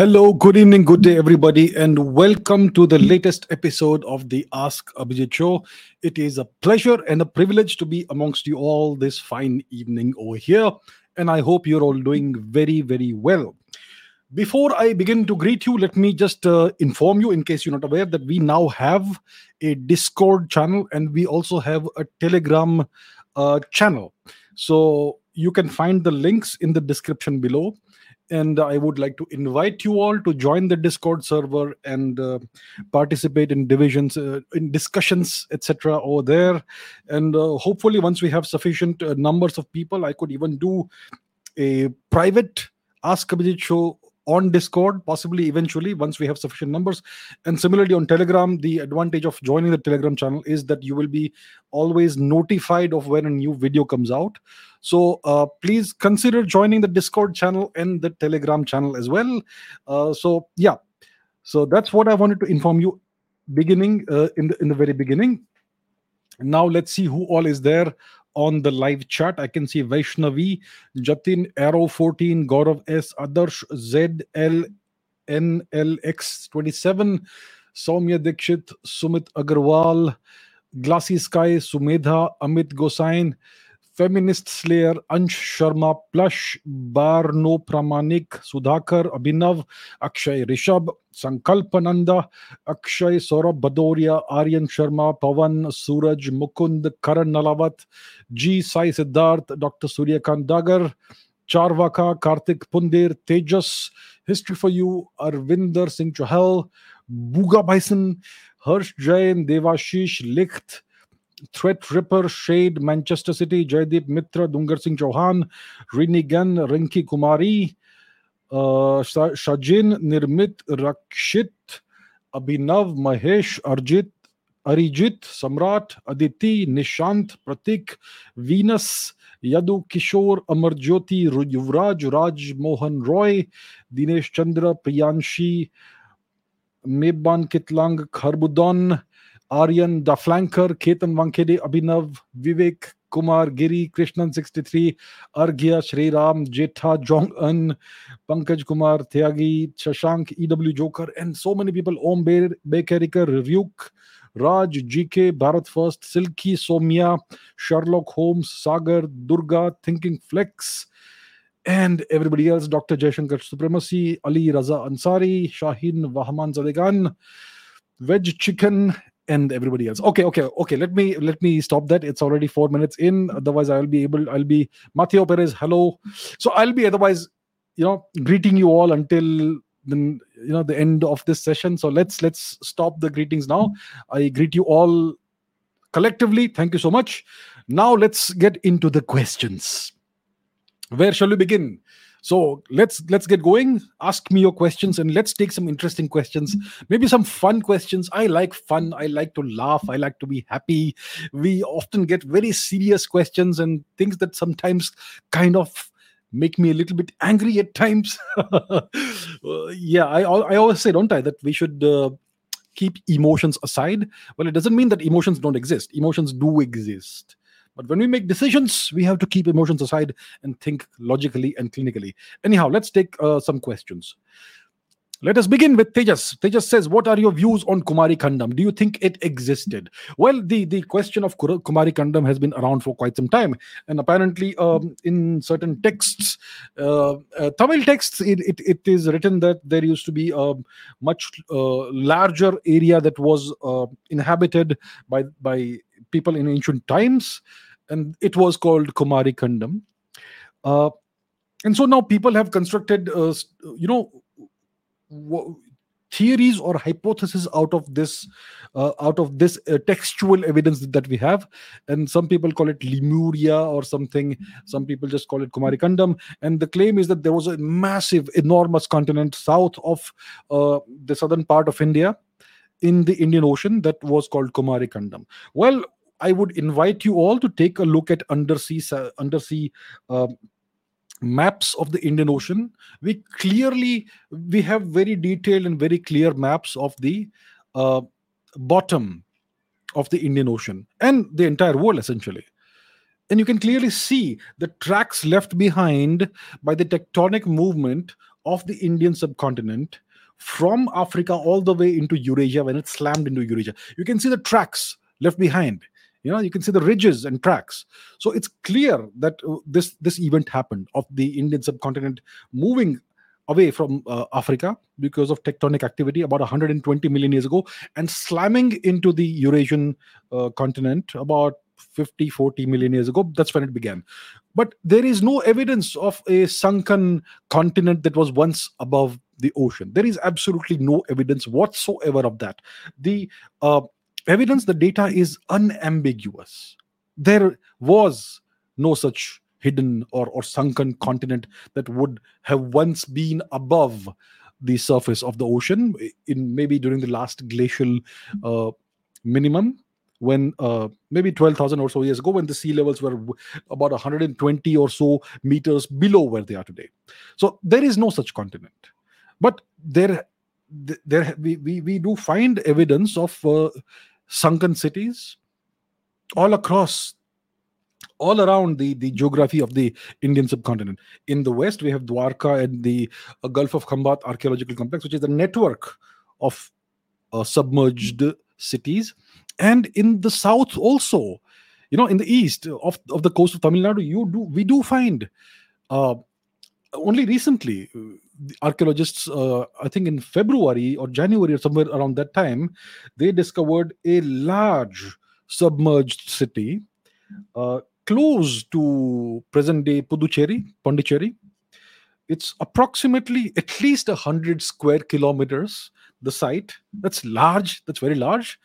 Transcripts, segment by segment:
Hello, good evening, good day, everybody, and welcome to the latest episode of the Ask Abhijit Show. It is a pleasure and a privilege to be amongst you all this fine evening over here, and I hope you're all doing very, very well. Before I begin to greet you, let me just uh, inform you, in case you're not aware, that we now have a Discord channel and we also have a Telegram uh, channel. So you can find the links in the description below and I would like to invite you all to join the Discord server and uh, participate in divisions, uh, in discussions, etc. over there. And uh, hopefully, once we have sufficient uh, numbers of people, I could even do a private Ask Abhijit show on Discord, possibly eventually once we have sufficient numbers. And similarly on Telegram, the advantage of joining the Telegram channel is that you will be always notified of when a new video comes out. So uh, please consider joining the Discord channel and the Telegram channel as well. Uh, so yeah, so that's what I wanted to inform you beginning uh, in the in the very beginning. Now let's see who all is there on the live chat. I can see Vaishnavi, Jatin, Arrow 14, Gaurav S, Adarsh, ZL, NLX27, Soumya Dikshit, Sumit Agarwal, Glassy Sky, Sumedha, Amit Gosain, feminist slayer Ansh Sharma plush बारनो प्रामाणिक Sudhakar Abhinav Akshay Rishabh Sankalp Nanda Akshay Saurabh Bhadauria Aryan Sharma Pawan Suraj Mukund Karan Nalawat ji Sai Siddharth doctor Suryakant Dagar Charvaka Kartik Punder Tejas history for you Arvinder Singh Chauhal बूगा भाईसन हर्ष जैन देवाशीष लिख्त Threat Ripper, Shade, Manchester City, Jaydeep Mitra, Dungar Singh Chauhan, Rini Gan, Rinki Kumari, uh, Shajin, Nirmit, Rakshit, Abhinav, Mahesh, Arjit, Arijit, Samrat, Aditi, Nishant, Pratik, Venus, Yadu Kishore, Amarjyoti, Yuvraj, Raj Mohan Roy, Dinesh Chandra, Priyanshi, Mebban Kitlang, Kharbudon, Aryan the flanker, Ketan Wankhede, Abhinav, Vivek Kumar, Giri, Krishnan 63 Arghya, Shriram, Jetha Jong Un Pankaj Kumar, Tyagi, Shashank EW joker and so many people Om बेर बेकेरिकर, rebuke, Raj GK Bharat first, silky, Somiya, Sherlock Holmes, Sagar, Durga, thinking flex and everybody else doctor Jaishankar supremacy Ali Raza Ansari, Shaheen वहमान जदेगान veg chicken and everybody else. Okay okay okay. Let me let me stop that. It's already four minutes in. Otherwise i'll be able i'll be mateo perez hello. So i'll be otherwise you know greeting you all until then you know the end of this session. So let's let's stop the greetings now. I greet you all collectively. Thank you so much. Now let's get into the questions. Where shall we begin so let's let's get going. Ask me your questions and let's take some interesting questions. Maybe some fun questions. I like fun. I like to laugh. I like to be happy. We often get very serious questions and things that sometimes kind of make me a little bit angry at times. uh, yeah, I I always say, don't I, that we should. Uh, keep emotions aside well it doesn't mean that emotions don't exist emotions do exist but when we make decisions, we have to keep emotions aside and think logically and clinically. Anyhow, let's take uh, some questions. Let us begin with Tejas. Tejas says, What are your views on Kumari Kandam? Do you think it existed? Well, the, the question of Kumari Kandam has been around for quite some time. And apparently, um, in certain texts, uh, uh, Tamil texts, it, it, it is written that there used to be a much uh, larger area that was uh, inhabited by, by people in ancient times, and it was called Kumari Kandam. Uh, and so now people have constructed, uh, you know, w- theories or hypotheses out of this uh, out of this uh, textual evidence that we have. And some people call it lemuria or something. Some people just call it kumari kandam and the claim is that there was a massive enormous continent south of uh, the southern part of india in the indian ocean that was called kumari kandam well I would invite you all to take a look at undersea undersea uh, maps of the Indian Ocean. We clearly we have very detailed and very clear maps of the uh, bottom of the Indian Ocean and the entire world essentially. And you can clearly see the tracks left behind by the tectonic movement of the Indian subcontinent from Africa all the way into Eurasia when it slammed into Eurasia. You can see the tracks left behind. You know, you can see the ridges and tracks. So it's clear that uh, this this event happened of the Indian subcontinent moving away from uh, Africa because of tectonic activity about 120 million years ago and slamming into the Eurasian uh, continent about 50 40 million years ago that's when it began but there is no evidence of a sunken continent that was once above the ocean there is absolutely no evidence whatsoever of that the uh, evidence the data is unambiguous there was no such hidden or, or sunken continent that would have once been above the surface of the ocean in maybe during the last glacial uh, minimum when uh, maybe 12,000 or so years ago when the sea levels were about 120 or so meters below where they are today. So there is no such continent. But there, there we, we, we do find evidence of uh, sunken cities all across all around the, the geography of the Indian subcontinent. In the west, we have Dwarka and the uh, Gulf of Khambat archaeological complex, which is a network of uh, submerged cities and in the south also you know in the east of, of the coast of tamil nadu you do we do find uh, only recently archaeologists uh, i think in february or january or somewhere around that time they discovered a large submerged city uh, close to present day puducherry pondicherry. It's approximately at least 100 square kilometers the site. That's large that's very large.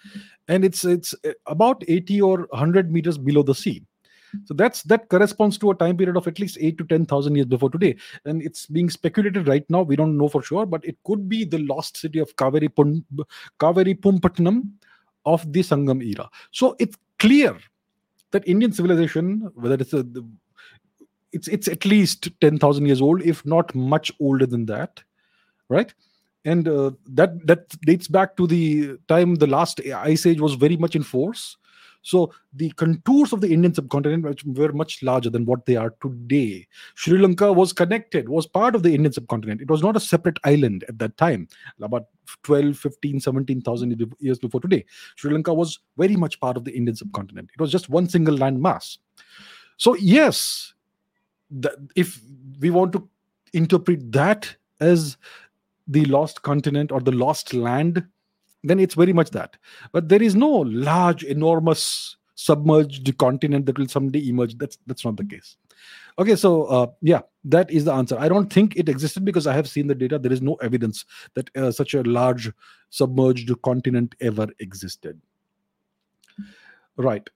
And it's it's uh, about 80 or 100 meters below the sea so that's that corresponds to a time period of at least 8 to 10000 years before today. And it's being speculated right now. We don't know for sure but it could be the lost city of kaveri Pun- kaveri pumpatnam of the sangam era. So it's clear that indian civilization whether it's a it's it's at least 10000 years old if not much older than that right? And uh, that that dates back to the time the last ice age was very much in force so the contours of the indian subcontinent were much larger than what they are today. Sri lanka was connected was part of the indian subcontinent. It was not a separate island at that time. About 12 15 17000 years before today sri lanka was very much part of the indian subcontinent. It was just one single land mass so yes if we want to interpret that as the lost continent or the lost land, then it's very much that. But there is no large, enormous submerged continent that will someday emerge. That's that's not the case. Okay, so uh, yeah, that is the answer. I don't think it existed because I have seen the data. There is no evidence that uh, such a large submerged continent ever existed. Right.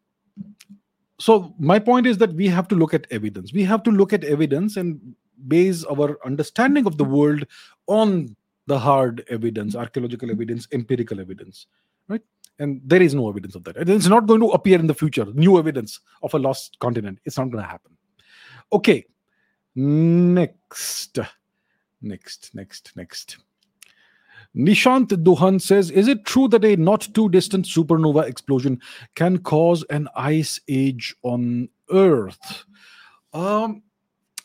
So my point is that we have to look at evidence. We have to look at evidence and base our understanding of the world on the hard evidence, archaeological evidence, empirical evidence, right? And there is no evidence of that. It's not going to appear in the future, new evidence of a lost continent. It's not going to happen. Okay, next, next, next, next. Nishant Duhan says, Is it true that a not too distant supernova explosion can cause an ice age on Earth? Um,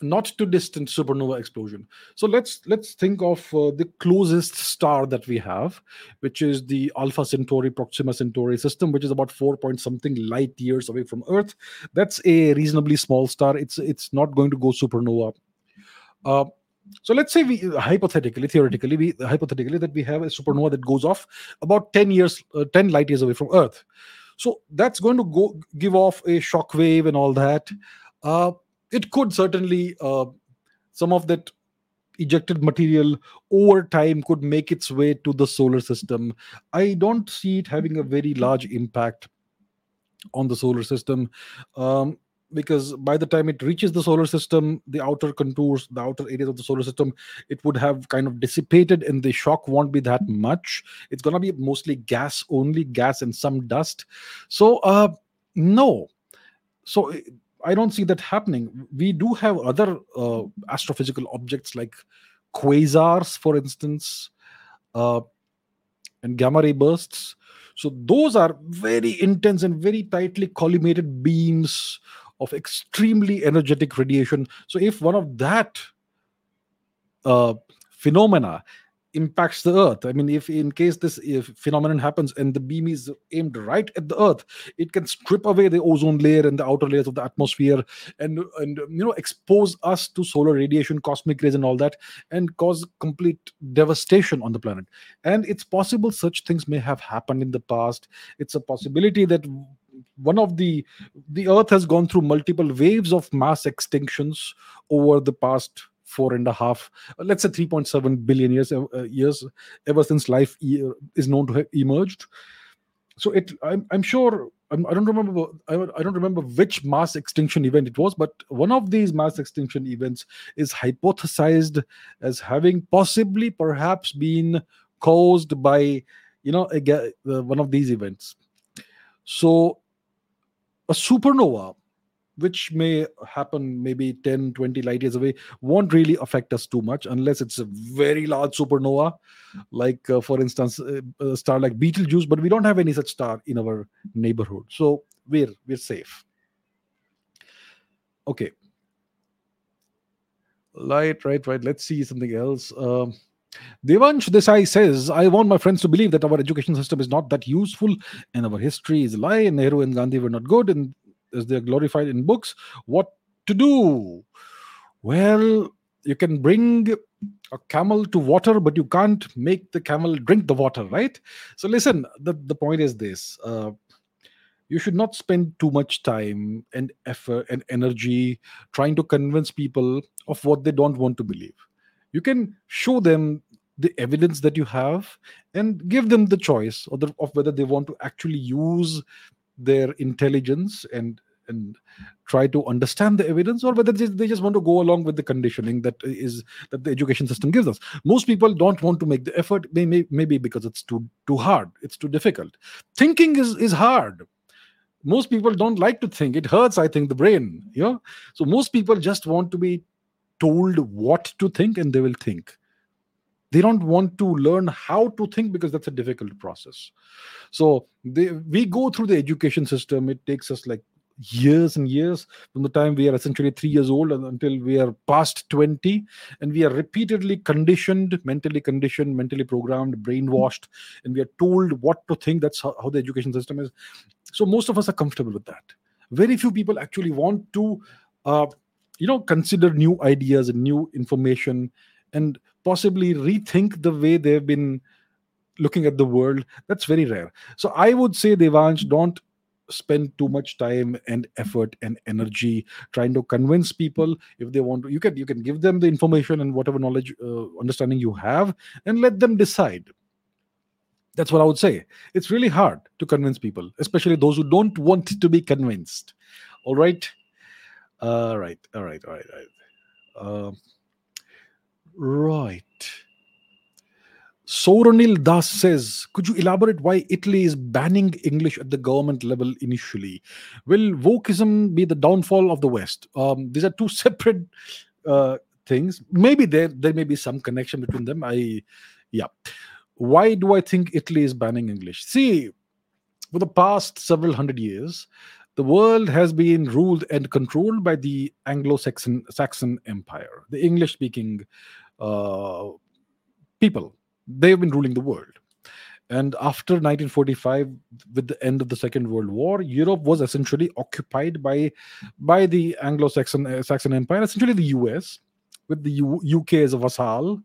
not too distant supernova explosion. So let's let's think of uh, the closest star that we have which is the alpha centauri proxima centauri system which is about 4 point something light years away from earth. That's a reasonably small star. It's it's not going to go supernova. Uh, so let's say we hypothetically theoretically we hypothetically that we have a supernova that goes off about 10 years uh, 10 light years away from earth. So that's going to go give off a shock wave and all that. Uh, it could certainly uh, some of that ejected material over time could make its way to the solar system. I don't see it having a very large impact on the solar system um, because by the time it reaches the solar system the outer contours the outer areas of the solar system it would have kind of dissipated and the shock won't be that much. It's going to be mostly gas only gas and some dust. So uh no. So I don't see that happening. We do have other uh, astrophysical objects like quasars, for instance, uh, and gamma ray bursts. So those are very intense and very tightly collimated beams of extremely energetic radiation. So if one of that uh, phenomena impacts the earth. I mean if in case this phenomenon happens and the beam is aimed right at the earth it can strip away the ozone layer and the outer layers of the atmosphere and and you know expose us to solar radiation cosmic rays and all that and cause complete devastation on the planet. And it's possible such things may have happened in the past. It's a possibility that one of the the earth has gone through multiple waves of mass extinctions over the past four and a half, let's say 3.7 billion years uh, years ever since life is known to have emerged. So it, I'm, I'm sure I'm, I do not remember I, I don't remember which mass extinction event it was, but one of these mass extinction events is hypothesized as having possibly perhaps been caused by you know again, uh, one of these events. So a supernova which may happen maybe 10 20 light years away won't really affect us too much unless it's a very large supernova like uh, for instance uh, a star like betelgeuse but we don't have any such star in our neighborhood. So we're we're safe. Okay. Right right right. Let's see something else. Um, Devansh Desai says, I want my friends to believe that our education system is not that useful and our history is a lie and Nehru and Gandhi were not good and as they're glorified in books what to do? Well you can bring a camel to water but you can't make the camel drink the water right? So listen the, the point is this uh, you should not spend too much time and effort and energy trying to convince people of what they don't want to believe. You can show them the evidence that you have and give them the choice the, of whether they want to actually use their intelligence and and try to understand the evidence or whether they just want to go along with the conditioning that is that the education system gives us. Most people don't want to make the effort maybe maybe because it's too too hard it's too difficult. Thinking is is hard. Most people don't like to think. It hurts i think the brain you know? So most people just want to be told what to think and they will think they don't want to learn how to think because that's a difficult process. So they, we go through the education system. It takes us like years and years from the time we are essentially three years old until we are past 20 and we are repeatedly conditioned mentally conditioned mentally programmed brainwashed and we are told what to think. That's how, how the education system is. So most of us are comfortable with that. Very few people actually want to uh, you know consider new ideas and new information and possibly rethink the way they've been looking at the world that's very rare. So i would say devansh don't spend too much time and effort and energy trying to convince people if they want to. You can you can give them the information and whatever knowledge uh, understanding you have and let them decide. That's what i would say. It's really hard to convince people especially those who don't want to be convinced. All right? All right all right all right all right. Uh, right Soranil Das says, could you elaborate why Italy is banning English at the government level initially? Will wokeism be the downfall of the West? Um, these are two separate uh, things. Maybe there there may be some connection between them. I, yeah. Why do I think Italy is banning English? See, for the past several hundred years, the world has been ruled and controlled by the Anglo-Saxon Saxon Empire, the English-speaking uh, people they've been ruling the world. And after 1945, with the end of the Second World War, Europe was essentially occupied by by the Anglo-Saxon uh, Saxon Empire, essentially the U.S. with the U- UK as a vassal,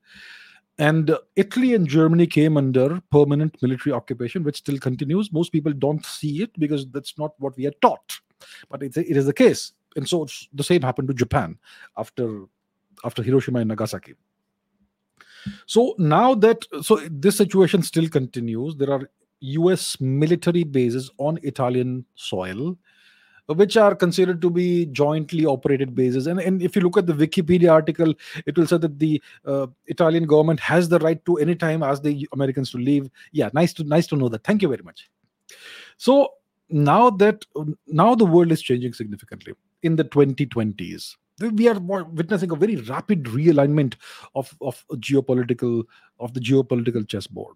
and Italy and Germany came under permanent military occupation, which still continues. Most people don't see it because that's not what we are taught, but it's it is the case. And so the same happened to Japan after after Hiroshima and Nagasaki. So now that so this situation still continues, there are US military bases on Italian soil which are considered to be jointly operated bases. And, and if you look at the Wikipedia article, it will say that the uh, Italian government has the right to anytime ask the Americans to leave. Yeah, nice to nice to know that. Thank you very much. So now that now the world is changing significantly in the 2020s we are witnessing a very rapid realignment of, of geopolitical of the geopolitical chessboard.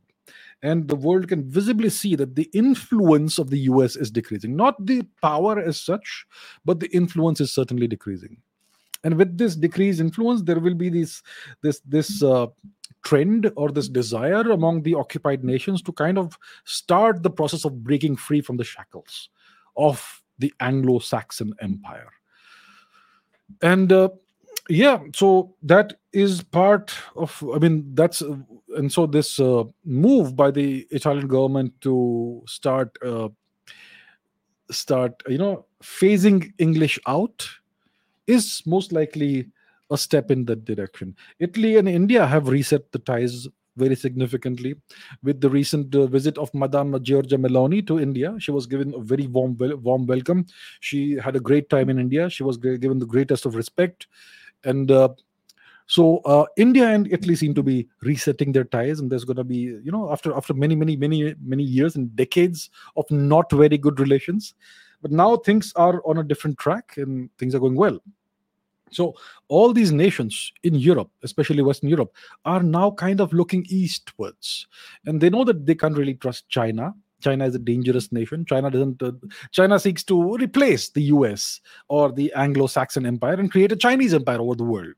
And the world can visibly see that the influence of the us is decreasing. Not the power as such but the influence is certainly decreasing. And with this decreased influence there will be this this this uh, trend or this desire among the occupied nations to kind of start the process of breaking free from the shackles of the anglo-saxon empire and uh, yeah so that is part of i mean that's uh, and so this uh, move by the italian government to start uh, start you know phasing english out is most likely a step in that direction. Italy and india have reset the ties very significantly with the recent uh, visit of Madame Giorgia Meloni to India. She was given a very warm, warm welcome. She had a great time in India. She was given the greatest of respect and uh, so uh, india and italy seem to be resetting their ties and there's going to be you know after after many many many many years and decades of not very good relations but now things are on a different track and things are going well so all these nations in Europe, especially Western Europe, are now kind of looking eastwards, and they know that they can't really trust China. China is a dangerous nation. China doesn't. Uh, China seeks to replace the U.S. or the Anglo-Saxon Empire and create a Chinese empire over the world.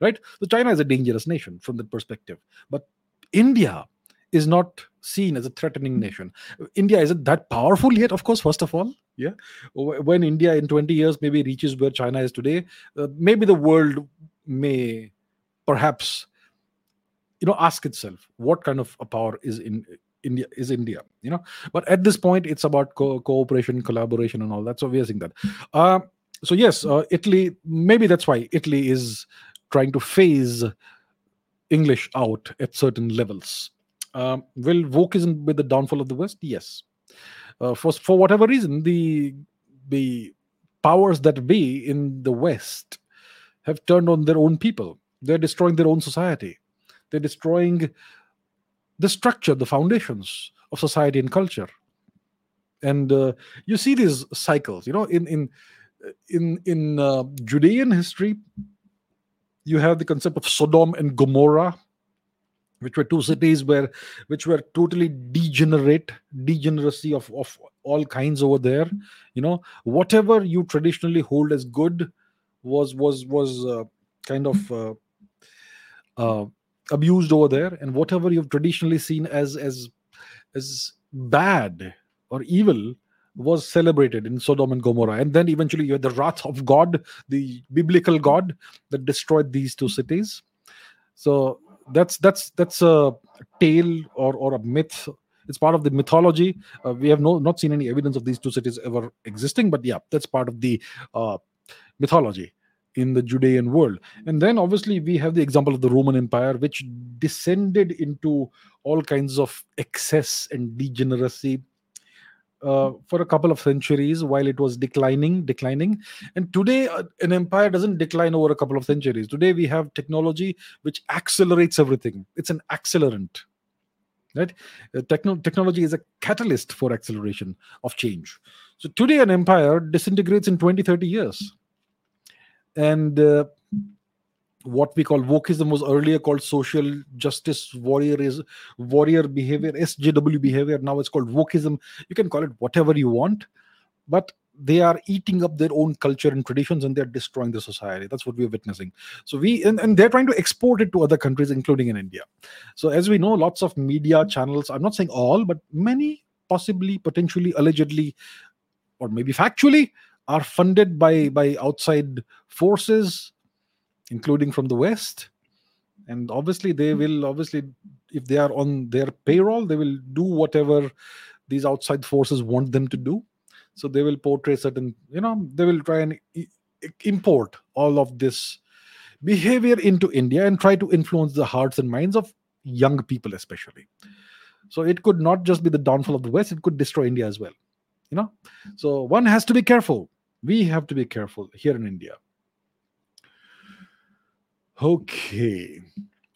Right. So China is a dangerous nation from that perspective. But India is not seen as a threatening nation. India isn't that powerful yet, of course, first of all. Yeah. When India in 20 years maybe reaches where China is today, uh, maybe the world may perhaps you know ask itself what kind of a power is in India is India, you know. But at this point, it's about co- cooperation, collaboration, and all that. So we are seeing that. Uh, so yes, uh, Italy. Maybe that's why Italy is trying to phase English out at certain levels. Um, will wokeism be the downfall of the West? Yes. Uh, for for whatever reason, the the powers that be in the West have turned on their own people. They're destroying their own society. They're destroying the structure, the foundations of society and culture. And uh, you see these cycles. You know, in in in in uh, Judean history, you have the concept of Sodom and Gomorrah, which were two cities where which were totally degenerate, degeneracy of of all kinds over there. You know, whatever you traditionally hold as good was was was uh, kind of uh, uh, abused over there and whatever you've traditionally seen as as as bad or evil was celebrated in Sodom and Gomorrah. And then eventually you had the wrath of God, the biblical God that destroyed these two cities. So that's that's that's a tale or or a myth. It's part of the mythology. Uh, we have no not seen any evidence of these two cities ever existing, but yeah, that's part of the uh, mythology in the Judean world. And then obviously we have the example of the Roman Empire, which descended into all kinds of excess and degeneracy. Uh, for a couple of centuries while it was declining declining. And today uh, an empire doesn't decline over a couple of centuries. Today we have technology which accelerates everything. It's an accelerant right? Uh, techno- technology is a catalyst for acceleration of change. So today an empire disintegrates in 20 30 years. And uh, what we call wokeism was earlier called social justice warrior is warrior behavior sjw behavior. Now it's called wokeism. You can call it whatever you want but they are eating up their own culture and traditions and they're destroying the society. That's what we're witnessing. So we and, and they're trying to export it to other countries including in india. So as we know lots of media channels i'm not saying all but many possibly potentially allegedly or maybe factually are funded by by outside forces including from the west. And obviously they will obviously if they are on their payroll they will do whatever these outside forces want them to do. So they will portray certain you know they will try and import all of this behavior into india and try to influence the hearts and minds of young people especially. So it could not just be the downfall of the west it could destroy india as well you know. So one has to be careful. We have to be careful here in India. Okay.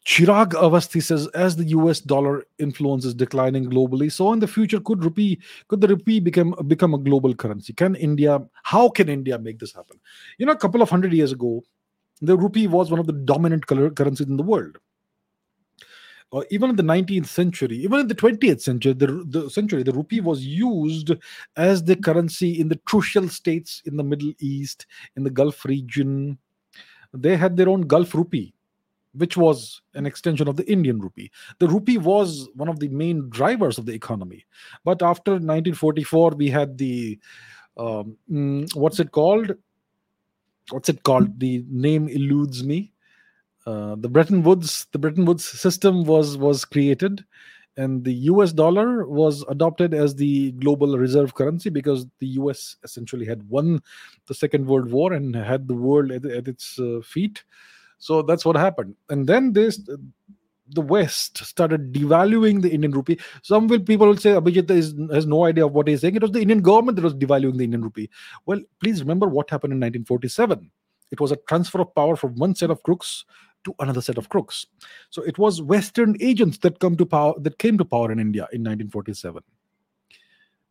Chirag Avasthi says, as the US dollar influence is declining globally, so in the future could rupee could the rupee become become a global currency? Can India? How can India make this happen? You know, a couple of hundred years ago, the rupee was one of the dominant currencies in the world uh, even in the 19th century, even in the 20th century, the, the century, the rupee was used as the currency in the crucial states in the Middle East, in the Gulf region. They had their own Gulf rupee, which was an extension of the Indian rupee. The rupee was one of the main drivers of the economy. But after 1944, we had the um, mm, what's it called? What's it called? The name eludes me. Uh, the Bretton Woods, the Bretton Woods system was was created, and the US dollar was adopted as the global reserve currency because the US essentially had won the Second World War and had the world at, at its uh, feet. So that's what happened. And then this the West started devaluing the Indian rupee. Some will people will say Abhijit is, has no idea of what he's saying. It was the Indian government that was devaluing the Indian rupee. Well, please remember what happened in 1947. It was a transfer of power from one set of crooks to another set of crooks. So it was Western agents that come to power that came to power in India in 1947.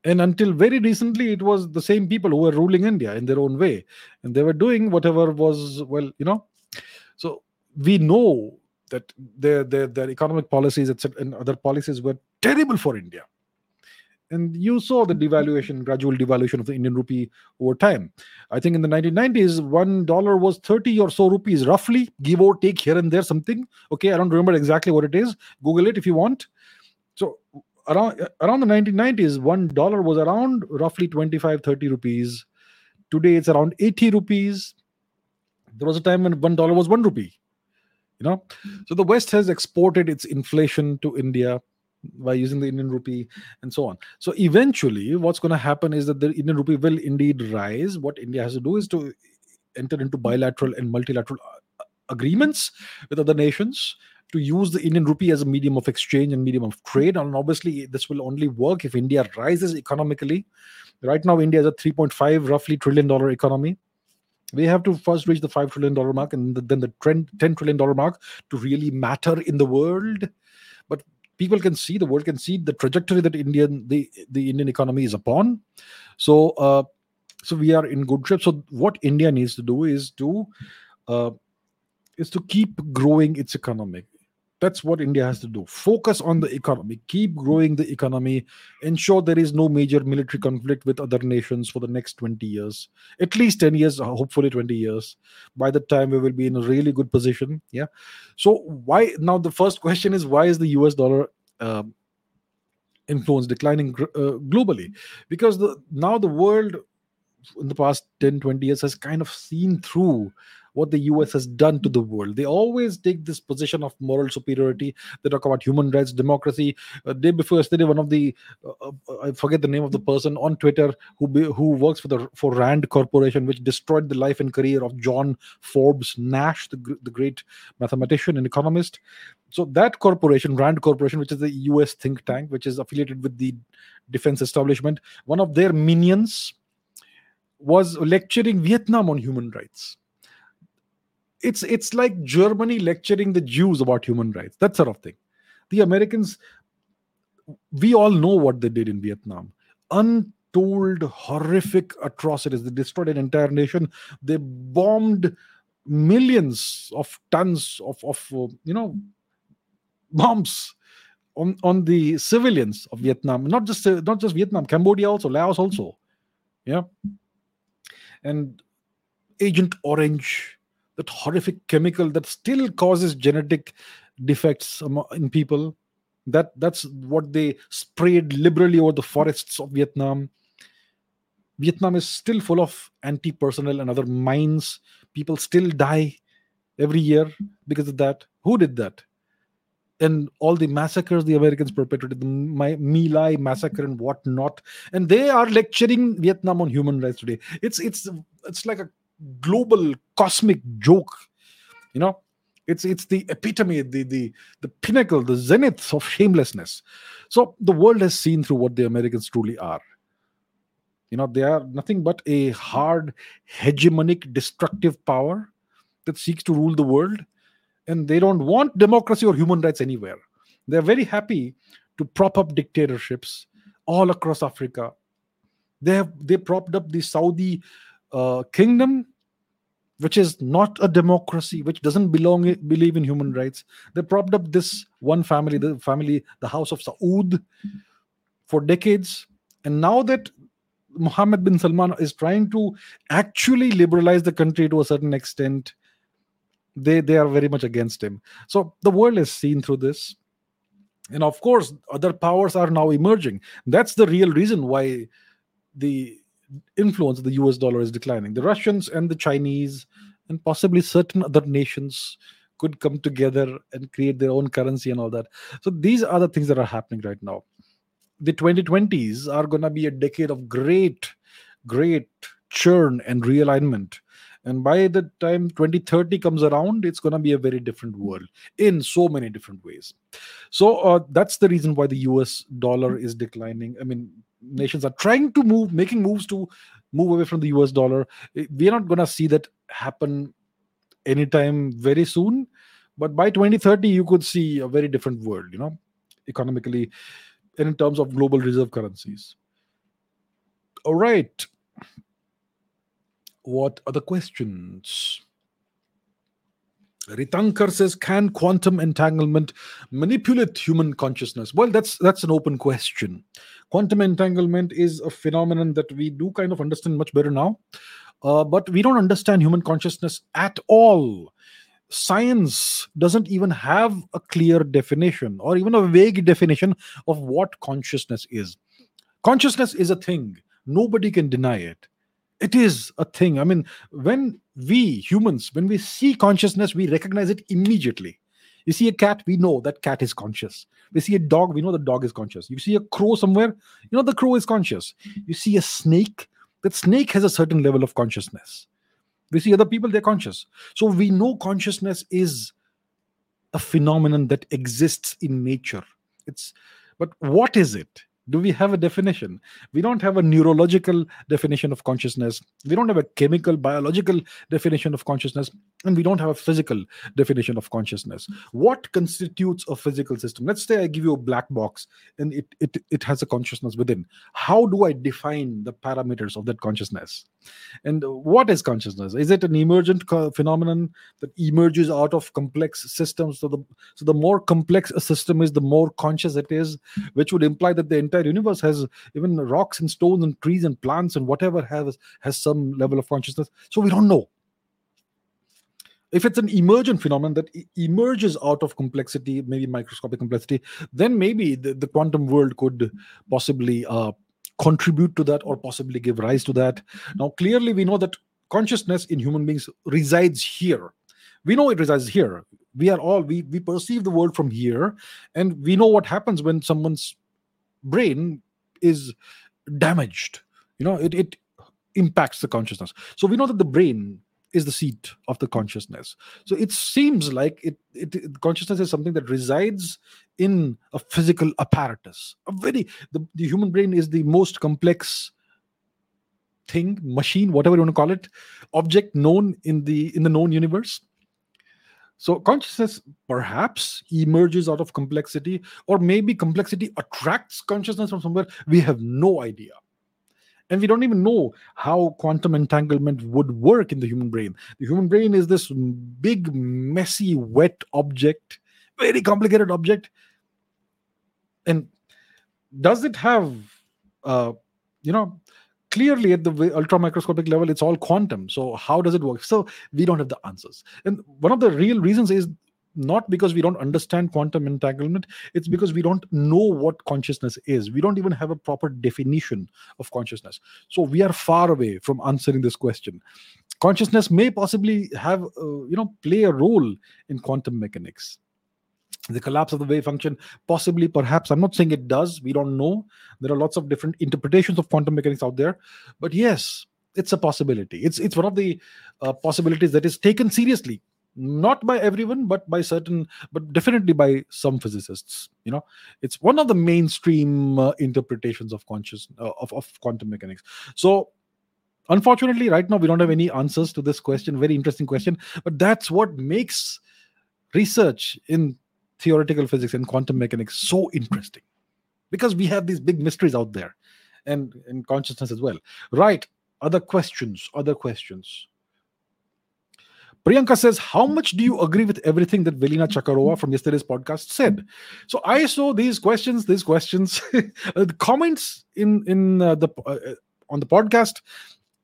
And until very recently, it was the same people who were ruling India in their own way, and they were doing whatever was well, you know. So we know that their their, their economic policies etc and other policies were terrible for India and you saw the devaluation gradual devaluation of the indian rupee over time. I think in the 1990s one dollar was 30 or so rupees roughly give or take here and there something. Okay i don't remember exactly what it is. Google it if you want. So around around the 1990s one dollar was around roughly 25 30 rupees. Today it's around 80 rupees. There was a time when one dollar was one rupee you know? So the west has exported its inflation to india by using the Indian rupee and so on. So eventually, what's going to happen is that the Indian rupee will indeed rise. What India has to do is to enter into bilateral and multilateral uh, agreements with other nations to use the Indian rupee as a medium of exchange and medium of trade. And obviously, this will only work if India rises economically. Right now, India is a 3.5 roughly trillion dollar economy. We have to first reach the five trillion dollar mark and then the trend, ten trillion dollar mark to really matter in the world. But people can see the world can see the trajectory that indian the the indian economy is upon. So uh, so we are in good shape. So what india needs to do is to uh, is to keep growing its economy that's what India has to do. Focus on the economy, keep growing the economy, ensure there is no major military conflict with other nations for the next 20 years, at least 10 years, hopefully 20 years. By the time we will be in a really good position. Yeah. So, why now? The first question is why is the US dollar uh, influence declining uh, globally? Because the now the world in the past 10 20 years has kind of seen through what the US has done to the world. They always take this position of moral superiority. They talk about human rights, democracy. Uh, day before yesterday, one of the uh, uh, I forget the name of the person on Twitter who be, who works for the for Rand Corporation, which destroyed the life and career of John Forbes Nash, the the great mathematician and economist. So that corporation, Rand Corporation, which is the U.S. think tank, which is affiliated with the defense establishment, one of their minions was lecturing Vietnam on human rights it's it's like Germany lecturing the Jews about human rights, that sort of thing. The Americans, we all know what they did in Vietnam. Untold horrific atrocities. They destroyed an entire nation. They bombed millions of tons of, of uh, you know bombs on, on the civilians of Vietnam. Not just uh, not just Vietnam, Cambodia also, Laos also. Yeah. And Agent Orange that horrific chemical that still causes genetic defects in people that that's what they sprayed liberally over the forests of vietnam. Vietnam is still full of anti-personnel and other mines. People still die every year because of that. Who did that? And all the massacres the Americans perpetrated, the My, My Lai massacre and whatnot, and they are lecturing Vietnam on human rights today. It's it's it's like a global cosmic joke. You know it's it's the epitome the the the pinnacle the zenith of shamelessness. So the world has seen through what the americans truly are. You know they are nothing but a hard hegemonic destructive power that seeks to rule the world and they don't want democracy or human rights anywhere. They're very happy to prop up dictatorships all across africa. They have they propped up the saudi uh, kingdom which is not a democracy, which doesn't belong believe in human rights. They propped up this one family, the family, the House of Saud, for decades, and now that Mohammed bin Salman is trying to actually liberalize the country to a certain extent, they they are very much against him. So the world is seen through this. And of course other powers are now emerging. That's the real reason why the influence of the us dollar is declining. The russians and the chinese and possibly certain other nations could come together and create their own currency and all that. So these are the things that are happening right now. The 2020s are going to be a decade of great great churn and realignment. And by the time 2030 comes around it's going to be a very different world in so many different ways. So uh, that's the reason why the us dollar is declining. I mean nations are trying to move making moves to move away from the us dollar. Eh, We're not going to see that happen anytime very soon but by 2030 you could see a very different world you know economically and in terms of global reserve currencies. All right. What are the questions? Ritankar says, "Can quantum entanglement manipulate human consciousness?" Well, that's that's an open question. Quantum entanglement is a phenomenon that we do kind of understand much better now, uh, but we don't understand human consciousness at all. Science doesn't even have a clear definition or even a vague definition of what consciousness is. Consciousness is a thing; nobody can deny it it is a thing. I mean when we humans when we see consciousness we recognize it immediately. You see a cat we know that cat is conscious. We see a dog we know the dog is conscious. You see a crow somewhere you know the crow is conscious. You see a snake that snake has a certain level of consciousness. We see other people they're conscious. So we know consciousness is a phenomenon that exists in nature. It's but what is it do we have a definition? We don't have a neurological definition of consciousness. We don't have a chemical biological definition of consciousness and we don't have a physical definition of consciousness. What constitutes a physical system? Let's say i give you a black box and it it, it has a consciousness within. How do i define the parameters of that consciousness and what is consciousness? Is it an emergent phenomenon that emerges out of complex systems? So the so the more complex a system is the more conscious it is which would imply that the entire universe has even rocks and stones and trees and plants and whatever has has some level of consciousness. So we don't know. If it's an emergent phenomenon that emerges out of complexity maybe microscopic complexity then maybe the, the quantum world could possibly uh, contribute to that or possibly give rise to that. Now clearly we know that consciousness in human beings resides here. We know it resides here. We are all we we perceive the world from here and we know what happens when someone's brain is damaged. You know it, it impacts the consciousness. So we know that the brain is the seat of the consciousness so it seems like it, it consciousness is something that resides in a physical apparatus a very the, the human brain is the most complex thing machine whatever you want to call it object known in the in the known universe so consciousness perhaps emerges out of complexity, or maybe complexity attracts consciousness from somewhere. We have no idea. And we don't even know how quantum entanglement would work in the human brain. The human brain is this big, messy, wet object, very complicated object. And does it have, uh, you know, clearly at the ultra microscopic level it's all quantum so how does it work so we don't have the answers and one of the real reasons is not because we don't understand quantum entanglement it's because we don't know what consciousness is. We don't even have a proper definition of consciousness. So we are far away from answering this question. Consciousness may possibly have uh, you know play a role in quantum mechanics. The collapse of the wave function possibly perhaps i'm not saying it does we don't know. There are lots of different interpretations of quantum mechanics out there. But yes it's a possibility. It's it's one of the uh, possibilities that is taken seriously not by everyone but by certain but definitely by some physicists you know? It's one of the mainstream uh, interpretations of conscious uh, of, of quantum mechanics. So unfortunately right now we don't have any answers to this question very interesting question but that's what makes research in theoretical physics and quantum mechanics so interesting. Because we have these big mysteries out there and in consciousness as well. Right other questions other questions Priyanka says, How much do you agree with everything that Velina Tchakarova from yesterday's podcast said? So I saw these questions, these questions, the comments in in uh, the uh, on the podcast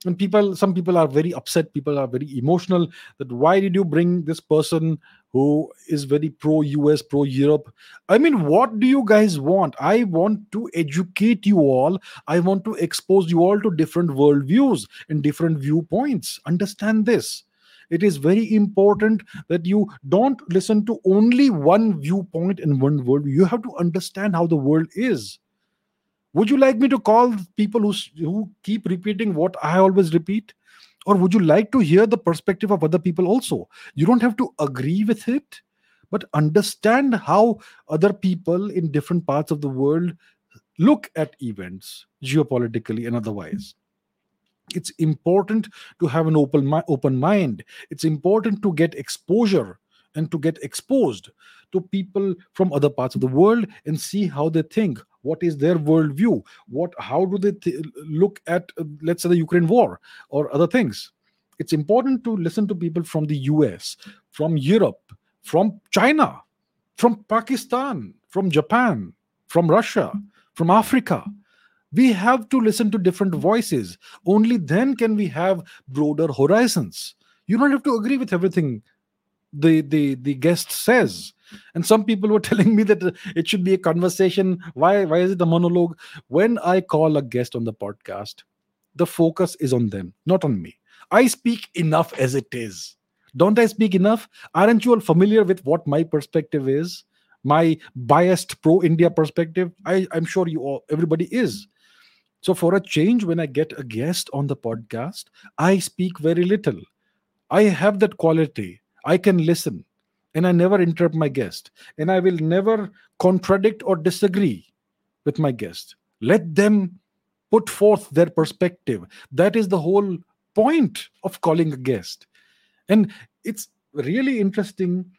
and people some people are very upset people are very emotional that why did you bring this person who is very pro us pro europe i mean what do you guys want? I want to educate you all. I want to expose you all to different worldviews and different viewpoints. Understand this it is very important that you don't listen to only one viewpoint in one world you have to understand how the world is would you like me to call people who, who keep repeating what I always repeat? Or would you like to hear the perspective of other people also? You don't have to agree with it, but understand how other people in different parts of the world look at events, geopolitically and otherwise. It's important to have an open, open mind. It's important to get exposure and to get exposed to people from other parts of the world and see how they think. What is their worldview? What how do they th- look at uh, let's say the ukraine war or other things? It's important to listen to people from the us from europe from china from pakistan from japan from russia from africa we have to listen to different voices. Only then can we have broader horizons. You don't have to agree with everything the the the guest says. And some people were telling me that it should be a conversation. Why why is it a monologue? When i call a guest on the podcast the focus is on them not on me. I speak enough as it is. Don't i speak enough? Aren't you all familiar with what my perspective is? My biased pro india perspective? I i'm sure you all everybody is so for a change when i get a guest on the podcast i speak very little i have that quality i can listen and I never interrupt my guest, and I will never contradict or disagree with my guest. Let them put forth their perspective. That is the whole point of calling a guest. And it's really interesting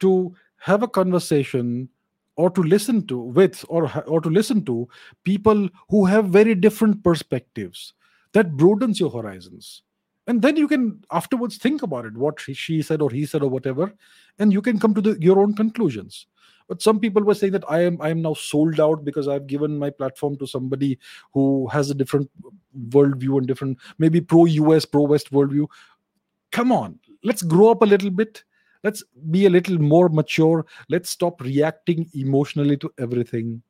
to have a conversation or to listen to with or or to listen to people who have very different perspectives that broadens your horizons. And then you can afterwards think about it what she said or he said or whatever and you can come to the, your own conclusions. But some people were saying that i am i am now sold out because i've given my platform to somebody who has a different worldview and different maybe pro us pro west worldview. Come on let's grow up a little bit let's be a little more mature. Let's stop reacting emotionally to everything.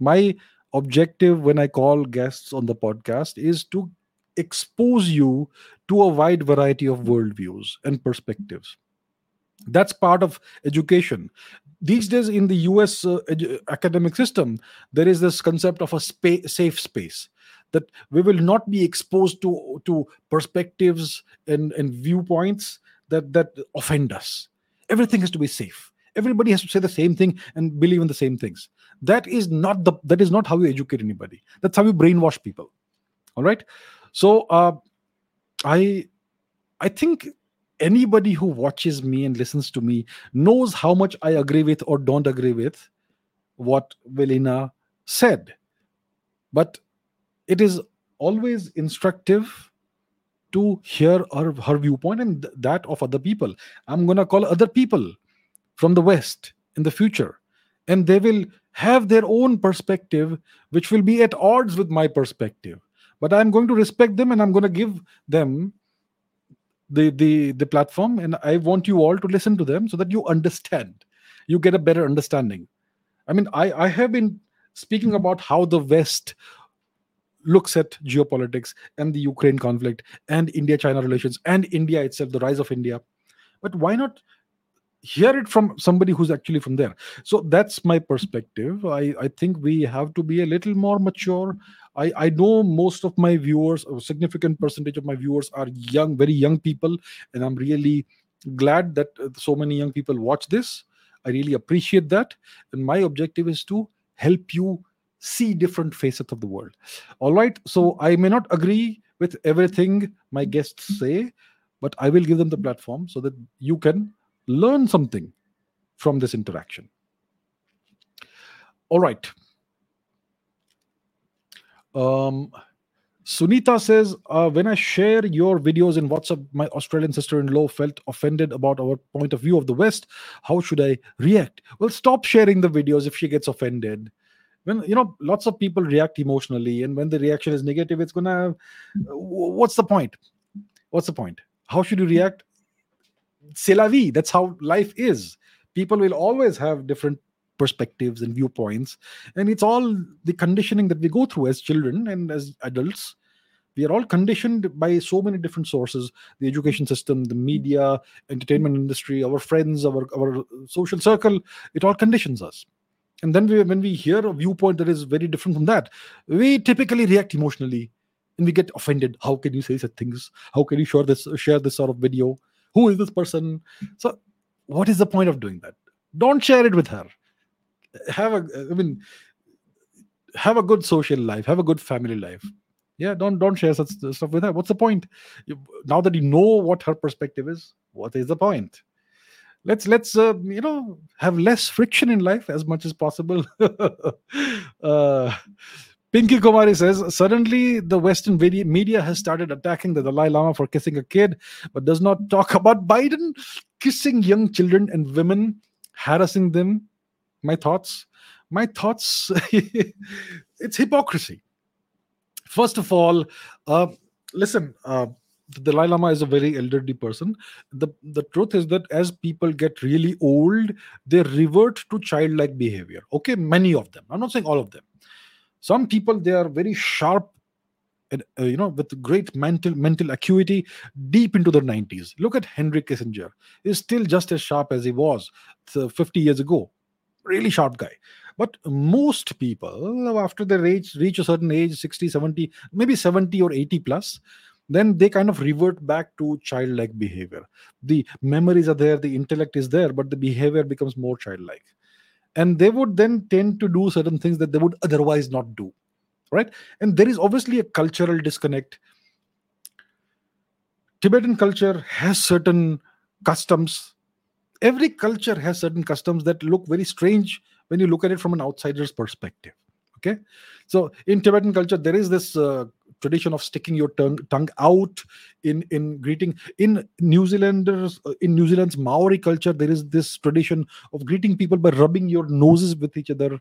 My objective when i call guests on the podcast is to expose you to a wide variety of worldviews and perspectives. That's part of education. These days in the us uh, edu- academic system there is this concept of a spa- safe space that we will not be exposed to to perspectives and, and viewpoints that that offend us. Everything has to be safe. Everybody has to say the same thing and believe in the same things. That is not the that is not how you educate anybody. That's how you brainwash people. All right? So uh, I I think anybody who watches me and listens to me knows how much I agree with or don't agree with what Velina said. But it is always instructive to hear her, her viewpoint and th- that of other people. I'm going to call other people from the West in the future, and they will have their own perspective, which will be at odds with my perspective. But i'm going to respect them and i'm going to give them the the the platform. And i want you all to listen to them so that you understand. You get a better understanding. I mean i i have been speaking about how the west looks at geopolitics and the ukraine conflict and india china relations and india itself the rise of india. But why not hear it from somebody who's actually from there? So that's my perspective. I i think we have to be a little more mature. I i know most of my viewers a significant percentage of my viewers are young very young people and i'm really glad that uh, so many young people watch this. I really appreciate that. And my objective is to help you see different facets of the world all right so i may not agree with everything my guests say but i will give them the platform so that you can learn something from this interaction. All right. Um, Sunita says, uh, when I share your videos in WhatsApp, my Australian sister in law felt offended about our point of view of the West. How should I react? Well, stop sharing the videos if she gets offended. When you know lots of people react emotionally and when the reaction is negative it's gonna uh, what's the point? What's the point? How should you react? C'est la vie. That's how life is. People will always have different perspectives and viewpoints and it's all the conditioning that we go through as children and as adults. We are all conditioned by so many different sources the education system the media entertainment industry our friends our, our social circle. It all conditions us and then we, when we hear a viewpoint that is very different from that we typically react emotionally. And we get offended. How can you say such things? How can you share this share this sort of video? Who is this person? So what is the point of doing that? Don't share it with her. Have a i mean have a good social life. Have a good family life. Yeah don't don't share such stuff with her. What's the point? Now that you know what her perspective is what is the point let's let's uh, you know have less friction in life as much as possible uh, Pinky Kumari says, suddenly the Western media has started attacking the Dalai Lama for kissing a kid, but does not talk about Biden kissing young children and women, harassing them. My thoughts? My thoughts, it's hypocrisy. First of all, uh, listen, uh, the Dalai Lama is a very elderly person. The, the truth is that as people get really old, they revert to childlike behavior. Okay, many of them. I'm not saying all of them some people they are very sharp and, uh, you know with great mental mental acuity deep into their 90s look at henry kissinger he's still just as sharp as he was 50 years ago really sharp guy but most people after they reach reach a certain age 60 70 maybe 70 or 80 plus then they kind of revert back to childlike behavior. The memories are there the intellect is there but the behavior becomes more childlike. And they would then tend to do certain things that they would otherwise not do right? And there is obviously a cultural disconnect. Tibetan culture has certain customs. Every culture has certain customs that look very strange when you look at it from an outsider's perspective okay? So in tibetan culture there is this uh, tradition of sticking your tongue tongue out in in greeting. In new zealanders uh, in new zealand's maori culture there is this tradition of greeting people by rubbing your noses with each other.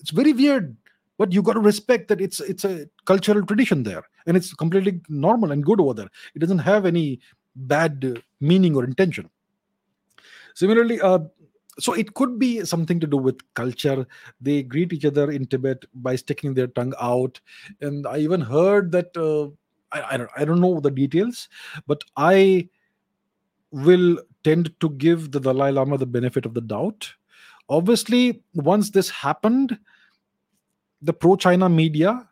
It's very weird but you got to respect that it's it's a cultural tradition there and it's completely normal and good over there. It doesn't have any bad meaning or intention. Similarly uh, so it could be something to do with culture. They greet each other in tibet by sticking their tongue out. And i even heard that uh, I, I, don't, I don't know the details but i will tend to give the dalai lama the benefit of the doubt. Obviously once this happened the pro china media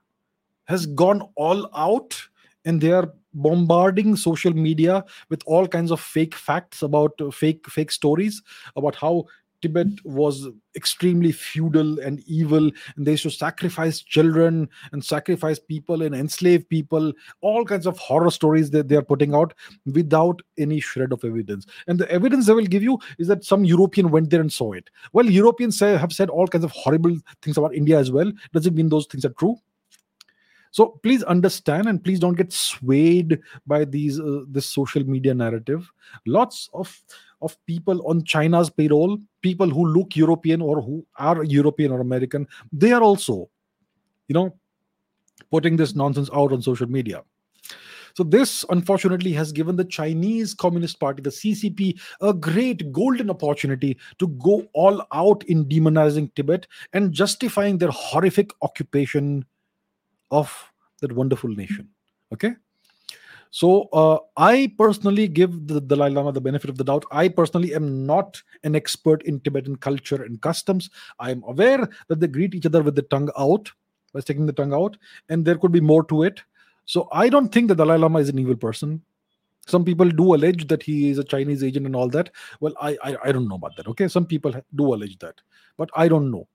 has gone all out and they are bombarding social media with all kinds of fake facts about uh, fake fake stories about how Tibet was extremely feudal and evil, and they used to sacrifice children and sacrifice people and enslave people. All kinds of horror stories that they are putting out without any shred of evidence. And the evidence they will give you is that some European went there and saw it. Well, Europeans say, have said all kinds of horrible things about India as well. Does it mean those things are true? So please understand and please don't get swayed by these uh, this social media narrative. Lots of of people on china's payroll people who look european or who are european or american they are also you know putting this nonsense out on social media. So this unfortunately has given the Chinese Communist Party, the CCP, a great golden opportunity to go all out in demonizing Tibet and justifying their horrific occupation of that wonderful nation. Okay. So uh, I personally give the Dalai Lama the benefit of the doubt. I personally am not an expert in Tibetan culture and customs. I am aware that they greet each other with the tongue out by sticking the tongue out, and there could be more to it. So I don't think the Dalai Lama is an evil person. Some people do allege that he is a Chinese agent and all that. Well, I I, I don't know about that. Okay, some people do allege that, but I don't know.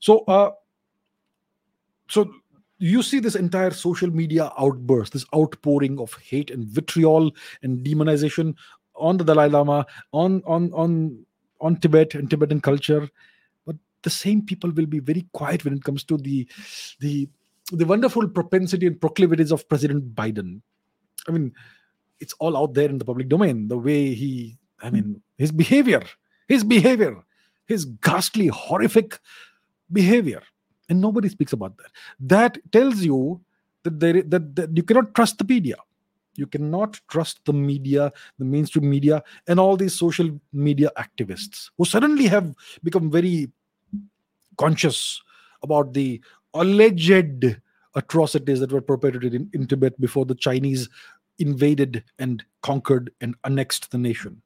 So uh, so you see this entire social media outburst, this outpouring of hate and vitriol and demonization on the Dalai Lama, on on on on Tibet and Tibetan culture. But the same people will be very quiet when it comes to the the the wonderful propensity and proclivities of President Biden. I mean, it's all out there in the public domain. The way he, I mean, his behavior, his behavior, his ghastly, horrific behavior. And nobody speaks about that. That tells you that, there, that, that you cannot trust the media. You cannot trust the media, the mainstream media, and all these social media activists who suddenly have become very conscious about the alleged atrocities that were perpetrated in, in Tibet before the Chinese invaded and conquered and annexed the nation.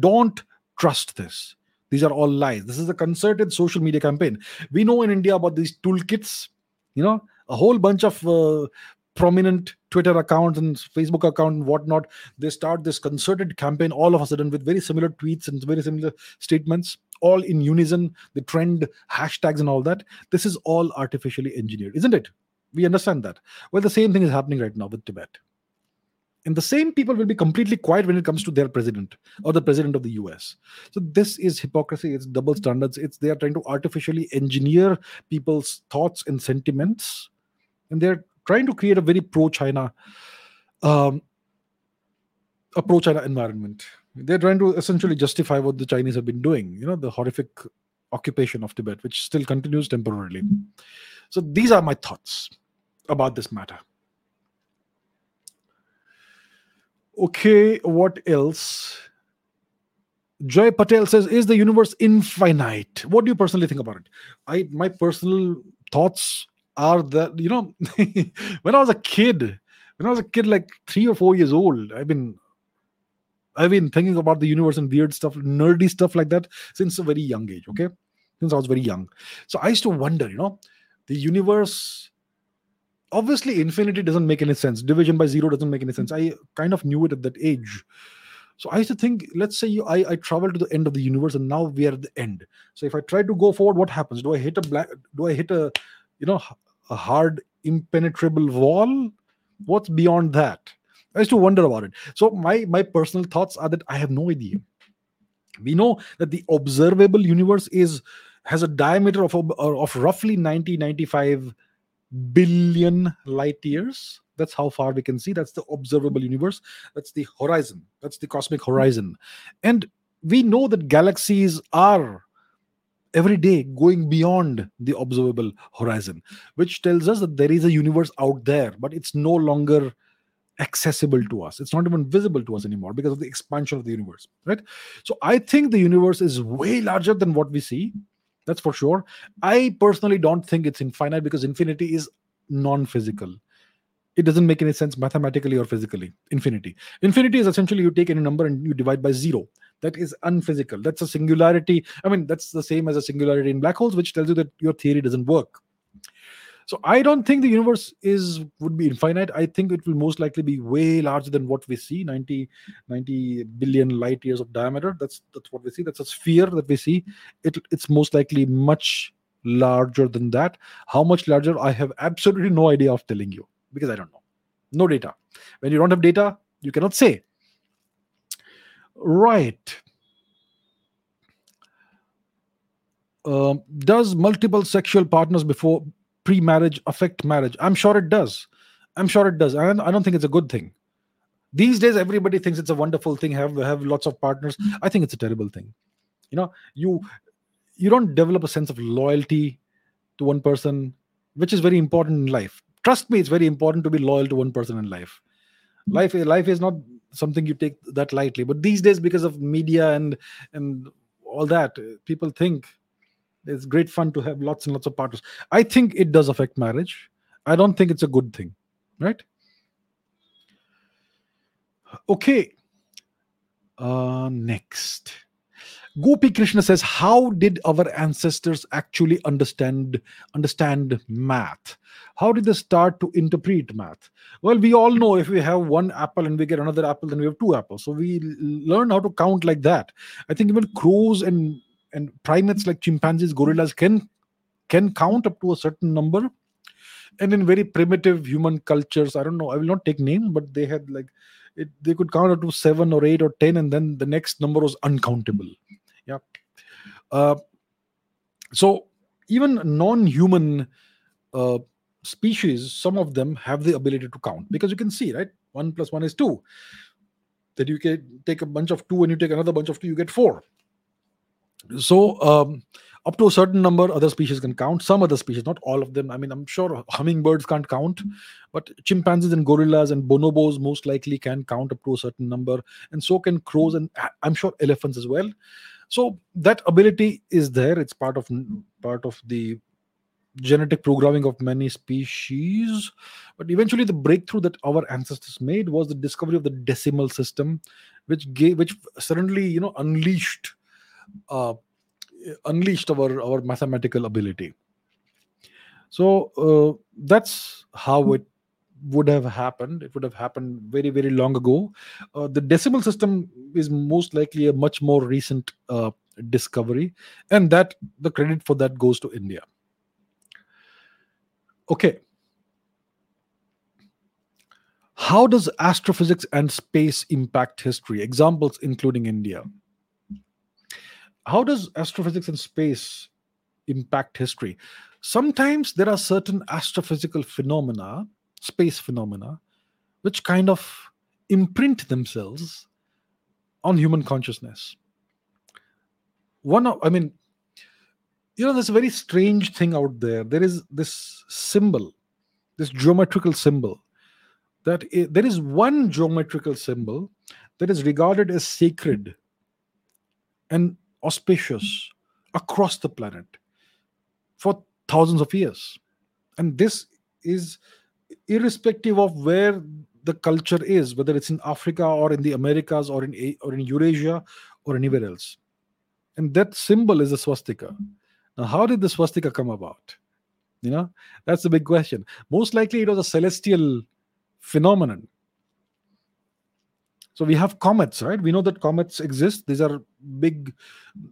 Don't trust this. These are all lies. This is a concerted social media campaign. We know in India about these toolkits, you know, a whole bunch of uh, prominent Twitter accounts and Facebook account and whatnot. They start this concerted campaign all of a sudden with very similar tweets and very similar statements, all in unison, the trend, hashtags, and all that. This is all artificially engineered, isn't it? We understand that. Well, the same thing is happening right now with Tibet. And the same people will be completely quiet when it comes to their president or the president of the US. So this is hypocrisy, it's double standards. It's they are trying to artificially engineer people's thoughts and sentiments. And they're trying to create a very pro-China um, a pro-China environment. They're trying to essentially justify what the Chinese have been doing, you know, the horrific occupation of Tibet, which still continues temporarily. So these are my thoughts about this matter. Okay, what else? Joy Patel says, "Is the universe infinite?" What do you personally think about it? I my personal thoughts are that you know, when I was a kid, when I was a kid, like three or four years old, I've been I've been thinking about the universe and weird stuff, nerdy stuff like that since a very young age. Okay, since I was very young, so I used to wonder, you know, the universe obviously infinity doesn't make any sense. Division by zero doesn't make any sense. I kind of knew it at that age. So i used to think let's say you, I, I travel to the end of the universe and now we are at the end. So if i try to go forward what happens? Do i hit a black do i hit a you know a hard impenetrable wall? What's beyond that? I used to wonder about it. So my my personal thoughts are that i have no idea. We know that the observable universe is has a diameter of of roughly 90 95 billion light years. That's how far we can see. That's the observable universe. That's the horizon. That's the cosmic horizon. And we know that galaxies are every day going beyond the observable horizon which tells us that there is a universe out there but it's no longer accessible to us. It's not even visible to us anymore because of the expansion of the universe right? So i think the universe is way larger than what we see that's for sure. I personally don't think it's infinite because infinity is non-physical. It doesn't make any sense mathematically or physically. Infinity. Infinity is essentially you take any number and you divide by zero. That is unphysical. That's a singularity. I mean that's the same as a singularity in black holes which tells you that your theory doesn't work so i don't think the universe is would be infinite. I think it will most likely be way larger than what we see 90 90 billion light years of diameter. That's that's what we see. That's a sphere that we see. It, it's most likely much larger than that. How much larger? I have absolutely no idea of telling you because i don't know. No data. When you don't have data you cannot say. Right. Um, does multiple sexual partners before pre-marriage affect marriage. I'm sure it does. I'm sure it does. And i don't think it's a good thing. These days everybody thinks it's a wonderful thing have have lots of partners. I think it's a terrible thing. You know you you don't develop a sense of loyalty to one person which is very important in life. Trust me it's very important to be loyal to one person in life. Life life is not something you take that lightly. But these days because of media and and all that people think it's great fun to have lots and lots of partners. I think it does affect marriage. I don't think it's a good thing, right? Okay. Uh, next. Gopi Krishna says, How did our ancestors actually understand understand math? How did they start to interpret math? Well, we all know if we have one apple and we get another apple, then we have two apples. So we learn how to count like that. I think even crows and and primates like chimpanzees gorillas can can count up to a certain number. And in very primitive human cultures i don't know i will not take names but they had like it, they could count up to seven or eight or ten and then the next number was uncountable. Yeah. Uh, so even non-human uh, species some of them have the ability to count. Because you can see right one plus one is two. That you can take a bunch of two and you take another bunch of two you get four so um, up to a certain number other species can count some other species not all of them. I mean i'm sure hummingbirds can't count but chimpanzees and gorillas and bonobos most likely can count up to a certain number and so can crows and i'm sure elephants as well. So that ability is there. It's part of part of the genetic programming of many species but eventually the breakthrough that our ancestors made was the discovery of the decimal system which gave which suddenly you know unleashed uh, unleashed our our mathematical ability. So uh, that's how it would have happened. It would have happened very very long ago. Uh, the decimal system is most likely a much more recent uh, discovery and that the credit for that goes to india. Okay. How does astrophysics and space impact history? Examples including india how does astrophysics and space impact history? Sometimes there are certain astrophysical phenomena, space phenomena, which kind of imprint themselves on human consciousness. One I mean, you know, there's a very strange thing out there. There is this symbol, this geometrical symbol, that there is one geometrical symbol that is regarded as sacred and auspicious across the planet for thousands of years. And this is irrespective of where the culture is, whether it's in Africa or in the Americas or in or in Eurasia or anywhere else. And that symbol is a swastika. Now, how did the swastika come about? You know, that's the big question. Most likely, it was a celestial phenomenon so we have comets right? We know that comets exist. These are big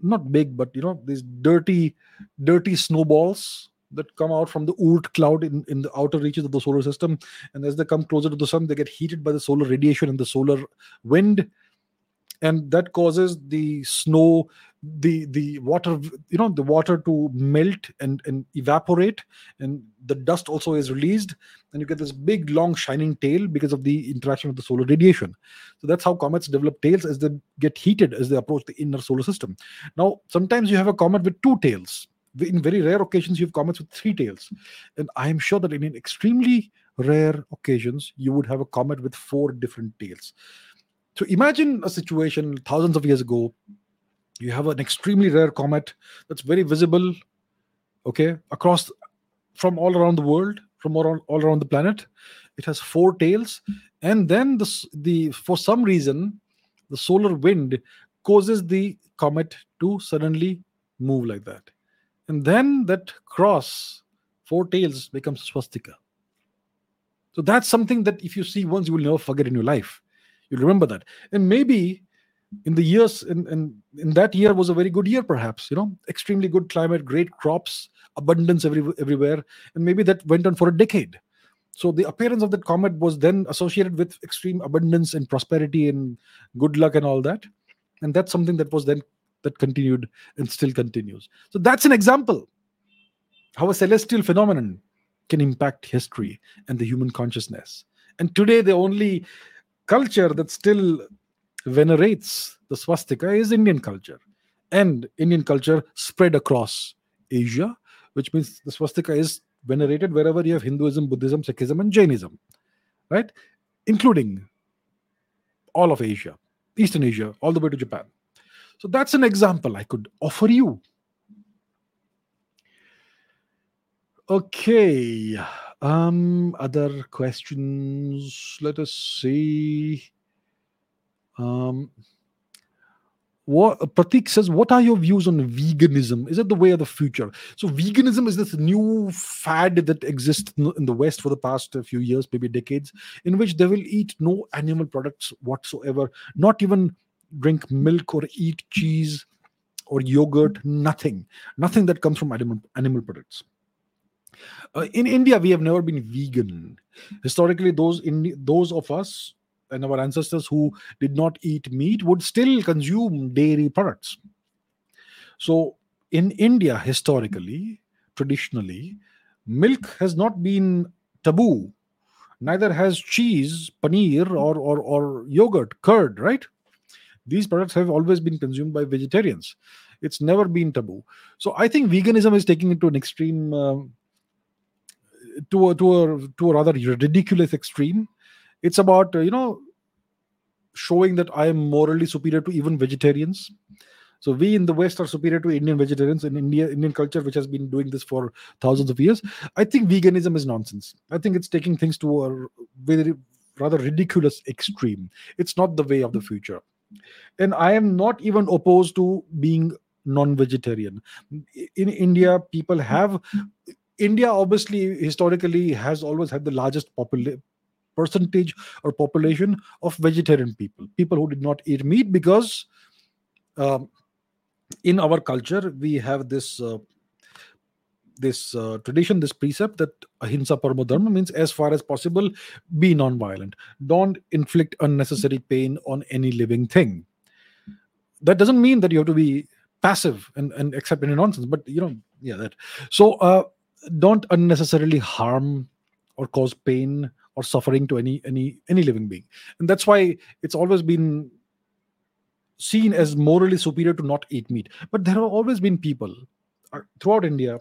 not big but you know these dirty dirty snowballs that come out from the Oort cloud in, in the outer reaches of the solar system. And as they come closer to the sun they get heated by the solar radiation and the solar wind and that causes the snow the the water you know the water to melt and and evaporate and the dust also is released and you get this big long shining tail because of the interaction with the solar radiation. So that's how comets develop tails as they get heated as they approach the inner solar system. Now sometimes you have a comet with two tails. In very rare occasions you have comets with three tails. And i am sure that in extremely rare occasions you would have a comet with four different tails so imagine a situation thousands of years ago. You have an extremely rare comet that's very visible okay across from all around the world from all, all around the planet. It has four tails. And then the, the for some reason the solar wind causes the comet to suddenly move like that. And then that cross four tails becomes swastika. So that's something that if you see once you will never forget in your life you'll remember that. And maybe in the years in, in in that year was a very good year perhaps you know extremely good climate great crops abundance every, everywhere. And maybe that went on for a decade. So the appearance of that comet was then associated with extreme abundance and prosperity and good luck and all that. And that's something that was then that continued and still continues. So that's an example how a celestial phenomenon can impact history and the human consciousness. And today the only culture that still venerates the swastika is Indian culture. And Indian culture spread across Asia, which means the swastika is venerated wherever you have Hinduism, Buddhism, Sikhism, and Jainism, right? Including all of Asia, Eastern Asia, all the way to Japan. So that's an example I could offer you. Okay. Um, other questions? Let us see. Um, what Pratik says, what are your views on veganism? Is it the way of the future? So, veganism is this new fad that exists in the West for the past few years, maybe decades, in which they will eat no animal products whatsoever, not even drink milk or eat cheese or yogurt, nothing, nothing that comes from animal, animal products. Uh, in India, we have never been vegan. Historically, those in those of us and our ancestors who did not eat meat would still consume dairy products. So, in India, historically, traditionally, milk has not been taboo. Neither has cheese, paneer, or, or, or yogurt, curd, right? These products have always been consumed by vegetarians. It's never been taboo. So I think veganism is taking it to an extreme, um, to a, to a to a rather ridiculous extreme. It's about uh, you know showing that I am morally superior to even vegetarians. So we in the West are superior to Indian vegetarians in India, Indian culture, which has been doing this for thousands of years. I think veganism is nonsense. I think it's taking things to a very rather ridiculous extreme. It's not the way of the future. And I am not even opposed to being non-vegetarian. In India, people have India obviously historically has always had the largest population percentage or population of vegetarian people people who did not eat meat because um, in our culture we have this uh, this uh, tradition this precept that ahimsa paramo dharma means as far as possible be non-violent. Don't inflict unnecessary pain on any living thing. That doesn't mean that you have to be passive and, and accept any nonsense but you know yeah that. So uh, don't unnecessarily harm or cause pain or suffering to any any any living being and that's why it's always been seen as morally superior to not eat meat. But there have always been people uh, throughout India,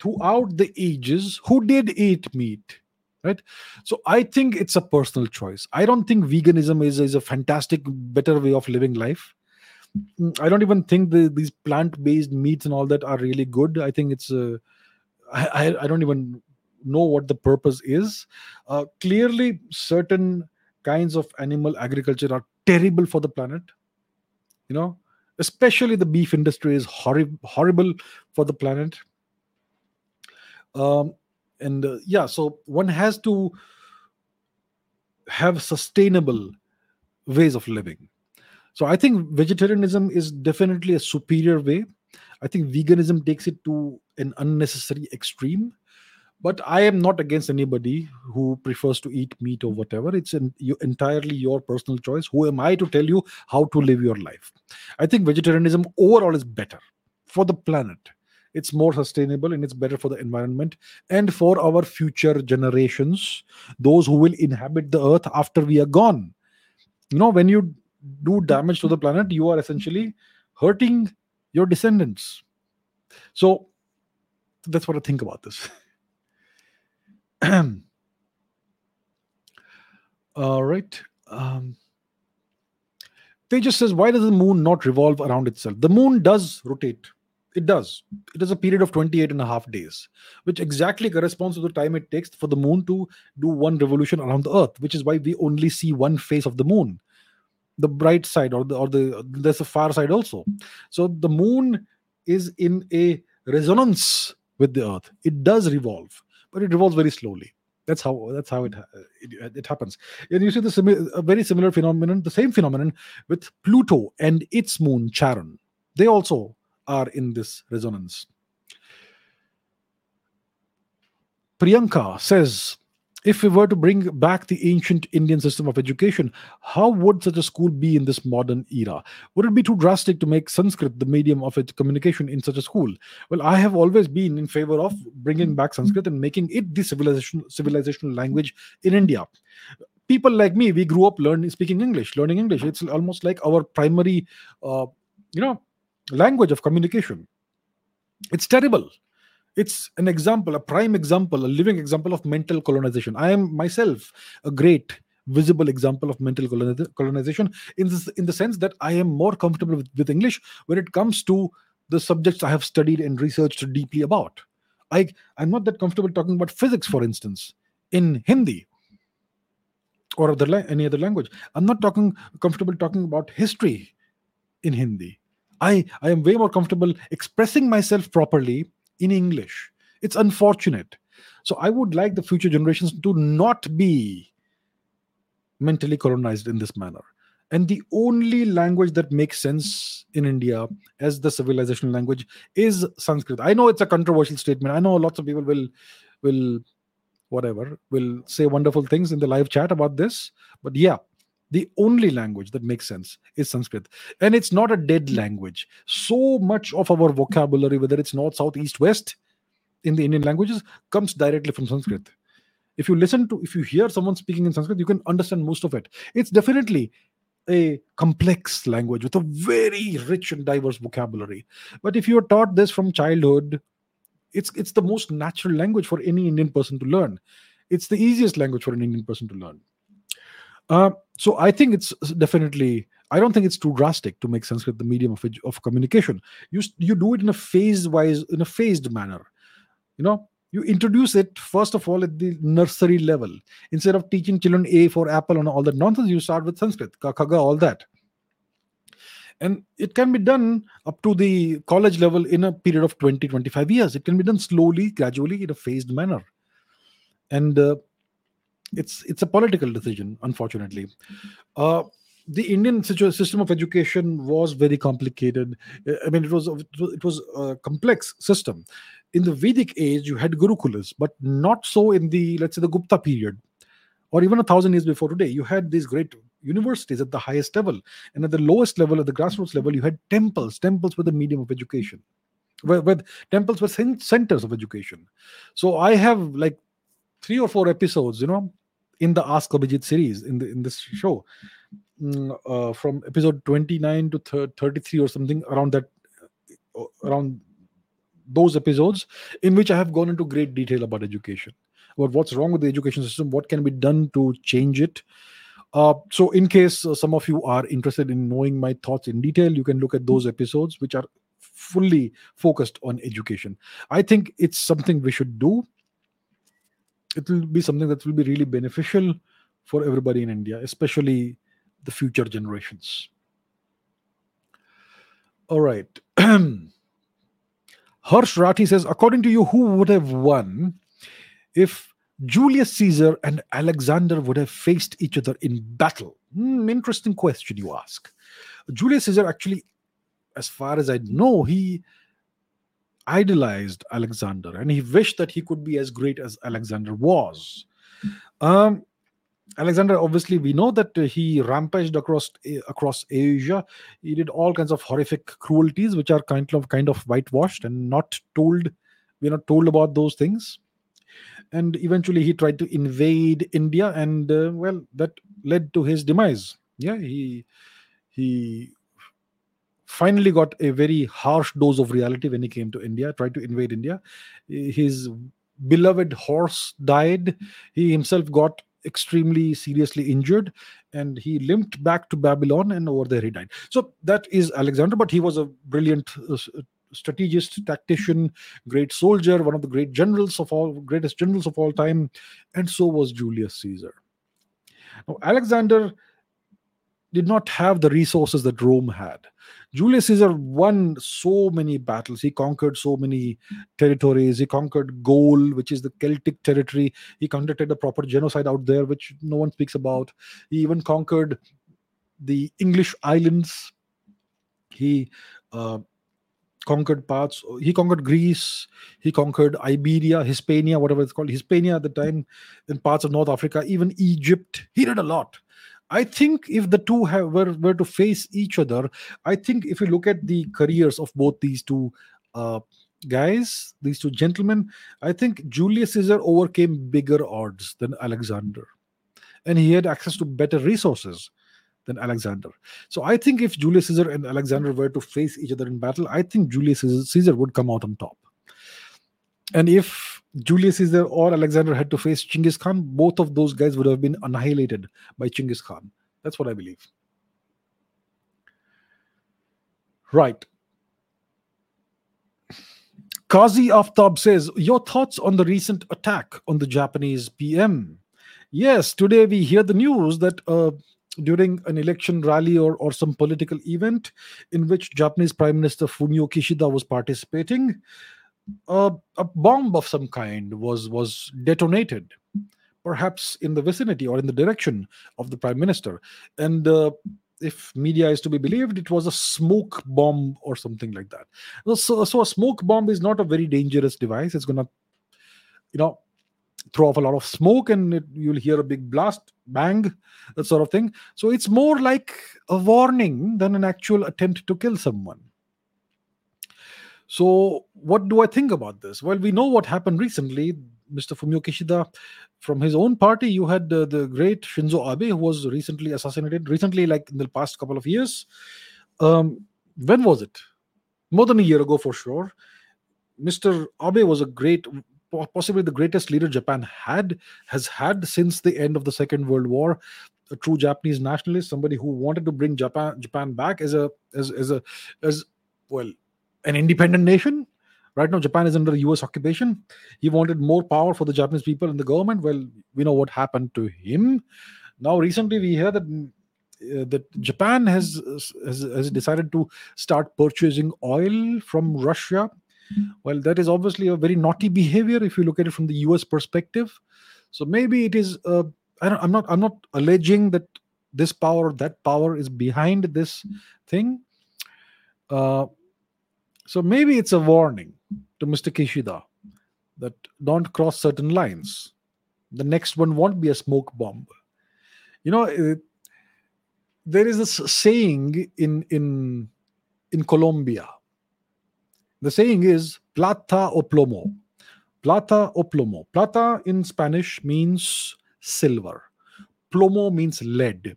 throughout the ages, who did eat meat. Right, so I think it's a personal choice. I don't think veganism is, is a fantastic, better way of living life. Mm, I don't even think the, these plant-based meats and all that are really good. I think it's uh, I, I don't even know what the purpose is. Uh, clearly, certain kinds of animal agriculture are terrible for the planet you know? Especially the beef industry is horrible horrible for the planet. Um, and uh, yeah so one has to have sustainable ways of living. So i think vegetarianism is definitely a superior way i think veganism takes it to an unnecessary extreme but i am not against anybody who prefers to eat meat or whatever. It's an, you, entirely your personal choice. Who am i to tell you how to live your life? I think vegetarianism overall is better for the planet. It's more sustainable and it's better for the environment and for our future generations those who will inhabit the earth after we are gone. You know when you do damage to the planet you are essentially hurting your descendants so that's what i think about this All right. Um, just says, why does the moon not revolve around itself? The moon does rotate. It does. It is a period of 28 and a half days, which exactly corresponds to the time it takes for the moon to do one revolution around the earth, which is why we only see one face of the moon. The bright side or the or the there's a far side also. So the moon is in a resonance with the earth. It does revolve but it revolves very slowly. That's how that's how it it, it happens. And you see the a very similar phenomenon, the same phenomenon with Pluto and its moon Charon. They also are in this resonance. Priyanka says if we were to bring back the ancient Indian system of education, how would such a school be in this modern era? Would it be too drastic to make Sanskrit the medium of its communication in such a school? Well, I have always been in favor of bringing back Sanskrit and making it the civilization civilizational language in India. People like me, we grew up learning speaking English, learning English. It's almost like our primary, uh, you know, language of communication. It's terrible it's an example a prime example a living example of mental colonization. I am myself a great visible example of mental colonization in this in the sense that i am more comfortable with, with english when it comes to the subjects i have studied and researched deeply about. I i'm not that comfortable talking about physics for instance in hindi or other la- any other language. I'm not talking comfortable talking about history in hindi. I i am way more comfortable expressing myself properly in English. It's unfortunate. So I would like the future generations to not be mentally colonized in this manner. And the only language that makes sense in India as the civilizational language is Sanskrit. I know it's a controversial statement. I know lots of people will will whatever will say wonderful things in the live chat about this. But yeah, the only language that makes sense is Sanskrit. And it's not a dead hmm. language. So much of our vocabulary, whether it's north, south, east, west, in the Indian languages, comes directly from Sanskrit. If you listen to, if you hear someone speaking in Sanskrit, you can understand most of it. It's definitely a complex language with a very rich and diverse vocabulary. But if you are taught this from childhood, it's it's the most natural language for any Indian person to learn. It's the easiest language for an Indian person to learn. Uh, so I think it's definitely. I don't think it's too drastic to make Sanskrit the medium of, of communication. You you do it in a phase wise, in a phased manner. You know, you introduce it first of all at the nursery level. Instead of teaching children A for apple and all that nonsense, you start with Sanskrit, kakaga, all that. And it can be done up to the college level in a period of 20, 25 years. It can be done slowly, gradually, in a phased manner. And uh, it's it's a political decision, unfortunately. Uh, the Indian system of education was very complicated. I mean, it was it was a complex system. In the Vedic age, you had gurukulas, but not so in the let's say the Gupta period, or even a thousand years before today. You had these great universities at the highest level, and at the lowest level, at the grassroots level, you had temples. Temples were the medium of education. Where, where temples were centers of education. So I have like three or four episodes, you know, in the Ask Abhijit series in the in this show, mm, uh, from episode 29 to 33 or something around that, uh, around those episodes, in which I have gone into great detail about education, about what's wrong with the education system, what can be done to change it. Uh, so, in case uh, some of you are interested in knowing my thoughts in detail, you can look at those episodes, which are fully focused on education. I think it's something we should do it will be something that will be really beneficial for everybody in India, especially the future generations. All right. Harsh Rathi says, according to you, who would have won if Julius Caesar and Alexander would have faced each other in battle? Hmm, interesting question you ask. Julius Caesar actually, as far as I know, he idolized Alexander and he wished that he could be as great as Alexander was. Um, Alexander, obviously, we know that he rampaged across across Asia. He did all kinds of horrific cruelties, which are kind of kind of whitewashed and not told. We're not told about those things. And eventually, he tried to invade India, and uh, well, that led to his demise. Yeah, he he finally got a very harsh dose of reality when he came to India, tried to invade India. His beloved horse died. He himself got extremely seriously injured and he limped back to Babylon and over there he died. So that is Alexander, but he was a brilliant uh, strategist, tactician, great soldier, one of the great generals of all, greatest generals of all time, and so was Julius Caesar. Now, Alexander did not have the resources that Rome had. Julius Caesar won so many battles. He conquered so many territories. He conquered Gaul, which is the Celtic territory. He conducted a proper genocide out there, which no one speaks about. He even conquered the English islands. He uh, conquered parts. He conquered Greece. He conquered Iberia, Hispania, whatever it's called, Hispania at the time, in parts of North Africa, even Egypt. He did a lot. I think if the two have, were, were to face each other, I think if you look at the careers of both these two uh, guys, these two gentlemen, I think Julius Caesar overcame bigger odds than Alexander. And he had access to better resources than Alexander. So I think if Julius Caesar and Alexander were to face each other in battle, I think Julius Caesar would come out on top. And if Julius Caesar or Alexander had to face Chinggis Khan, both of those guys would have been annihilated by Chinggis Khan. That's what I believe. Right. Kazi Aftab says, Your thoughts on the recent attack on the Japanese PM? Yes, today we hear the news that uh, during an election rally or, or some political event in which Japanese Prime Minister Fumio Kishida was participating, a, a bomb of some kind was was detonated perhaps in the vicinity or in the direction of the prime minister. And uh, if media is to be believed it was a smoke bomb or something like that. So, so a smoke bomb is not a very dangerous device. It's going to you know throw off a lot of smoke and it, you'll hear a big blast bang that sort of thing. So it's more like a warning than an actual attempt to kill someone so, what do I think about this? Well, we know what happened recently. Mr. Fumio Kishida. From his own party, you had uh, the great Shinzo Abe, who was recently assassinated, recently, like in the past couple of years. Um, when was it? More than a year ago, for sure. Mr. Abe was a great, possibly the greatest leader Japan had, has had since the end of the Second World War. A true Japanese nationalist, somebody who wanted to bring Japan Japan back as a as as a as well an independent nation Right now, Japan is under US occupation. He wanted more power for the Japanese people and the government. Well, we know what happened to him. Now, recently, we hear that uh, that Japan has, has has decided to start purchasing oil from Russia. Well, that is obviously a very naughty behavior if you look at it from the U.S. perspective. So maybe it is. Uh, I don't, I'm not. I'm not alleging that this power that power is behind this thing. Uh, so maybe it's a warning to Mr. Kishida that don't cross certain lines. The next one won't be a smoke bomb. You know, it, there is this saying in in in Colombia. The saying is plata o plomo. Plata o plomo. Plata in Spanish means silver. Plomo means lead.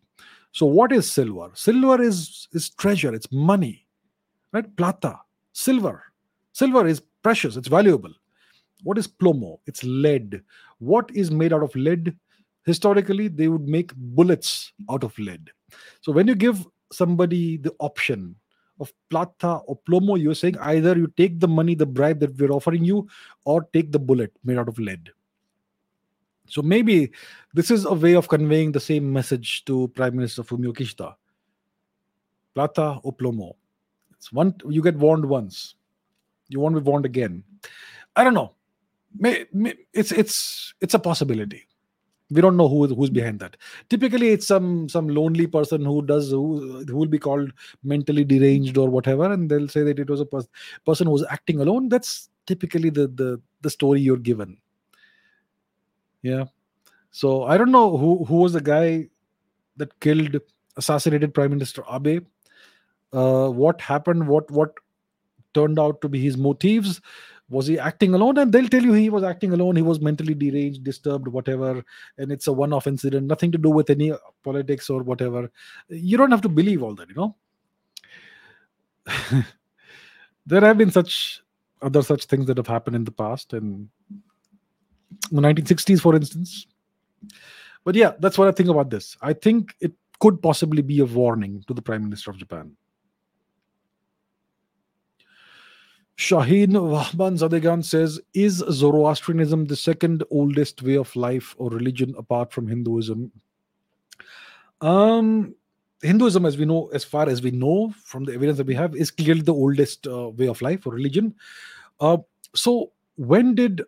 So what is silver? Silver is is treasure. It's money, right? Plata silver. Silver is precious, it's valuable. What is plomo? It's lead. What is made out of lead? Historically, they would make bullets out of lead. So when you give somebody the option of plata or plomo, you're saying either you take the money, the bribe that we're offering you, or take the bullet made out of lead. So maybe this is a way of conveying the same message to Prime Minister Fumio Kishida. Plata or plomo. It's one you get warned once, you won't be warned again. I don't know. May, may, it's it's it's a possibility. We don't know who who's behind that. Typically, it's some some lonely person who does who, who will be called mentally deranged or whatever, and they'll say that it was a pers- person who was acting alone. That's typically the the the story you're given. Yeah. So I don't know who who was the guy that killed assassinated Prime Minister Abe uh, what happened, what what turned out to be his motives. Was he acting alone? And they'll tell you he was acting alone. He was mentally deranged, disturbed, whatever. And it's a one-off incident, nothing to do with any politics or whatever. You don't have to believe all that, you know. there have been such other such things that have happened in the past and the 1960s for instance but yeah that's what i think about this i think it could possibly be a warning to the prime minister of japan Shaheen Wahban Zadegan says, Is Zoroastrianism the second oldest way of life or religion apart from Hinduism? Um, Hinduism, as we know, as far as we know from the evidence that we have, is clearly the oldest uh, way of life or religion. Uh, so, when did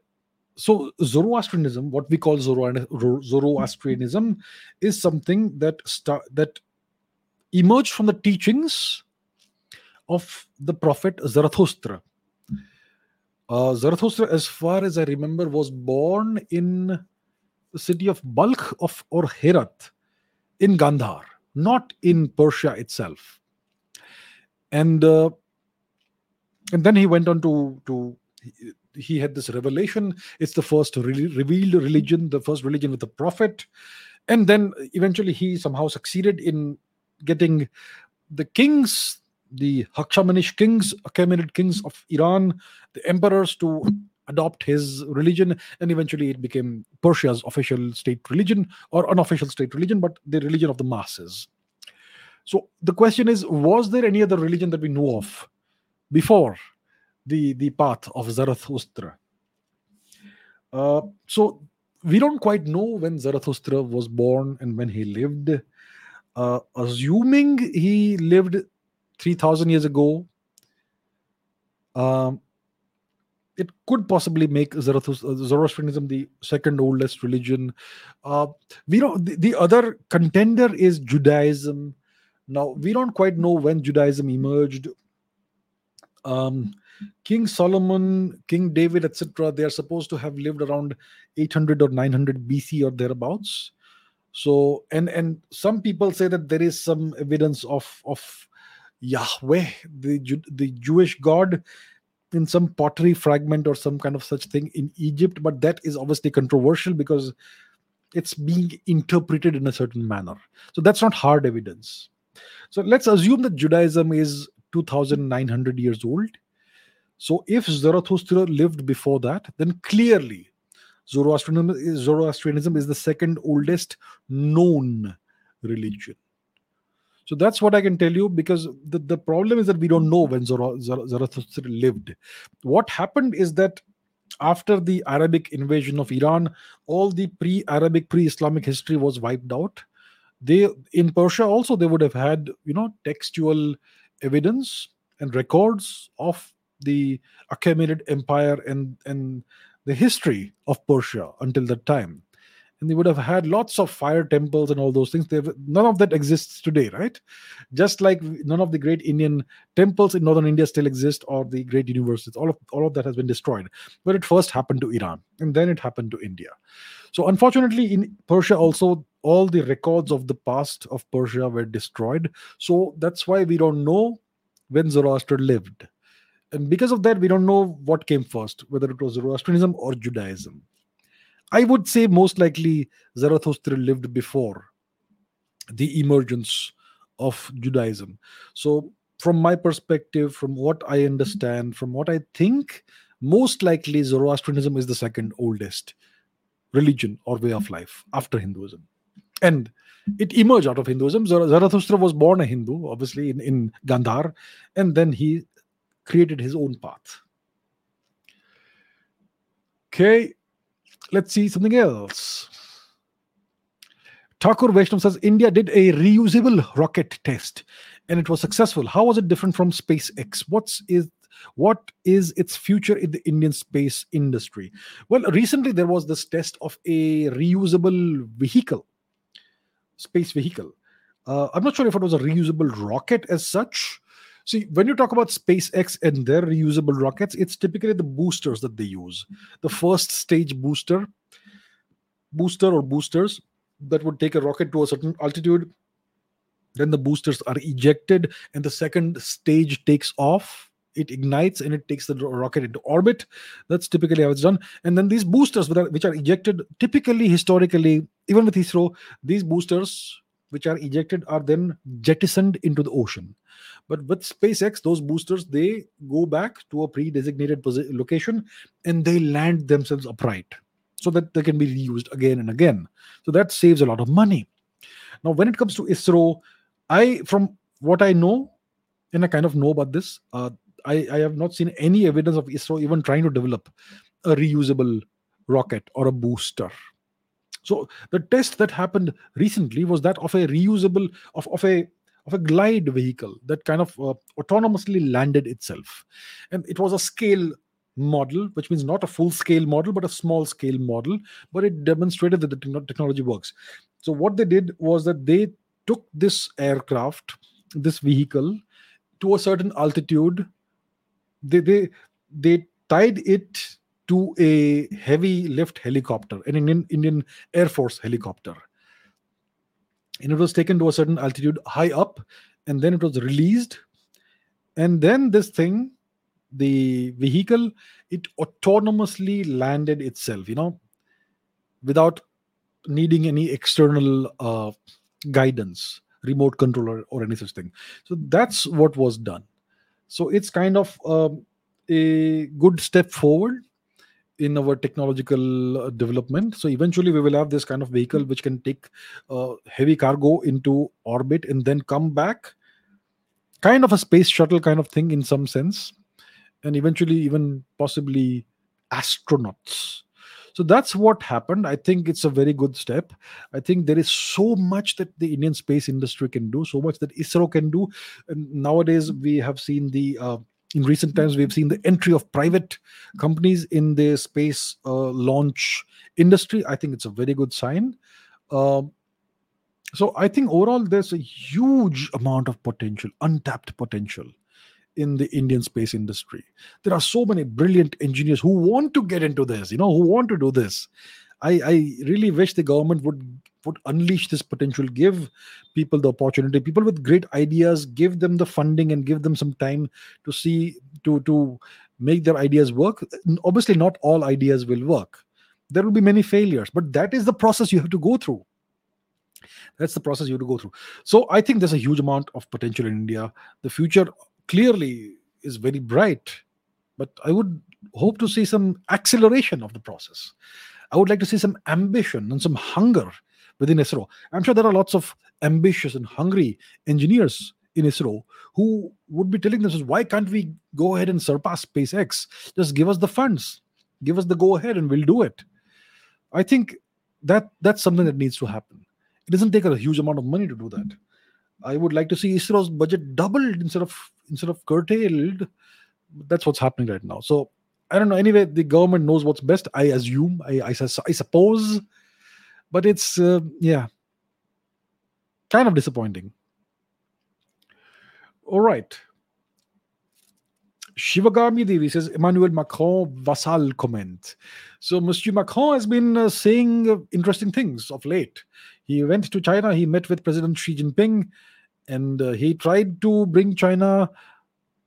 so Zoroastrianism, what we call Zoroastrianism, is something that start that emerged from the teachings of the prophet Zarathustra uh, Zarathustra, as far as I remember, was born in the city of Balkh of or Herat in Gandhar, not in Persia itself. And uh, and then he went on to to he had this revelation. It's the first re- revealed religion, the first religion with the prophet, and then eventually he somehow succeeded in getting the kings the Hakshamanish kings, Achaemenid kings of Iran, the emperors to adopt his religion, and eventually it became Persia's official state religion or unofficial state religion, but the religion of the masses. So the question is was there any other religion that we know of before the, the path of Zarathustra? Uh, so we don't quite know when Zarathustra was born and when he lived. Uh, assuming he lived 3000 years ago um, it could possibly make Zoroastrianism the second oldest religion. Uh, we don't. The, the, other contender is Judaism. Now we don't quite know when Judaism emerged. Um, King Solomon, King David, etc. They are supposed to have lived around 800 or 900 BC or thereabouts. So, and and some people say that there is some evidence of of Yahweh, the the Jewish God, in some pottery fragment or some kind of such thing in Egypt, but that is obviously controversial because it's being interpreted in a certain manner. So that's not hard evidence. So let's assume that Judaism is 2900 years old. So if Zarathustra lived before that, then clearly Zoroastrianism is, Zoroastrianism is the second oldest known religion. So that's what I can tell you because the, the problem is that we don't know when Zarathustra lived. What happened is that after the Arabic invasion of Iran, all the pre-Arabic, pre-Islamic history was wiped out. They in Persia also they would have had you know textual evidence and records of the Achaemenid Empire and and the history of Persia until that time and they would have had lots of fire temples and all those things. They've, none of that exists today, right? Just like none of the great Indian temples in northern India still exist, or the great universities. All of all of that has been destroyed. But it first happened to Iran, and then it happened to India. So unfortunately, in Persia also, all the records of the past of Persia were destroyed. So that's why we don't know when Zoroaster lived. And because of that, we don't know what came first, whether it was Zoroastrianism or Judaism. I would say most likely Zarathustra lived before the emergence of Judaism. So, from my perspective, from what I understand, from what I think, most likely Zoroastrianism is the second oldest religion or way of life after Hinduism. And it emerged out of Hinduism. Zarathustra was born a Hindu, obviously, in, in Gandhar, and then he created his own path. Okay, let's see something else. Thakur Vaishnav says India did a reusable rocket test and it was successful. How was it different from SpaceX? What's is what is its future in the Indian space industry? Well, recently there was this test of a reusable vehicle, space vehicle. Uh, I'm not sure if it was a reusable rocket as such, See, when you talk about SpaceX and their reusable rockets, it's typically the boosters that they use. The mm-hmm. first stage booster, booster or boosters that would take a rocket to a certain altitude. Then the boosters are ejected, and the second stage takes off. It ignites and it takes the rocket into orbit. That's typically how it's done. And then these boosters, which are ejected, typically, historically, even with ISRO, these boosters which are ejected are then jettisoned into the ocean. But with SpaceX, those boosters they go back to a pre-designated location and they land themselves upright so that they can be reused again and again. So that saves a lot of money. Now, when it comes to ISRO, I from what I know, and I kind of know about this, uh, I, I have not seen any evidence of ISRO even trying to develop a reusable rocket or a booster so the test that happened recently was that of a reusable of, of a of a glide vehicle that kind of uh, autonomously landed itself, and it was a scale model, which means not a full scale model but a small scale model, but it demonstrated that the technology works. So what they did was that they took this aircraft, this vehicle, to a certain altitude. They they they tied it to a heavy lift helicopter, an Indian, Indian Air Force helicopter. And it was taken to a certain altitude high up, and then it was released. And then this thing, the vehicle, it autonomously landed itself, you know, without needing any external uh, guidance, remote controller, or any such thing. So that's what was done. So it's kind of um, a good step forward in our technological uh, development. So eventually, we will have this kind of vehicle which can take uh, heavy cargo into orbit and then come back, kind of a space shuttle kind of thing in some sense, and eventually, even possibly astronauts. So that's what happened. I think it's a very good step. I think there is so much that the Indian space industry can do, so much that ISRO can do. And nowadays, we have seen the uh, in recent times we've seen the entry of private companies in the space uh, launch industry. I think it's a very good sign. Um, so i think overall there's a huge amount of potential untapped potential in the indian space industry. There are so many brilliant engineers who want to get into this you know who want to do this. I i really wish the government would would unleash this potential give people the opportunity people with great ideas give them the funding and give them some time to see to to make their ideas work. Obviously, not all ideas will work. There will be many failures, but that is the process you have to go through. That's the process you have to go through. So I think there's a huge amount of potential in India. The future clearly is very bright, but I would hope to see some acceleration of the process. I would like to see some ambition and some hunger within ISRO. I'm sure there are lots of ambitious and hungry engineers in ISRO who would be telling themselves, why can't we go ahead and surpass SpaceX? Just give us the funds, give us the go ahead, and we'll do it. I think that that's something that needs to happen. It doesn't take a huge amount of money to do that. I would like to see ISRO's budget doubled instead of instead of curtailed. That's what's happening right now. So I don't know. Anyway, the government knows what's best. I assume. I I, I suppose, but it's uh, yeah, kind of disappointing. All right. Shivagami Devi says Emmanuel Macron vassal comment. So Monsieur Macron has been uh, saying uh, interesting things of late. He went to China. He met with President Xi Jinping, and uh, he tried to bring China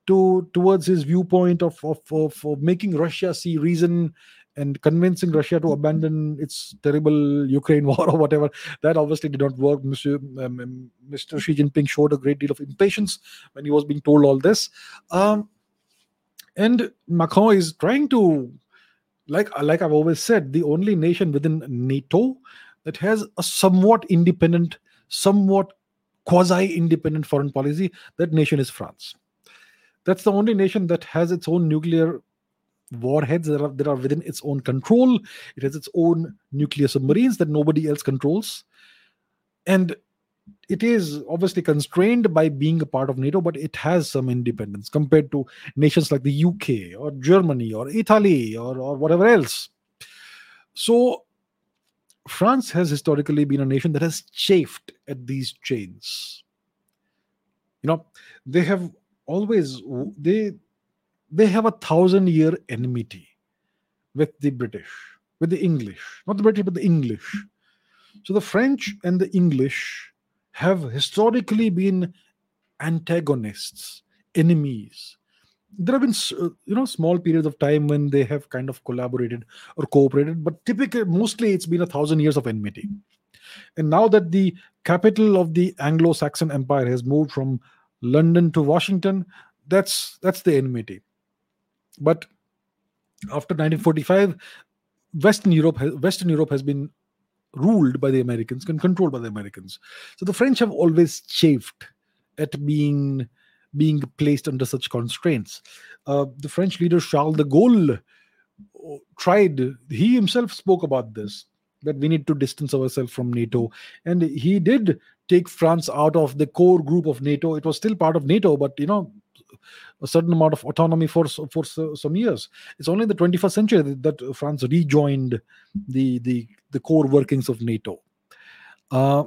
to towards his viewpoint of, of, of, of making Russia see reason and convincing Russia to abandon its terrible Ukraine war or whatever. That obviously did not work. Monsieur, um, Mr. Um, Xi Jinping showed a great deal of impatience when he was being told all this. Um, and Macron is trying to, like, like I've always said, the only nation within NATO that has a somewhat independent, somewhat quasi independent foreign policy, that nation is France. That's the only nation that has its own nuclear warheads that are, that are within its own control. It has its own nuclear submarines that nobody else controls. And it is obviously constrained by being a part of NATO, but it has some independence compared to nations like the UK or Germany or Italy or, or whatever else. So, France has historically been a nation that has chafed at these chains. You know, they have always they they have a thousand year enmity with the British, with the English, not the British, but the English. So the French and the English have historically been antagonists, enemies. There have been, uh, you know, small periods of time when they have kind of collaborated or cooperated, but typically, mostly, it's been a thousand years of enmity. And now that the capital of the Anglo-Saxon Empire has moved from London to Washington, that's that's the enmity. But after 1945, Western Europe, Western Europe has been ruled by the Americans controlled by the Americans. So the French have always chafed at being being placed under such constraints. Uh, the French leader Charles de Gaulle uh, tried. He himself spoke about this that we need to distance ourselves from NATO, and he did take France out of the core group of NATO. It was still part of NATO, but you know a certain amount of autonomy for for some years. It's only in the 21st century that France rejoined the the the core workings of NATO. Uh,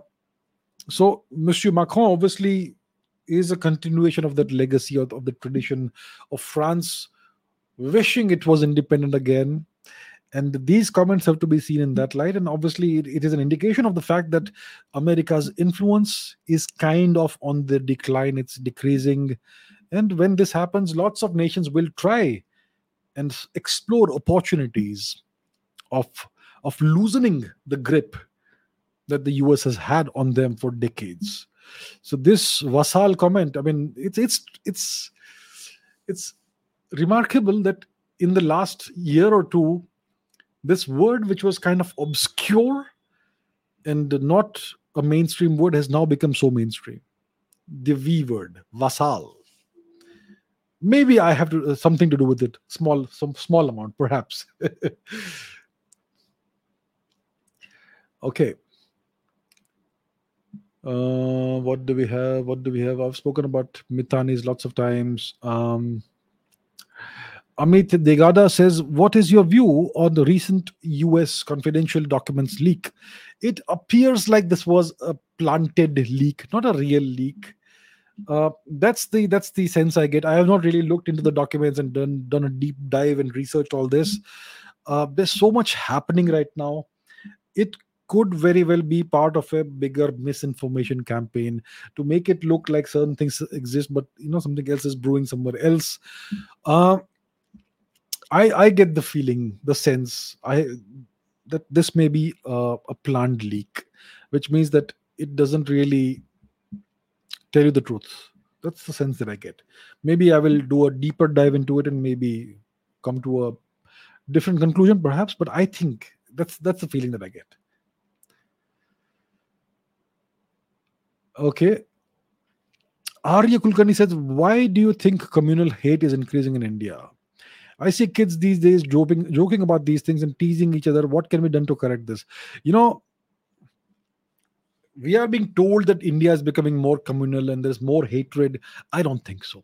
so, Monsieur Macron obviously is a continuation of that legacy of, of the tradition of France wishing it was independent again. And these comments have to be seen in that light. And obviously, it, it is an indication of the fact that America's influence is kind of on the decline, it's decreasing and when this happens, lots of nations will try and explore opportunities of, of loosening the grip that the US has had on them for decades. So this vassal comment, I mean, it's it's it's it's remarkable that in the last year or two, this word which was kind of obscure and not a mainstream word has now become so mainstream. The V word, vassal maybe i have to uh, something to do with it small some small amount perhaps. Okay. Uh, what do we have? What do we have? I've spoken about mithanis lots of times. Um, Amit Degada says, What is your view on the recent US confidential documents leak? It appears like this was a planted leak, not a real leak uh, that's the that's the sense I get. I have not really looked into the documents and done done a deep dive and researched all this. Uh, there's so much happening right now. It could very well be part of a bigger misinformation campaign to make it look like certain things exist, but you know something else is brewing somewhere else. Uh, I I get the feeling, the sense, I that this may be a, a planned leak, which means that it doesn't really tell you the truth. That's the sense that I get. Maybe I will do a deeper dive into it and maybe come to a different conclusion, perhaps. But I think that's that's the feeling that I get. Okay. Arya Kulkarni says, Why do you think communal hate is increasing in India? I see kids these days joking, joking about these things and teasing each other. What can be done to correct this? You know, we are being told that India is becoming more communal and there's more hatred. I don't think so.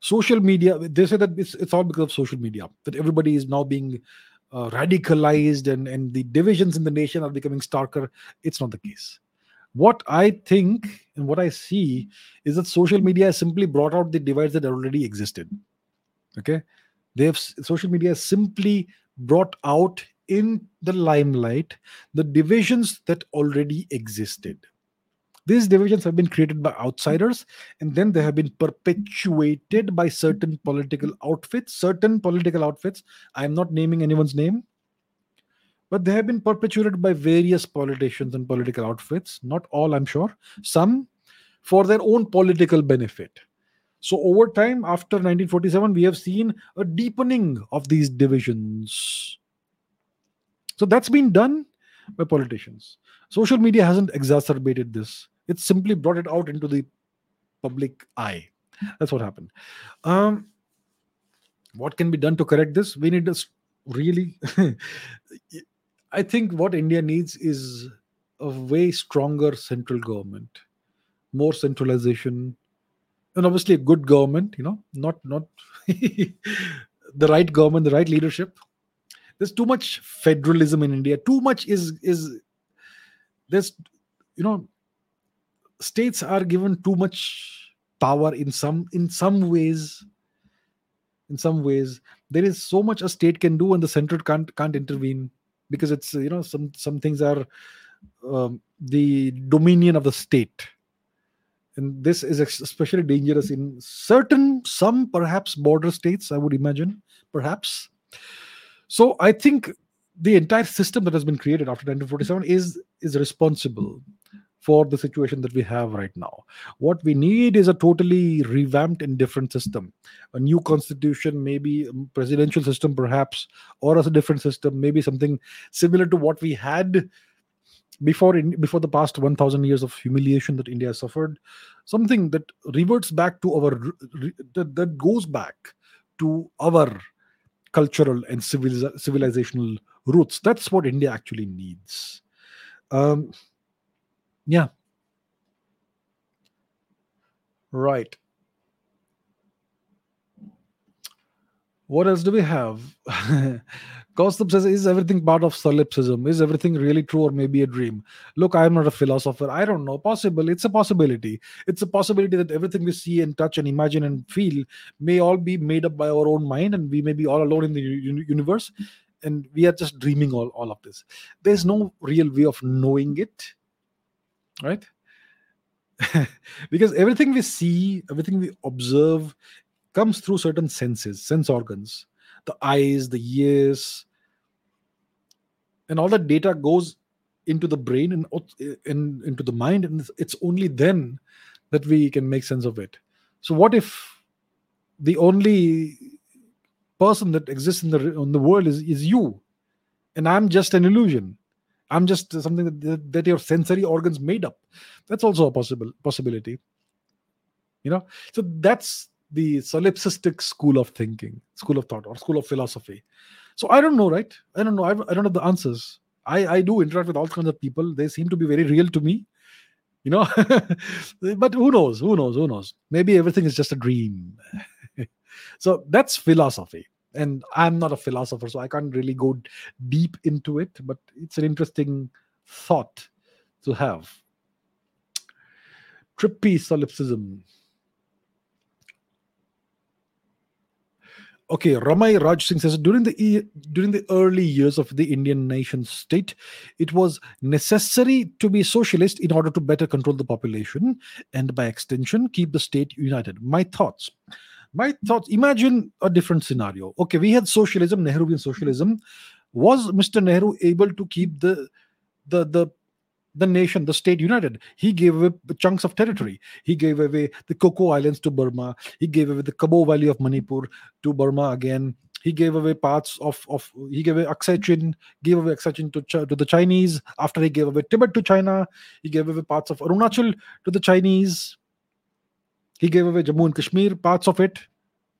Social media, they say that it's, it's all because of social media, that everybody is now being uh, radicalized and, and the divisions in the nation are becoming starker. It's not the case. What I think and what I see is that social media has simply brought out the divides that already existed. Okay. They have social media simply brought out in the limelight the divisions that already existed. These divisions have been created by outsiders and then they have been perpetuated by certain political outfits. Certain political outfits, I am not naming anyone's name, but they have been perpetuated by various politicians and political outfits. Not all, I'm sure. Some for their own political benefit. So, over time, after 1947, we have seen a deepening of these divisions. So, that's been done by politicians. Social media hasn't exacerbated this, it's simply brought it out into the public eye. That's what happened. Um, what can be done to correct this? We need to really. I think what India needs is a way stronger central government, more centralization, and obviously a good government you know not not the right government the right leadership. There's too much federalism in india. Too much is is there's you know states are given too much power in some in some ways. In some ways there is so much a state can do and the central can't can't intervene because it's you know some some things are um, the dominion of the state and this is especially dangerous in certain some perhaps border states i would imagine perhaps. So i think the entire system that has been created after 1947 is is responsible for the situation that we have right now. What we need is a totally revamped and different system. A new constitution maybe presidential system perhaps or as a different system maybe something similar to what we had before in, before the past 1000 years of humiliation that india suffered something that reverts back to our that, that goes back to our cultural and civiliz- civilizational roots. That's what india actually needs. Um yeah. Right what else do we have Kaustubh says, Is everything part of solipsism? Is everything really true or maybe a dream? Look, I'm not a philosopher. I don't know. Possible. It's a possibility. It's a possibility that everything we see and touch and imagine and feel may all be made up by our own mind and we may be all alone in the universe and we are just dreaming all, all of this. There's no real way of knowing it, right? because everything we see, everything we observe comes through certain senses, sense organs the eyes, the ears, and all that data goes into the brain and in, into the mind and it's only then that we can make sense of it. So what if the only person that exists in the in the world is is you? And i'm just an illusion. I'm just something that, that your sensory organs made up. That's also a possible possibility. You know? So that's the solipsistic school of thinking school of thought or school of philosophy so I don't know, right? I don't know. I, I don't have the answers. I, I do interact with all kinds of people. They seem to be very real to me, you know. but who knows? Who knows? Who knows? Maybe everything is just a dream. so that's philosophy. And I'm not a philosopher, so I can't really go deep into it, but it's an interesting thought to have. Trippy solipsism. Okay, Ramai Raj Singh says during the during the early years of the Indian nation state, it was necessary to be socialist in order to better control the population and, by extension, keep the state united. My thoughts. My thoughts imagine a different scenario. Okay, we had socialism, Nehruvian socialism. Was Mr. Nehru able to keep the the the the nation, the state united. He gave away chunks of territory. He gave away the Coco Islands to Burma. He gave away the Kabaw Valley of Manipur to Burma again. He gave away parts of, of he gave away Aksai Chin, gave away Aksai Chin to, to the Chinese. After he gave away Tibet to China, he gave away parts of Arunachal to the Chinese. He gave away Jammu and Kashmir, parts of it,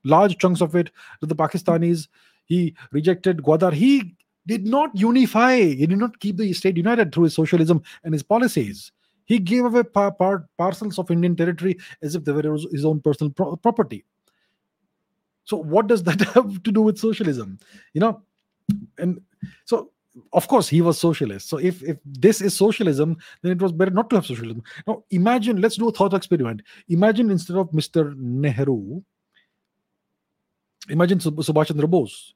large chunks of it to the Pakistanis. He rejected Gwadar. He did not unify. He did not keep the state united through his socialism and his policies. He gave away par- par- parcels of Indian territory as if they were his own personal pro- property. So, what does that have to do with socialism? You know, and so of course he was socialist. So, if if this is socialism, then it was better not to have socialism. Now, imagine. Let's do a thought experiment. Imagine instead of Mr. Nehru, imagine Subhash Chandra Bose.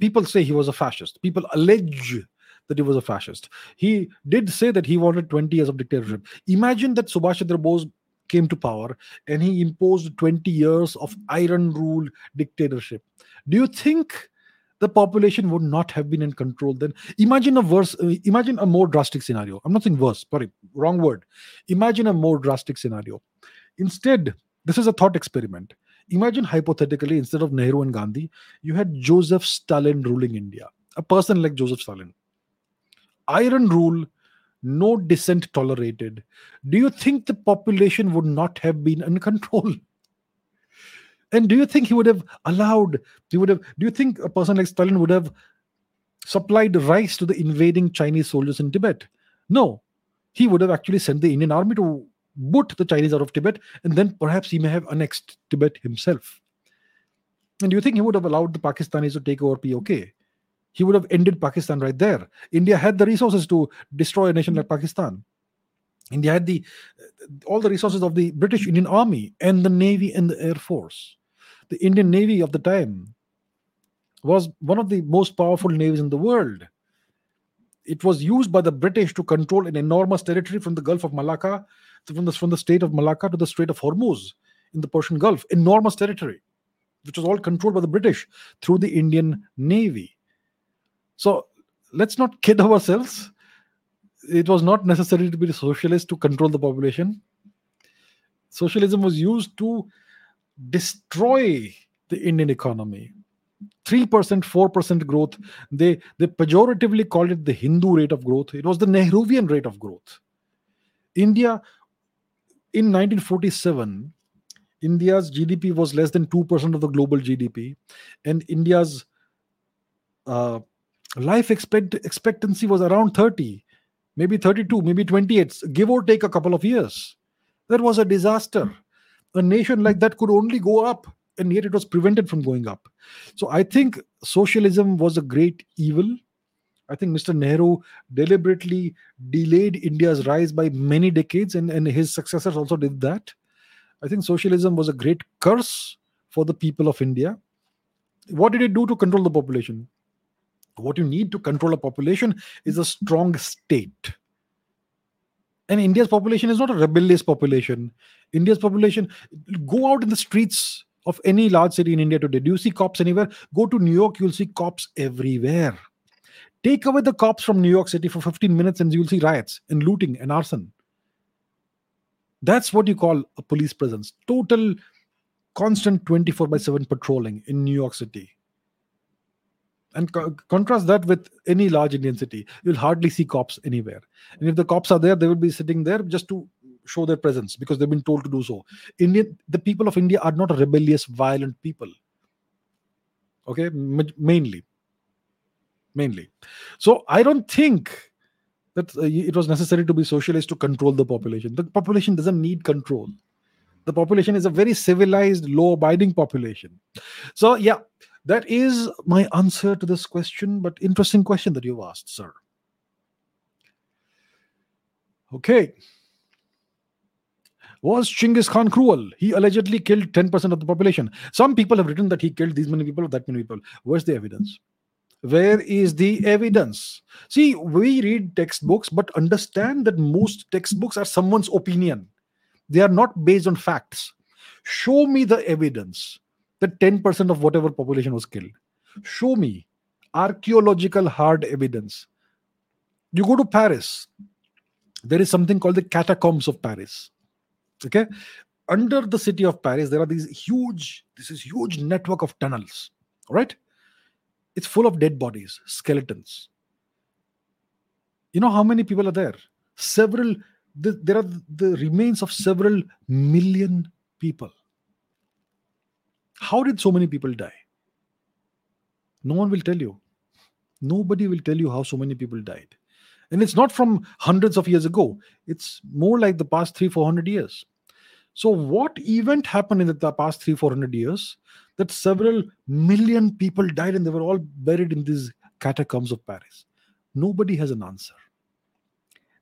People say he was a fascist. People allege that he was a fascist. He did say that he wanted 20 years of dictatorship. Imagine that Subhash Chandra Bose came to power and he imposed 20 years of iron rule dictatorship. Do you think the population would not have been in control then? Imagine a worse, imagine a more drastic scenario. I'm not saying worse, sorry, wrong word. Imagine a more drastic scenario. Instead, this is a thought experiment. Imagine hypothetically, instead of Nehru and Gandhi, you had Joseph Stalin ruling India, a person like Joseph Stalin. Iron rule, no dissent tolerated. Do you think the population would not have been in control? And do you think he would have allowed, he would have, do you think a person like Stalin would have supplied rice to the invading Chinese soldiers in Tibet? No. He would have actually sent the Indian army to boot the Chinese out of Tibet, and then perhaps he may have annexed Tibet himself. And do you think he would have allowed the Pakistanis to take over POK? He would have ended Pakistan right there. India had the resources to destroy a nation like Pakistan. India had the uh, all the resources of the British Indian Army and the Navy and the Air Force. The Indian Navy of the time was one of the most powerful navies in the world. It was used by the British to control an enormous territory from the Gulf of Malacca from the, from the state of Malacca to the Strait of Hormuz in the Persian Gulf, enormous territory, which was all controlled by the British through the Indian Navy. So let's not kid ourselves. It was not necessary to be a socialist to control the population. Socialism was used to destroy the Indian economy. 3%, 4% growth. They, they pejoratively called it the Hindu rate of growth. It was the Nehruvian rate of growth. India in 1947, India's GDP was less than 2% of the global GDP, and India's uh, life expect- expectancy was around 30, maybe 32, maybe 28, give or take a couple of years. That was a disaster. A nation like that could only go up, and yet it was prevented from going up. So I think socialism was a great evil I think Mr. Nehru deliberately delayed India's rise by many decades, and, and his successors also did that. I think socialism was a great curse for the people of India. What did it do to control the population? What you need to control a population is a strong state. And India's population is not a rebellious population. India's population, go out in the streets of any large city in India today. Do you see cops anywhere? Go to New York, you'll see cops everywhere Take away the cops from New York City for 15 minutes and you'll see riots and looting and arson. That's what you call a police presence. Total constant 24 by 7 patrolling in New York City. And co- contrast that with any large Indian city. You'll hardly see cops anywhere. And if the cops are there, they will be sitting there just to show their presence because they've been told to do so. Indian, the people of India are not rebellious, violent people. Okay, M- mainly mainly. So I don't think that uh, it was necessary to be socialist to control the population. The population doesn't need control. The population is a very civilized, law abiding population. So, yeah, that is my answer to this question, but interesting question that you've asked, sir. Okay. Was Chinggis Khan cruel? He allegedly killed 10% of the population. Some people have written that he killed these many people that many people. Where's the evidence? Where is the evidence? See, we read textbooks, but understand that most textbooks are someone's opinion. They are not based on facts. Show me the evidence that 10% of whatever population was killed. Show me archaeological hard evidence. You go to Paris, there is something called the catacombs of Paris. Okay. Under the city of Paris, there are these huge, this is huge network of tunnels. All right. It's full of dead bodies, skeletons. You know how many people are there? Several, the, there are the remains of several million people. How did so many people die? No one will tell you. Nobody will tell you how so many people died. And it's not from hundreds of years ago, it's more like the past three, 400 years. So, what event happened in the past three, 400 years that several million people died and they were all buried in these catacombs of Paris? Nobody has an answer.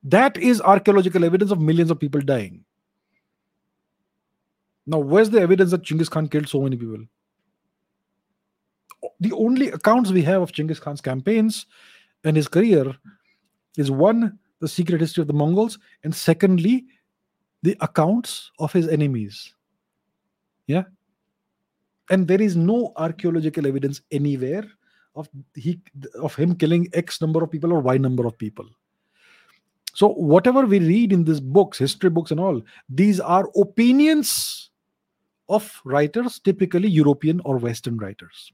That is archaeological evidence of millions of people dying. Now, where's the evidence that Chinggis Khan killed so many people? The only accounts we have of Chinggis Khan's campaigns and his career is one, the secret history of the Mongols, and secondly, the accounts of his enemies. Yeah. And there is no archaeological evidence anywhere of he of him killing X number of people or Y number of people. So whatever we read in these books, history books and all, these are opinions of writers, typically European or Western writers.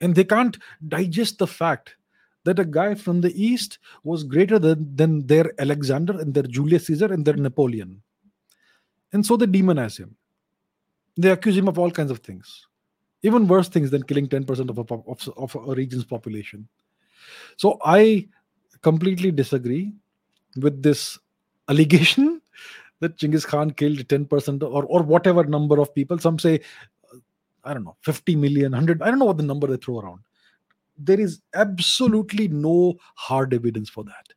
And they can't digest the fact that a guy from the East was greater than, than their Alexander and their Julius Caesar and their Napoleon. And so they demonize him. They accuse him of all kinds of things, even worse things than killing 10% of a, of, of a region's population. So I completely disagree with this allegation that Genghis Khan killed 10% or, or whatever number of people. Some say, I don't know, 50 million, 100, I don't know what the number they throw around. There is absolutely no hard evidence for that.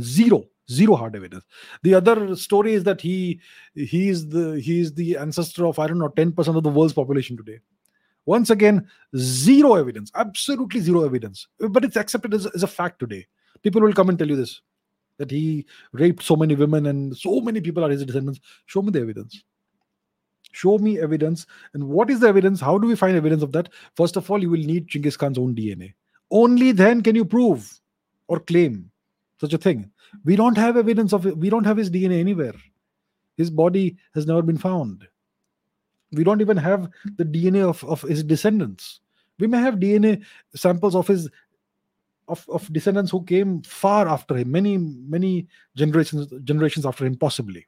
Zero, zero hard evidence. The other story is that he he is the he is the ancestor of I don't know 10% of the world's population today. Once again, zero evidence, absolutely zero evidence. But it's accepted as, as a fact today. People will come and tell you this that he raped so many women and so many people are his descendants. Show me the evidence. Show me evidence. And what is the evidence? How do we find evidence of that? First of all, you will need Genghis Khan's own DNA. Only then can you prove or claim such a thing. We don't have evidence of it. We don't have his DNA anywhere. His body has never been found. We don't even have the DNA of, of his descendants. We may have DNA samples of his of, of descendants who came far after him, many, many generations, generations after him, possibly.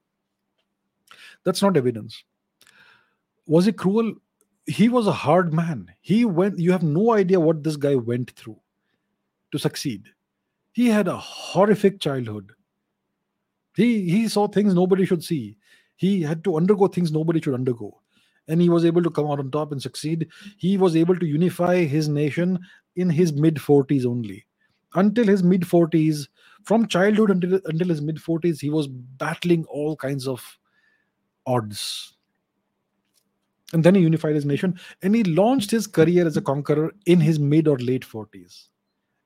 That's not evidence. Was he cruel? He was a hard man. He went, you have no idea what this guy went through to succeed. He had a horrific childhood. He he saw things nobody should see. He had to undergo things nobody should undergo. And he was able to come out on top and succeed. He was able to unify his nation in his mid 40s only until his mid 40s from childhood until, until his mid 40s he was battling all kinds of odds and then he unified his nation and he launched his career as a conqueror in his mid or late 40s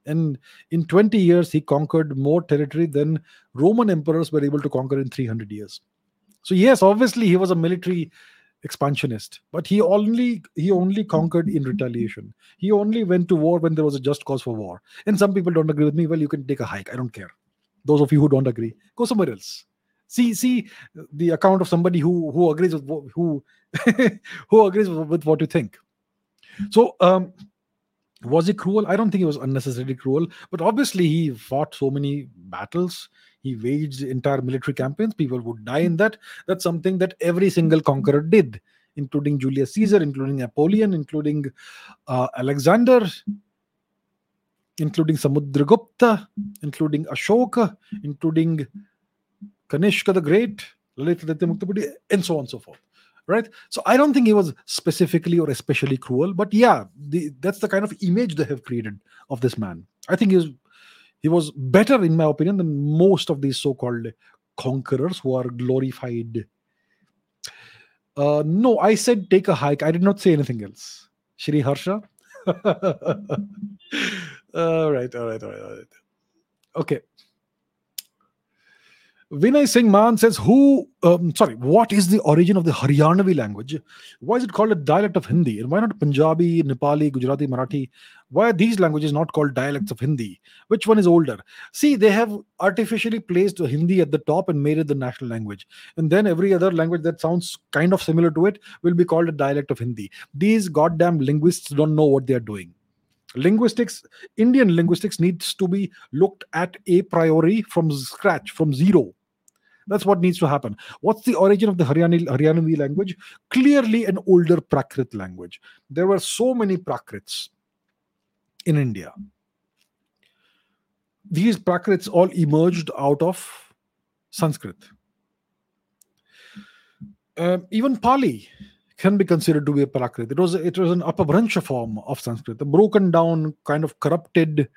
and in 20 years he conquered more territory than roman emperors were able to conquer in 300 years. So yes obviously he was a military expansionist but he only he only conquered in retaliation. He only went to war when there was a just cause for war. And some people don't agree with me. Well you can take a hike. I don't care. Those of you who don't agree go somewhere else. See see the account of somebody who who agrees with who who agrees with, what you think. So um was he cruel? I don't think he was unnecessarily cruel but obviously he fought so many battles. He waged entire military campaigns. People would die in that. That's something that every single conqueror did including julius caesar including napoleon including uh, alexander including samudragupta including ashoka including kanishka the great and so on and so forth right so i don't think he was specifically or especially cruel but yeah the, that's the kind of image they have created of this man i think he was he was better, in my opinion, than most of these so-called conquerors who are glorified. Uh, no, I said take a hike. I did not say anything else. Shri Harsha. all right, all right, all right, all right. Okay. Vinay Singh Man says, "Who? Um, sorry, what is the origin of the Haryanavi language? Why is it called a dialect of Hindi? And why not Punjabi, Nepali, Gujarati, Marathi? Why are these languages not called dialects of Hindi? Which one is older? See, they have artificially placed Hindi at the top and made it the national language, and then every other language that sounds kind of similar to it will be called a dialect of Hindi. These goddamn linguists don't know what they are doing." Linguistics indian linguistics needs to be looked at a priori from scratch from zero. That's what needs to happen. What's the origin of the haryani haryanavi language? Clearly an older prakrit language. There were so many prakrits in india. These prakrits all emerged out of sanskrit. Um, even pali can be considered to be a Prakrit. It was it was an Apabhransha form of Sanskrit, a broken down, kind of corrupted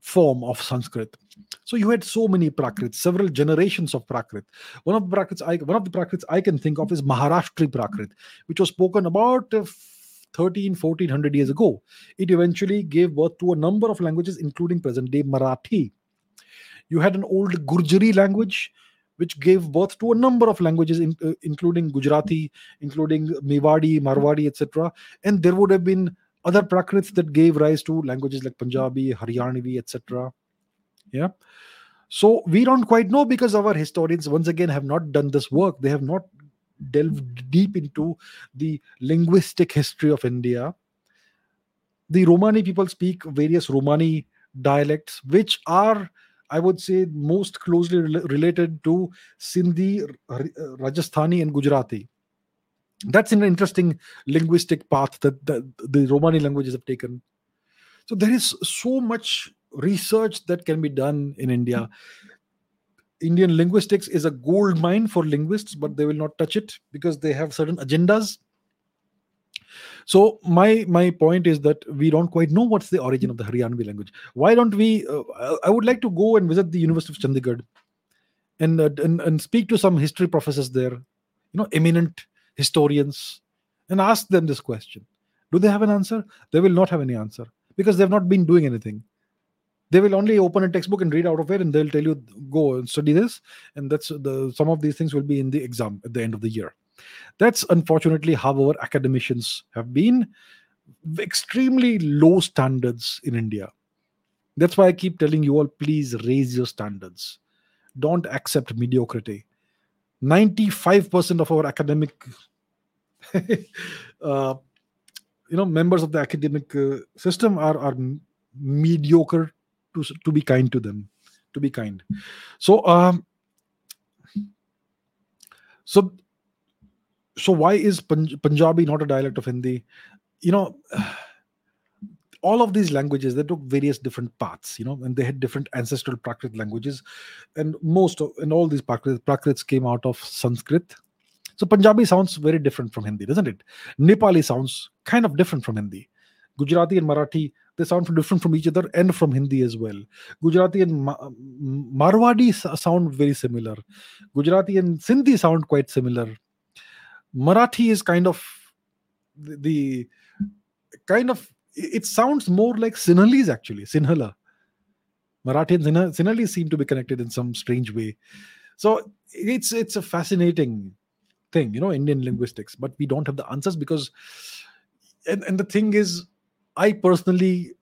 form of Sanskrit. So you had so many Prakrits, several generations of Prakrit. One of the Prakrits I one of the Prakrits I can think of is Maharashtri Prakrit, which was spoken about uh, 13 1400 years ago. It eventually gave birth to a number of languages, including present day Marathi. You had an old Gurjari language which gave birth to a number of languages, in, uh, including Gujarati, including Mewadi, Marwadi, etc. And there would have been other Prakrits that gave rise to languages like Punjabi, Haryanavi, etc. Yeah. So we don't quite know because our historians, once again, have not done this work. They have not delved deep into the linguistic history of India. The Romani people speak various Romani dialects, which are I would say most closely related to Sindhi, uh, uh, Rajasthani, and Gujarati. That's an interesting linguistic path that the, the Romani languages have taken. So there is so much research that can be done in India. Indian linguistics is a gold mine for linguists, but they will not touch it because they have certain agendas so my my point is that we don't quite know what's the origin of the Haryanvi language. Why don't we? Uh, I would like to go and visit the University of Chandigarh, and, uh, and and speak to some history professors there, you know, eminent historians, and ask them this question. Do they have an answer? They will not have any answer because they've not been doing anything. They will only open a textbook and read out of it, and they'll tell you, "Go and study this." And that's the some of these things will be in the exam at the end of the year. That's unfortunately how our academicians have been extremely low standards in India. That's why I keep telling you all please raise your standards. Don't accept mediocrity. 95% of our academic uh, you know members of the academic uh, system are are mediocre to to be kind to them to be kind so um so so why is Punjabi not a dialect of Hindi? You know, all of these languages they took various different paths, you know, and they had different ancestral Prakrit languages, and most of and all these Prakrit, Prakrits came out of Sanskrit. So Punjabi sounds very different from Hindi, doesn't it? Nepali sounds kind of different from Hindi. Gujarati and Marathi they sound different from each other and from Hindi as well. Gujarati and Ma- Marwadi sound very similar. Gujarati and Sindhi sound quite similar. Marathi is kind of the, the kind of it sounds more like Sinhalese actually, Sinhala. Marathi and Sinhalese seem to be connected in some strange way. So it's it's a fascinating thing, you know, Indian linguistics, but we don't have the answers because and, and the thing is, I personally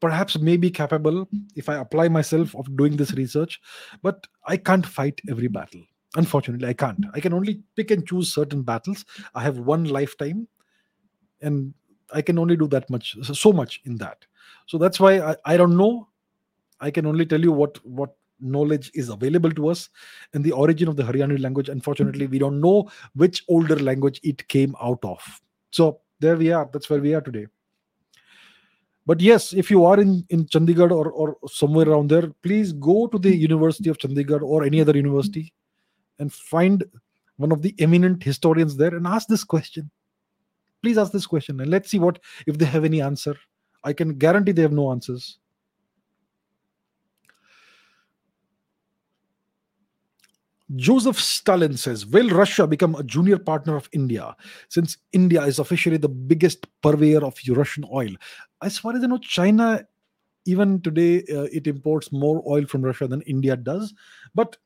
perhaps may be capable if I apply myself of doing this research, but I can't fight every battle unfortunately i can't. I can only pick and choose certain battles. I have one lifetime and i can only do that much so much in that. So that's why i, I don't know. I can only tell you what what knowledge is available to us and the origin of the haryani language. Unfortunately we don't know which older language it came out of. So there we are. That's where we are today. But yes if you are in in chandigarh or, or somewhere around there please go to the university of chandigarh or any other university and find one of the eminent historians there and ask this question please ask this question and let's see what if they have any answer i can guarantee they have no answers Joseph Stalin says, Will Russia become a junior partner of India since India is officially the biggest purveyor of Russian oil? As far as I know, China, even today, uh, it imports more oil from Russia than India does. But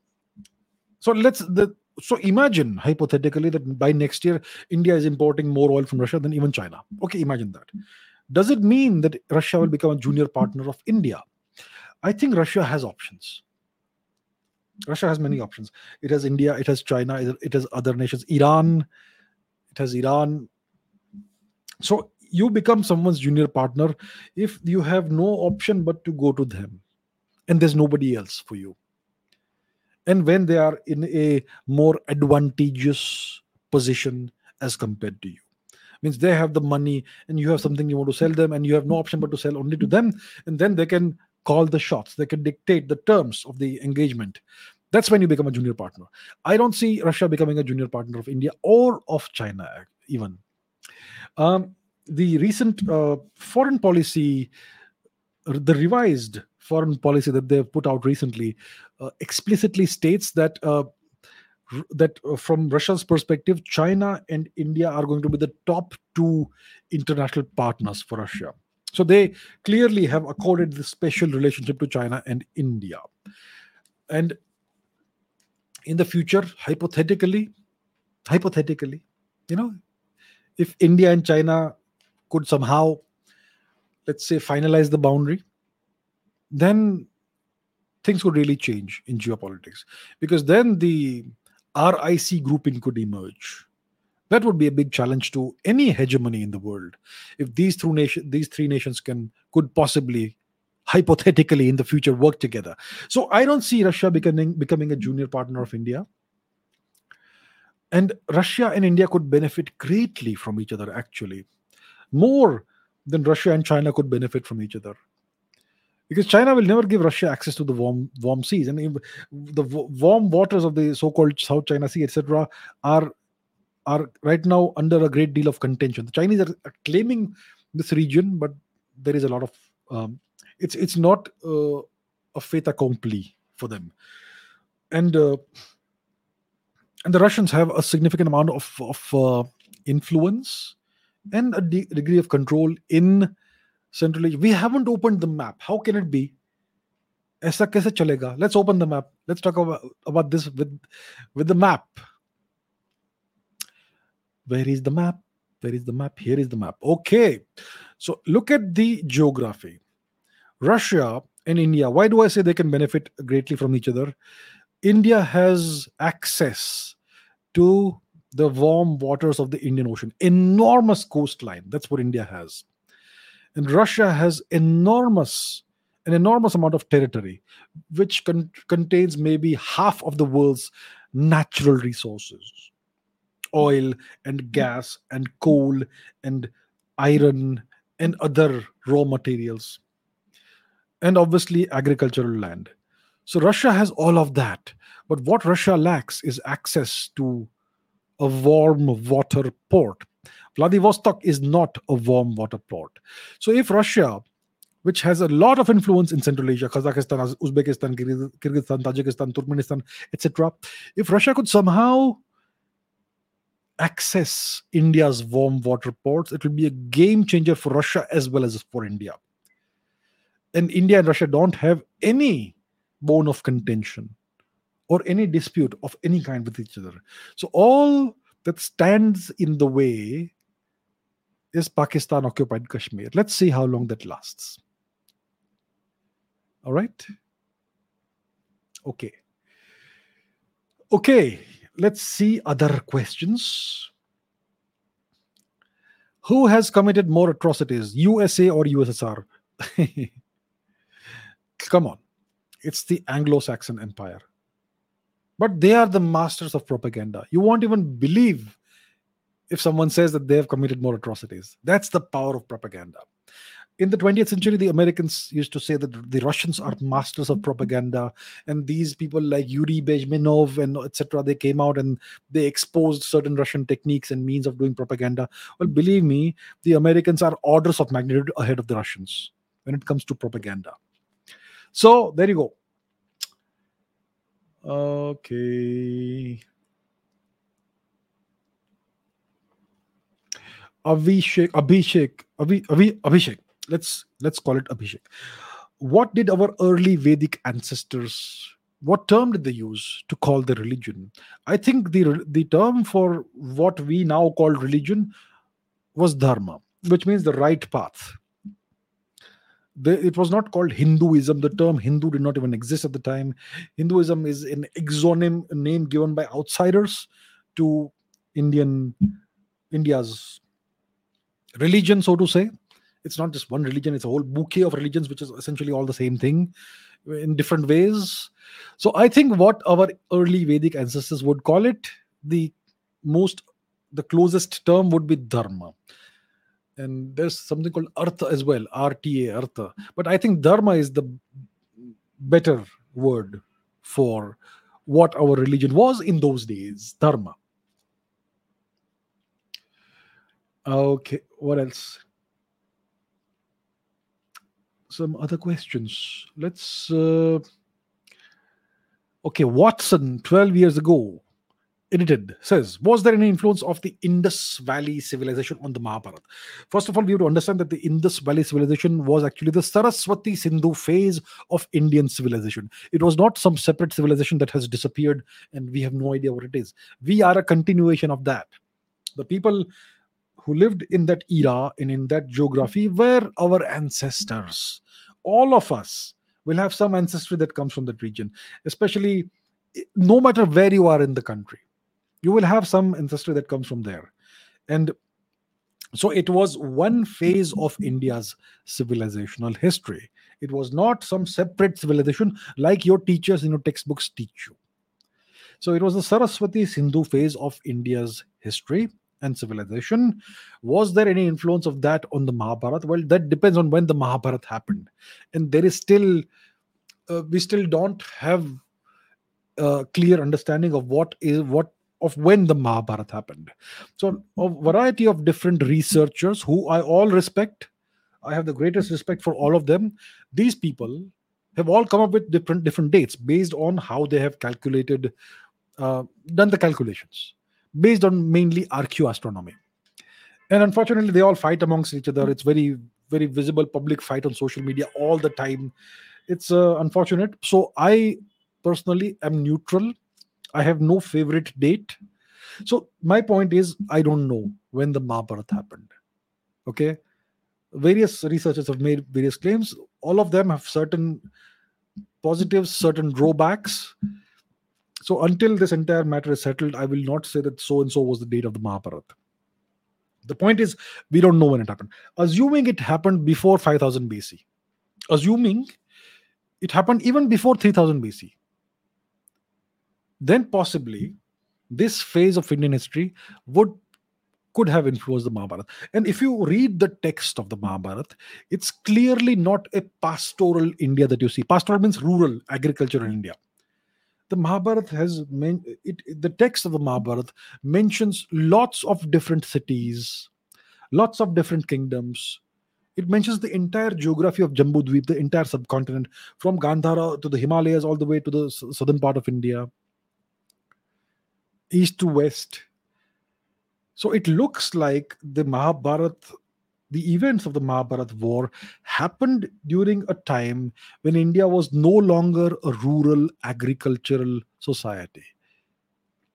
So let's the so imagine hypothetically that by next year India is importing more oil from Russia than even China. Okay, imagine that. Does it mean that Russia will become a junior partner of India? I think Russia has options. Russia has many options. It has India, it has China, it has other nations, Iran, it has Iran. So you become someone's junior partner if you have no option but to go to them and there's nobody else for you and when they are in a more advantageous position as compared to you. Means they have the money and you have something you want to sell them and you have no option but to sell only to them and then they can call the shots. They can dictate the terms of the engagement. That's when you become a junior partner. I don't see russia becoming a junior partner of india or of china even. Um, the recent uh, foreign policy the revised foreign policy that they've put out recently uh, explicitly states that uh, that uh, from Russia's perspective, China and India are going to be the top two international partners for Russia. So they clearly have accorded this special relationship to China and India. And in the future, hypothetically, hypothetically, you know, if India and China could somehow, let's say, finalize the boundary, then things could really change in geopolitics because then the RIC grouping could emerge. That would be a big challenge to any hegemony in the world. If these three these three nations can could possibly, hypothetically, in the future work together. So I don't see Russia becoming becoming a junior partner of India. And Russia and India could benefit greatly from each other, actually, more than Russia and China could benefit from each other because China will never give Russia access to the warm warm seas, and the warm waters of the so-called South China Sea, etc., are are right now under a great deal of contention. The Chinese are, claiming this region, but there is a lot of um, it's it's not uh, a fait accompli for them, and uh, and the Russians have a significant amount of of uh, influence and a de- degree of control in Central Asia. We haven't opened the map. How can it be? ऐसा कैसे चलेगा let's open the map let's talk about, about this with with the map where is the map where is the map here is the map okay so look at the geography russia and india why do i say they can benefit greatly from each other india has access to the warm waters of the indian ocean. Enormous coastline. That's what india has. And Russia has enormous, an enormous amount of territory, which con- contains maybe half of the world's natural resources. Oil and gas and coal and iron and other raw materials. And obviously agricultural land. So russia has all of that. But what russia lacks is access to a warm water port Vladivostok is not a warm water port. So if Russia, which has a lot of influence in Central Asia, Kazakhstan, Uzbekistan, Kyrgyzstan, Tajikistan, Turkmenistan, etc., if Russia could somehow access India's warm water ports, it will be a game changer for Russia as well as for India. And India and Russia don't have any bone of contention or any dispute of any kind with each other. So all that stands in the way is Pakistan occupied Kashmir. Let's see how long that lasts. All right. Okay. Okay, let's see other questions. Who has committed more atrocities, USA or USSR? Come on. It's the Anglo Saxon Empire. But they are the masters of propaganda. You won't even believe if someone says that they have committed more atrocities. That's the power of propaganda. In the 20th century, the Americans used to say that the Russians are masters of propaganda, and these people like Yuri Bezmenov and etc. They came out and they exposed certain Russian techniques and means of doing propaganda. Well, believe me, the Americans are orders of magnitude ahead of the Russians when it comes to propaganda. So there you go. Okay. Abhishek, Abhishek, Abhi, Abhi, Abhishek. Let's let's call it Abhishek. What did our early Vedic ancestors what term did they use to call the religion? I think the the term for what we now call religion was dharma, which means the right path. The, it was not called Hinduism. The term Hindu did not even exist at the time. Hinduism is an exonym name given by outsiders to Indian India's religion, so to say. It's not just one religion; it's a whole bouquet of religions, which is essentially all the same thing in different ways. So I think what our early Vedic ancestors would call it, the most, the closest term would be dharma. And there's something called artha as well, RTA, artha. But I think dharma is the better word for what our religion was in those days, dharma. Okay, what else? some other questions. Let's. Uh, okay, Watson, 12 years ago, edited, says Was there any influence of the Indus Valley civilization on the Mahabharata? First of all, we have to understand that the Indus Valley civilization was actually the Saraswati Sindhu phase of Indian civilization. It was not some separate civilization that has disappeared and we have no idea what it is. We are a continuation of that. The people who lived in that era and in that geography were our ancestors. All of us will have some ancestry that comes from that region, especially eh, no matter where you are in the country. You will have some ancestry that comes from there. And so it was one phase of India's civilizational history. It was not some separate civilization like your teachers in your textbooks teach you. So it was the Saraswati Sindhu phase of India's history and civilization. Was there any influence of that on the Mahabharata? Well, that depends on when the Mahabharata happened, and there is still uh, we still don't have a clear understanding of what is what of when the Mahabharata happened. So, a variety of different researchers who I all respect. I have the greatest respect for all of them. These people have all come up with different different dates based on how they have calculated, uh, done the calculations based on mainly archaeoastronomy. And unfortunately, they all fight amongst each other. It's very, very visible public fight on social media all the time. It's uh, unfortunate. So I personally am neutral. I have no favorite date. So my point is, I don't know when the Mahabharata happened. Okay, various researchers have made various claims. All of them have certain positives, certain drawbacks. So until this entire matter is settled, I will not say that so and so was the date of the Mahabharata. The point is, we don't know when it happened. Assuming it happened before 5000 BC, assuming it happened even before 3000 BC, then possibly this phase of Indian history would could have influenced the Mahabharata. And if you read the text of the Mahabharata, it's clearly not a pastoral India that you see. Pastoral means rural agriculture in India the Mahabharata has men- it, the text of the Mahabharata mentions lots of different cities, lots of different kingdoms. It mentions the entire geography of Jambudweep, the entire subcontinent, from Gandhara to the Himalayas, all the way to the southern part of India, east to west. So it looks like the Mahabharata the events of the Mahabharata war happened during a time when India was no longer a rural agricultural society.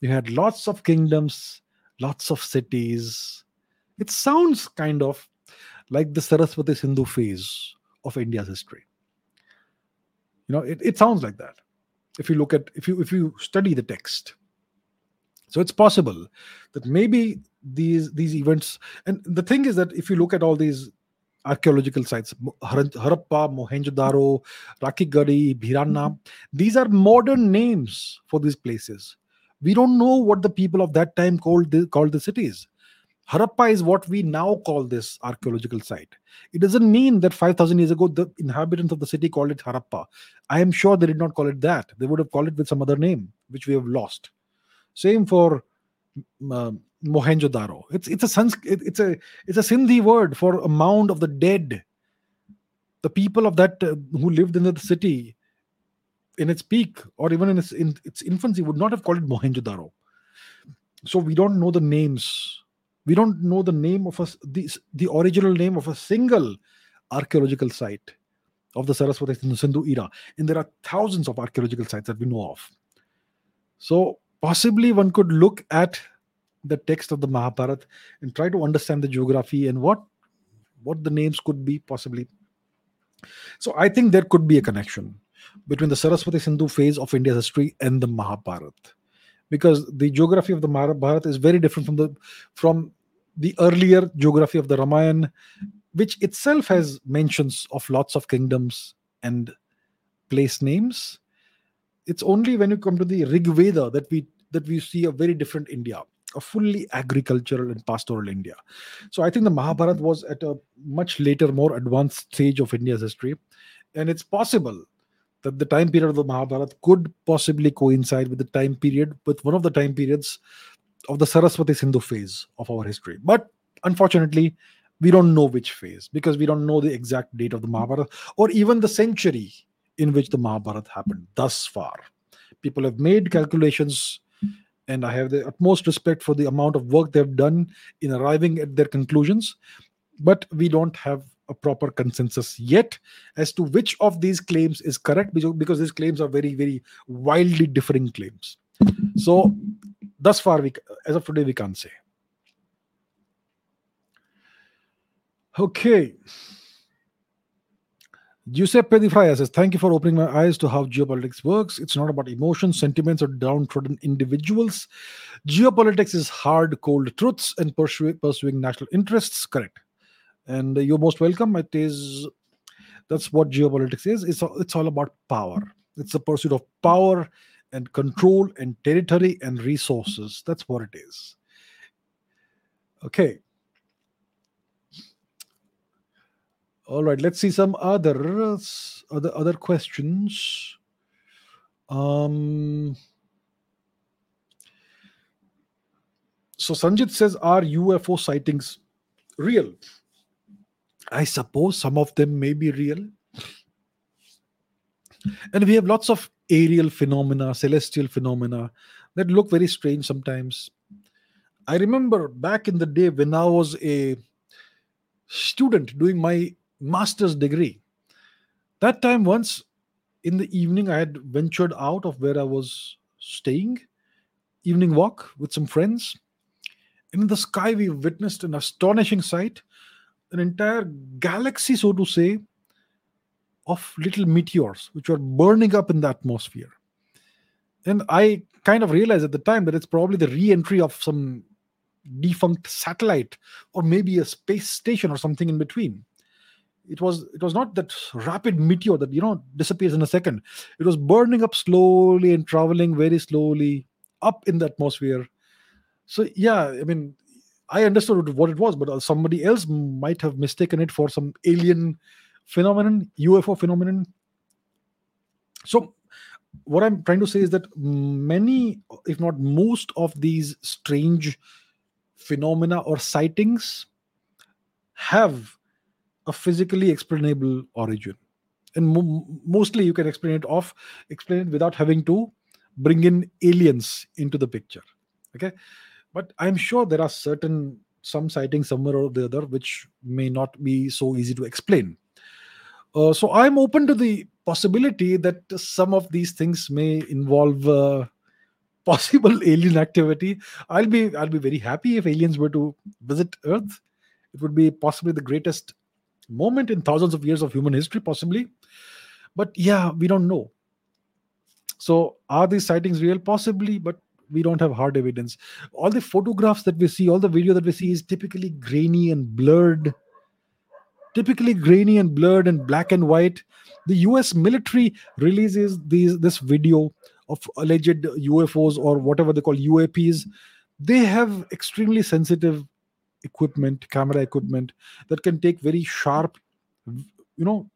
You had lots of kingdoms, lots of cities. It sounds kind of like the Saraswati Sindhu phase of India's history. You know, it, it sounds like that. If you look at if you if you study the text. So it's possible that maybe these these events and the thing is that if you look at all these archaeological sites harappa mohenjo-daro rakhigarhi bhirrana mm-hmm. these are modern names for these places. We don't know what the people of that time called the, called the cities. Harappa is what we now call this archaeological site. It doesn't mean that 5000 years ago the inhabitants of the city called it harappa. I am sure they did not call it that. They would have called it with some other name which we have lost same for uh, Mohenjo-daro. It's it's a Sanskrit, it's a it's a Sindhi word for a mound of the dead. The people of that uh, who lived in the city in its peak or even in its in its infancy would not have called it Mohenjo-daro. So we don't know the names. We don't know the name of us the, the original name of a single archaeological site of the Saraswati Sindhu era. And there are thousands of archaeological sites that we know of. So possibly one could look at the text of the Mahabharata and try to understand the geography and what what the names could be possibly. So I think there could be a connection between the Saraswati Sindhu phase of India's history and the Mahabharata, because the geography of the Mahabharata is very different from the from the earlier geography of the Ramayana, which itself has mentions of lots of kingdoms and place names. It's only when you come to the Rig Veda that we that we see a very different India a fully agricultural and pastoral India. So I think the Mahabharata mm-hmm. was at a much later, more advanced stage of India's history. And it's possible that the time period of the Mahabharata could possibly coincide with the time period, with one of the time periods of the Saraswati Sindhu phase of our history. But unfortunately, we don't know which phase because we don't know the exact date of the Mahabharata or even the century in which the Mahabharata happened thus far. People have made calculations and I have the utmost respect for the amount of work they've done in arriving at their conclusions. But we don't have a proper consensus yet as to which of these claims is correct because these claims are very, very wildly differing claims. So, thus far, we, as of today, we can't say. Okay. Giuseppe Di Fraia says, Thank you for opening my eyes to how geopolitics works. It's not about emotions, sentiments, or downtrodden individuals. Geopolitics is hard, cold truths and pursuing, pursuing national interests. Correct. And you're most welcome. It is that's what geopolitics is. It's it's all about power. It's the pursuit of power and control and territory and resources. That's what it is. Okay. All right, let's see some other other other questions. Um, so Sanjit says, are UFO sightings real? I suppose some of them may be real. And we have lots of aerial phenomena, celestial phenomena that look very strange sometimes. I remember back in the day when I was a student doing my master's degree. That time, once in the evening, I had ventured out of where I was staying, evening walk with some friends. In the sky, we witnessed an astonishing sight an entire galaxy, so to say, of little meteors which were burning up in the atmosphere. And I kind of realized at the time that it's probably the re entry of some defunct satellite or maybe a space station or something in between it was it was not that rapid meteor that you know disappears in a second. It was burning up slowly and traveling very slowly up in the atmosphere. So yeah i mean i understood what it was but uh, somebody else might have mistaken it for some alien phenomenon ufo phenomenon. So what i'm trying to say is that many if not most of these strange phenomena or sightings have a physically explainable origin. And mo- mostly you can explain it off explain it without having to bring in aliens into the picture okay? But i'm sure there are certain some sightings somewhere or the other which may not be so easy to explain. Uh, so i'm open to the possibility that some of these things may involve uh, possible alien activity. I'll be i'll be very happy if aliens were to visit earth. It would be possibly the greatest moment in thousands of years of human history, possibly. But yeah, we don't know. So, are these sightings real? Possibly, but we don't have hard evidence. All the photographs that we see, all the video that we see is typically grainy and blurred. Typically grainy and blurred and black and white. The US military releases these this video of alleged UFOs or whatever they call UAPs. They have extremely sensitive equipment, camera equipment that can take very sharp, you know,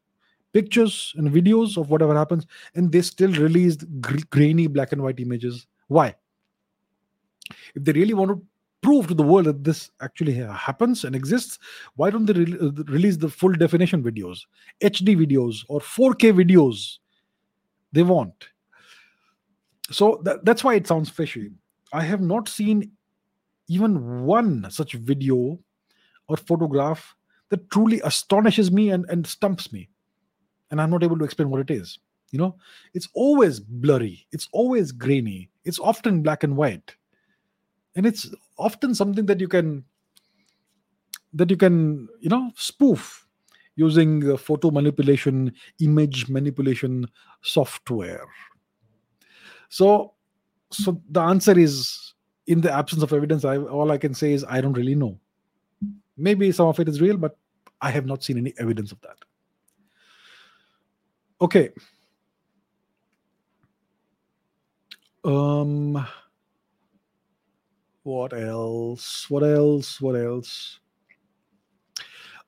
pictures and videos of whatever happens, and they still released gr- grainy black and white images. Why? If they really want to prove to the world that this actually happens and exists, why don't they re- uh, release the full definition videos, HD videos, or 4K videos? They want. So that, that's why it sounds fishy. I have not seen even one such video or photograph that truly astonishes me and, and stumps me. and I'm not able to explain what it is. You know, it's always blurry, it's always grainy, it's often black and white, and it's often something that you can that you can you know spoof using uh, photo manipulation, image manipulation software. So, so the answer is in the absence of evidence. I, all I can say is I don't really know. Maybe some of it is real, but I have not seen any evidence of that. Okay. Um. What else? What else? What else?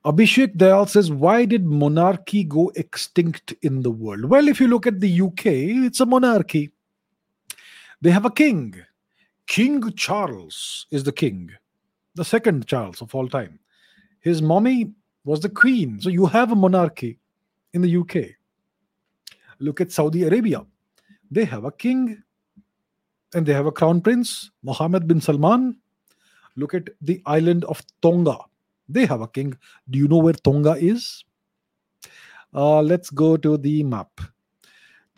Abhishek Dayal says, Why did monarchy go extinct in the world? Well, if you look at the UK, it's a monarchy. They have a king. King Charles is the king, the second Charles of all time. His mommy was the queen. So you have a monarchy in the UK. Look at Saudi Arabia. They have a king and they have a crown prince, Mohammed bin Salman. Look at the island of Tonga. They have a king. Do you know where Tonga is? Uh, let's go to the map.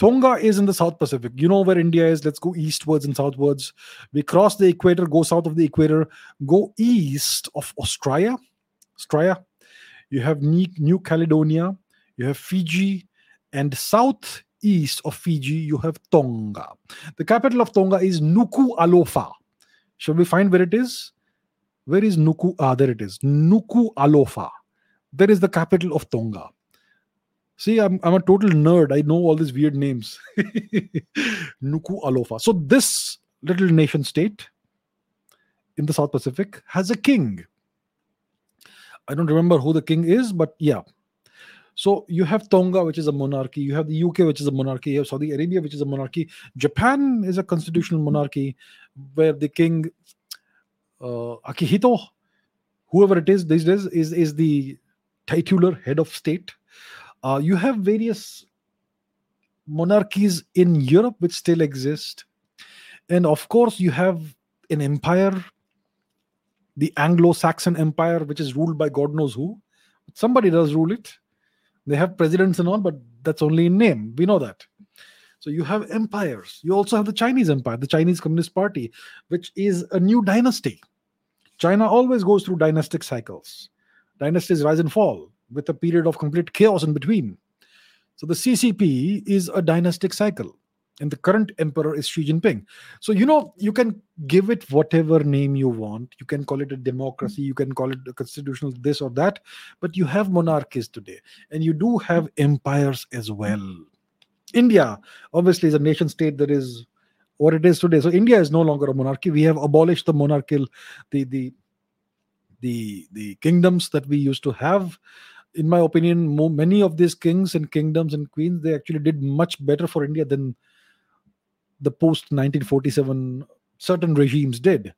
Tonga is in the South Pacific. You know where India is. Let's go eastwards and southwards. We cross the equator, go south of the equator, go east of Australia. Australia. You have New Caledonia. You have Fiji. And southeast of Fiji, you have Tonga. The capital of Tonga is Nuku'alofa. Shall we find where it is? Where is Nuku? Ah, there it is. Nuku'alofa. That is the capital of Tonga. See, I'm, I'm a total nerd. I know all these weird names. Nuku Alofa. So, this little nation state in the South Pacific has a king. I don't remember who the king is, but yeah. So you have Tonga, which is a monarchy. You have the UK, which is a monarchy. You have Saudi Arabia, which is a monarchy. Japan is a constitutional monarchy where the king uh, Akihito, whoever it is these days, is is the titular head of state. Uh, you have various monarchies in Europe which still exist, and of course you have an empire, the Anglo-Saxon Empire, which is ruled by God knows who. Somebody does rule it. They have presidents and all, but that's only in name. We know that. So you have empires. You also have the Chinese Empire, the Chinese Communist Party, which is a new dynasty. China always goes through dynastic cycles. Dynasties rise and fall with a period of complete chaos in between. So the CCP is a dynastic cycle. And the current emperor is Xi Jinping. So, you know, you can give it whatever name you want. You can call it a democracy, you can call it a constitutional this or that, but you have monarchies today. And you do have empires as well. India, obviously, is a nation state that is what it is today. So India is no longer a monarchy. We have abolished the monarchical, the the the the kingdoms that we used to have. In my opinion, many of these kings and kingdoms and queens they actually did much better for India than the post 1947 certain regimes did.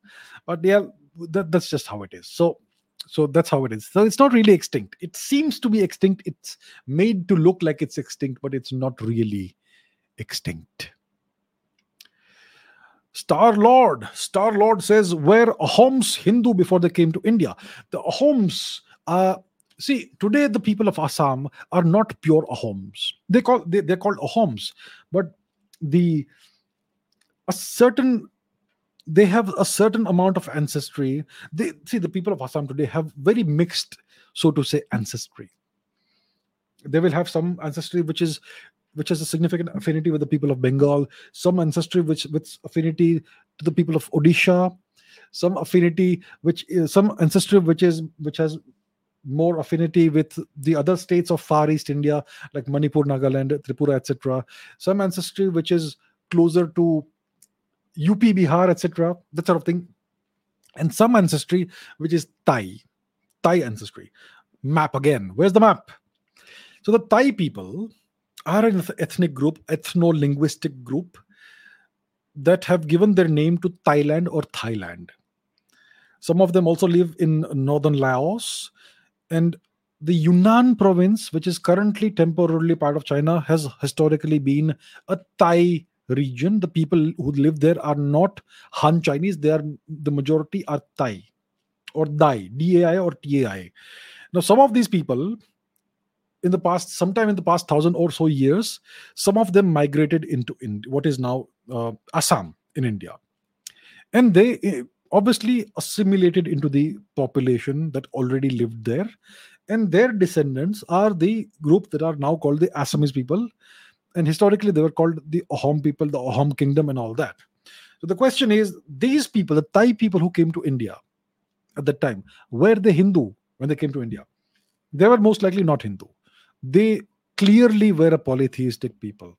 But yeah, that, that's just how it is. So so that's how it is so it's not really extinct it seems to be extinct it's made to look like it's extinct but it's not really extinct Star Lord. Star Lord says, were Ahoms Hindu before they came to India? The Ahoms, uh, see, today the people of Assam are not pure Ahoms. They call they, they're called Ahoms, but the a certain they have a certain amount of ancestry. They see the people of Assam today have very mixed, so to say, ancestry. They will have some ancestry which is which has a significant affinity with the people of Bengal, some ancestry which with affinity to the people of Odisha, some affinity which is some ancestry which is which has more affinity with the other states of far east India like Manipur, Nagaland, Tripura, etc. Some ancestry which is closer to UP, Bihar, etc. That sort of thing, and some ancestry which is Thai, Thai ancestry. Map again. Where's the map? So the Thai people are an ethnic group, ethno linguistic group that have given their name to Thailand or Thailand. Some of them also live in northern Laos. And the Yunnan province, which is currently temporarily part of China, has historically been a Thai region. The people who live there are not Han Chinese, they are the majority are Thai or Dai, D A I or T A I. Now, some of these people in the past, sometime in the past thousand or so years, some of them migrated into in, what is now uh, Assam in India. And they eh, obviously assimilated into the population that already lived there. And their descendants are the group that are now called the Assamese people. And historically, they were called the Ahom people, the Ahom kingdom, and all that. So the question is these people, the Thai people who came to India at that time, were they Hindu when they came to India? They were most likely not Hindu. They clearly were a polytheistic people.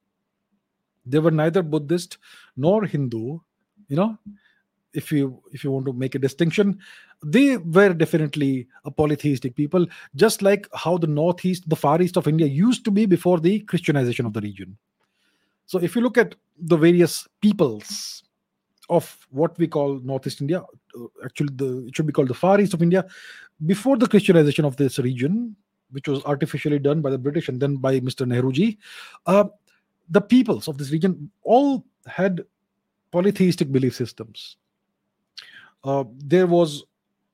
They were neither Buddhist nor Hindu. You know, if you if you want to make a distinction, they were definitely a polytheistic people, just like how the northeast, the far east of India used to be before the Christianization of the region. So if you look at the various peoples of what we call Northeast India. Uh, actually, the, it should be called the Far East of India. Before the Christianization of this region, which was artificially done by the British and then by Mr. Nehruji, uh, the peoples of this region all had polytheistic belief systems. Uh, there was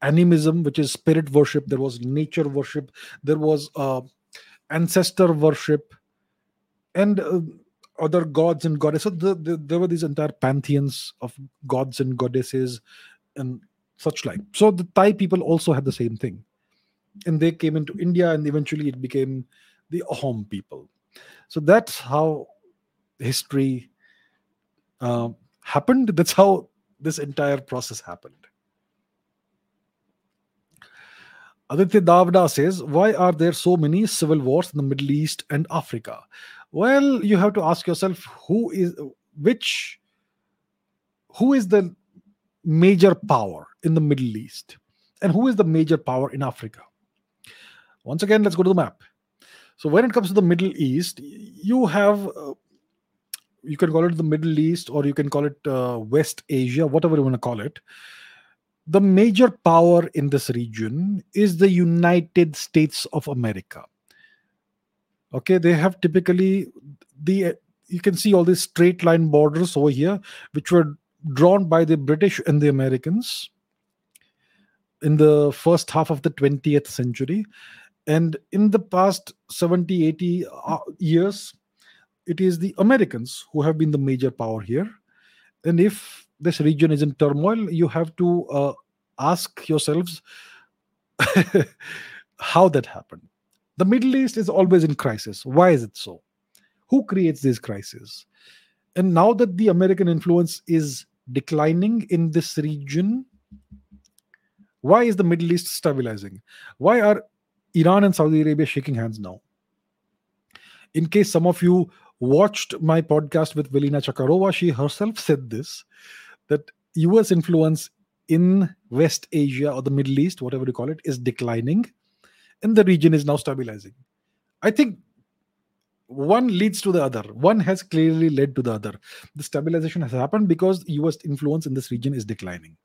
animism, which is spirit worship. There was nature worship. There was uh, ancestor worship, and uh, other gods and goddesses. So the, the, there were these entire pantheons of gods and goddesses and such like. So the Thai people also had the same thing. And they came into India and eventually it became the Ahom people. So that's how history uh, happened. That's how this entire process happened. Aditya Davda says, Why are there so many civil wars in the Middle East and Africa? well you have to ask yourself who is which who is the major power in the middle east and who is the major power in africa once again let's go to the map so when it comes to the middle east you have uh, you can call it the middle east or you can call it uh, west asia whatever you want to call it. The major power in this region is the united states of america. Okay they have typically the you can see all these straight line borders over here which were drawn by the british and the americans in the first half of the 20th century. And in the past 70 80 uh, years it is the americans who have been the major power here and if this region is in turmoil you have to uh, ask yourselves how that happened the Middle East is always in crisis. Why is it so? Who creates these crises? And now that the American influence is declining in this region, why is the Middle East stabilizing? Why are Iran and Saudi Arabia shaking hands now? In case some of you watched my podcast with Velina Tchakarova, she herself said this that US influence in West Asia or the Middle East, whatever you call it, is declining and the region is now stabilizing. I think one leads to the other. One has clearly led to the other. The stabilization has happened because US influence in this region is declining.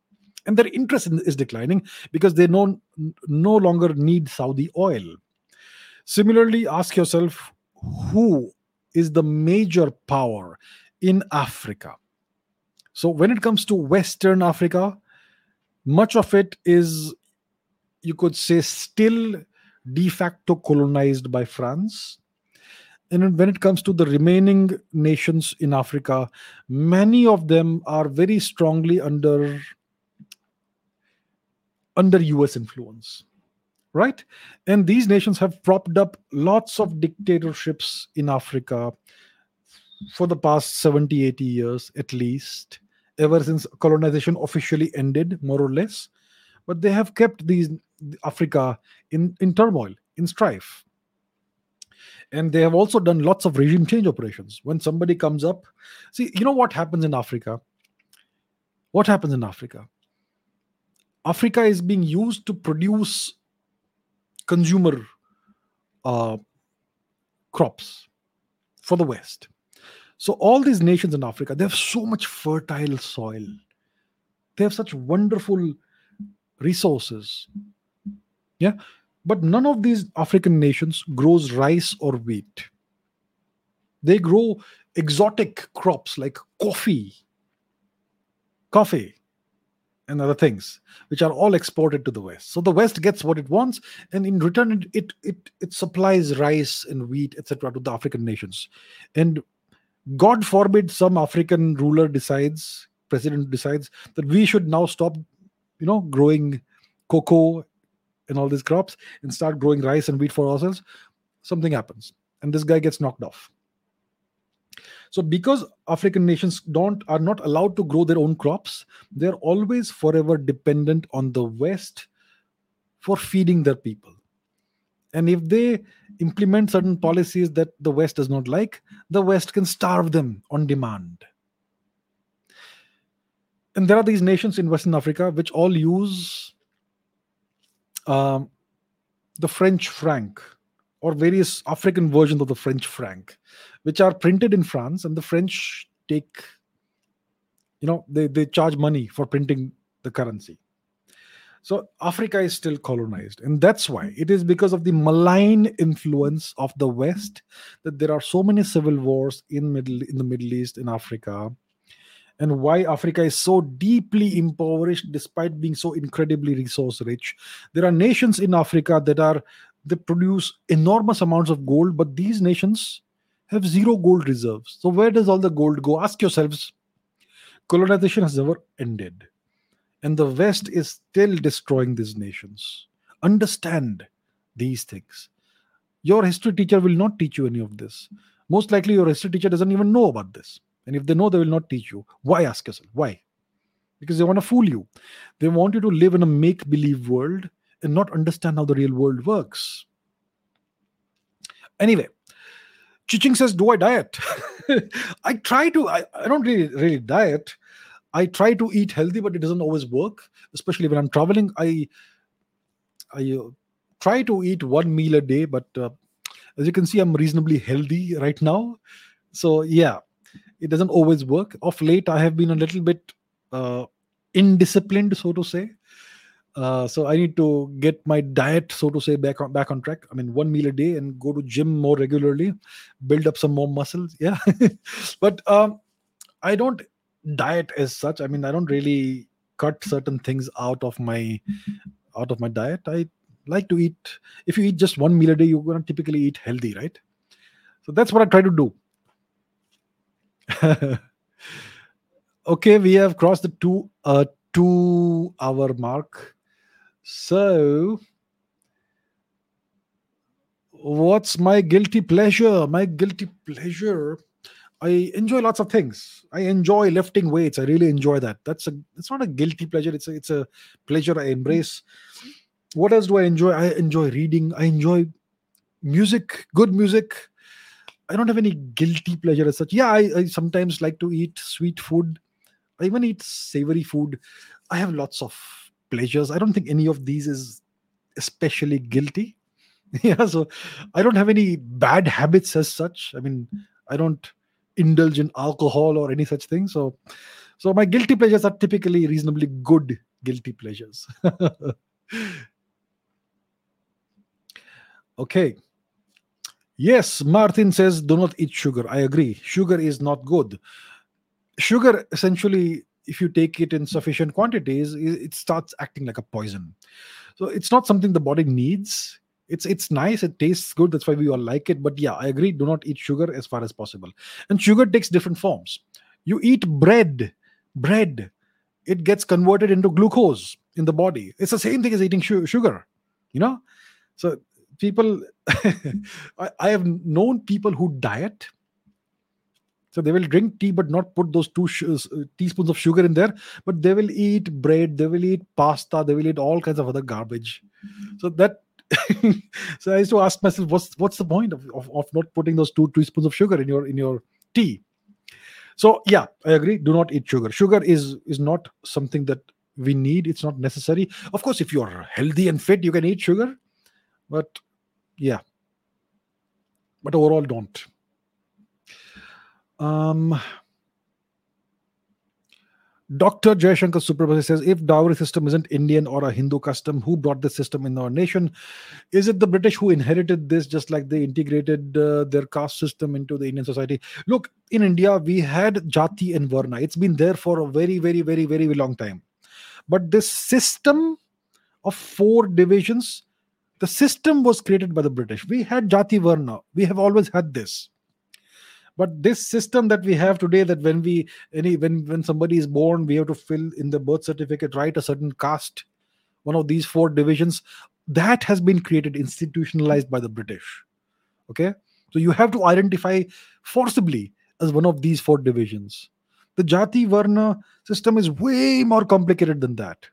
And their interest in, is declining because they no, no longer need Saudi oil. Similarly, ask yourself who is the major power in Africa? So, when it comes to Western Africa, much of it is, you could say, still de facto colonized by France. And when it comes to the remaining nations in Africa, many of them are very strongly under under US influence right and these nations have propped up lots of dictatorships in africa for the past 70 80 years at least ever since colonization officially ended more or less but they have kept these Africa in, in turmoil, in strife. And they have also done lots of regime change operations. When somebody comes up, see, you know what happens in Africa? What happens in Africa? Africa is being used to produce consumer uh, crops for the West. So all these nations in Africa, they have so much fertile soil. They have such wonderful resources. Yeah. But none of these African nations grows rice or wheat. They grow exotic crops like coffee. Coffee. And other things, which are all exported to the West. So the West gets what it wants, and in return, it it it, supplies rice and wheat, etc., to the African nations. And God forbid some African ruler decides, president decides that we should now stop, you know, growing cocoa and all these crops and start growing rice and wheat for ourselves. Something happens, and this guy gets knocked off. So because African nations don't are not allowed to grow their own crops, they're always forever dependent on the West for feeding their people. And if they implement certain policies that the West does not like, the West can starve them on demand. And there are these nations in Western Africa which all use um, the French franc or various African versions of the French franc, which are printed in France, and the French take, you know, they, they charge money for printing the currency. So Africa is still colonized, and that's why it is because of the malign influence of the West that there are so many civil wars in middle in the Middle East, in Africa, and why Africa is so deeply impoverished despite being so incredibly resource rich. There are nations in Africa that are they produce enormous amounts of gold, but these nations have zero gold reserves. So where does all the gold go? Ask yourselves. Colonization has never ended and the West is still destroying these nations. Understand these things. Your history teacher will not teach you any of this. Most likely, your history teacher doesn't even know about this. And if they know, they will not teach you. Why? Ask yourself. Why? Because they want to fool you. They want you to live in a make believe world and not understand how the real world works. Anyway, Chiching says, Do I diet? I try to, I, I don't really, really diet. I try to eat healthy, but it doesn't always work. Especially when I'm traveling, I I uh, try to eat one meal a day, but uh, as you can see, I'm reasonably healthy right now. So yeah, it doesn't always work. Of late, I have been a little bit uh, indisciplined, so to say. Uh, so I need to get my diet, so to say, back on back on track. I mean, one meal a day and go to gym more regularly, build up some more muscles. Yeah, but um, I don't diet as such. I mean i don't really cut certain things out of my out of my diet. I like to eat if you eat just one meal a day you're going to typically eat healthy right? So that's what i try to do. Okay we have crossed the two uh two hour mark so what's my guilty pleasure my guilty pleasure I enjoy lots of things. I enjoy lifting weights. I really enjoy that. That's a it's not a guilty pleasure. It's a it's a pleasure I embrace. What else do I enjoy? I enjoy reading. I enjoy music, good music. I don't have any guilty pleasure as such. Yeah, I, I sometimes like to eat sweet food. I even eat savory food. I have lots of pleasures. I don't think any of these is especially guilty. yeah, so I don't have any bad habits as such. I mean, I don't indulge in alcohol or any such thing. So, so my guilty pleasures are typically reasonably good guilty pleasures. okay. Yes, Martin says, do not eat sugar. I agree. Sugar is not good. Sugar, essentially, if you take it in sufficient quantities, it starts acting like a poison. So it's not something the body needs. It's it's nice it tastes good that's why we all like it but yeah i agree do not eat sugar as far as possible. And sugar takes different forms. You eat bread bread it gets converted into glucose in the body. It's the same thing as eating sugar you know? So people I, I have known people who diet so they will drink tea but not put those two sh- uh, teaspoons of sugar in there but they will eat bread they will eat pasta they will eat all kinds of other garbage so that so I used to ask myself, what's what's the point of, of, of not putting those two teaspoons of sugar in your in your tea? So yeah, I agree. Do not eat sugar. Sugar is is not something that we need. It's not necessary. Of course, if you're healthy and fit, you can eat sugar. But yeah. But overall, don't. Um Dr. Jayashankar Suprabhati says, if dowry system isn't Indian or a Hindu custom, who brought this system in our nation? Is it the British who inherited this, just like they integrated uh, their caste system into the Indian society? Look, in India, we had Jati and Varna. It's been there for a very, very, very, very long time. But this system of four divisions, the system was created by the British. We had Jati Varna. We have always had this. But this system that we have today, that when we any when when somebody is born, we have to fill in the birth certificate, write a certain caste, one of these four divisions, that has been created, institutionalized by the British. Okay, so you have to identify forcibly as one of these four divisions. The Jati Varna system is way more complicated than that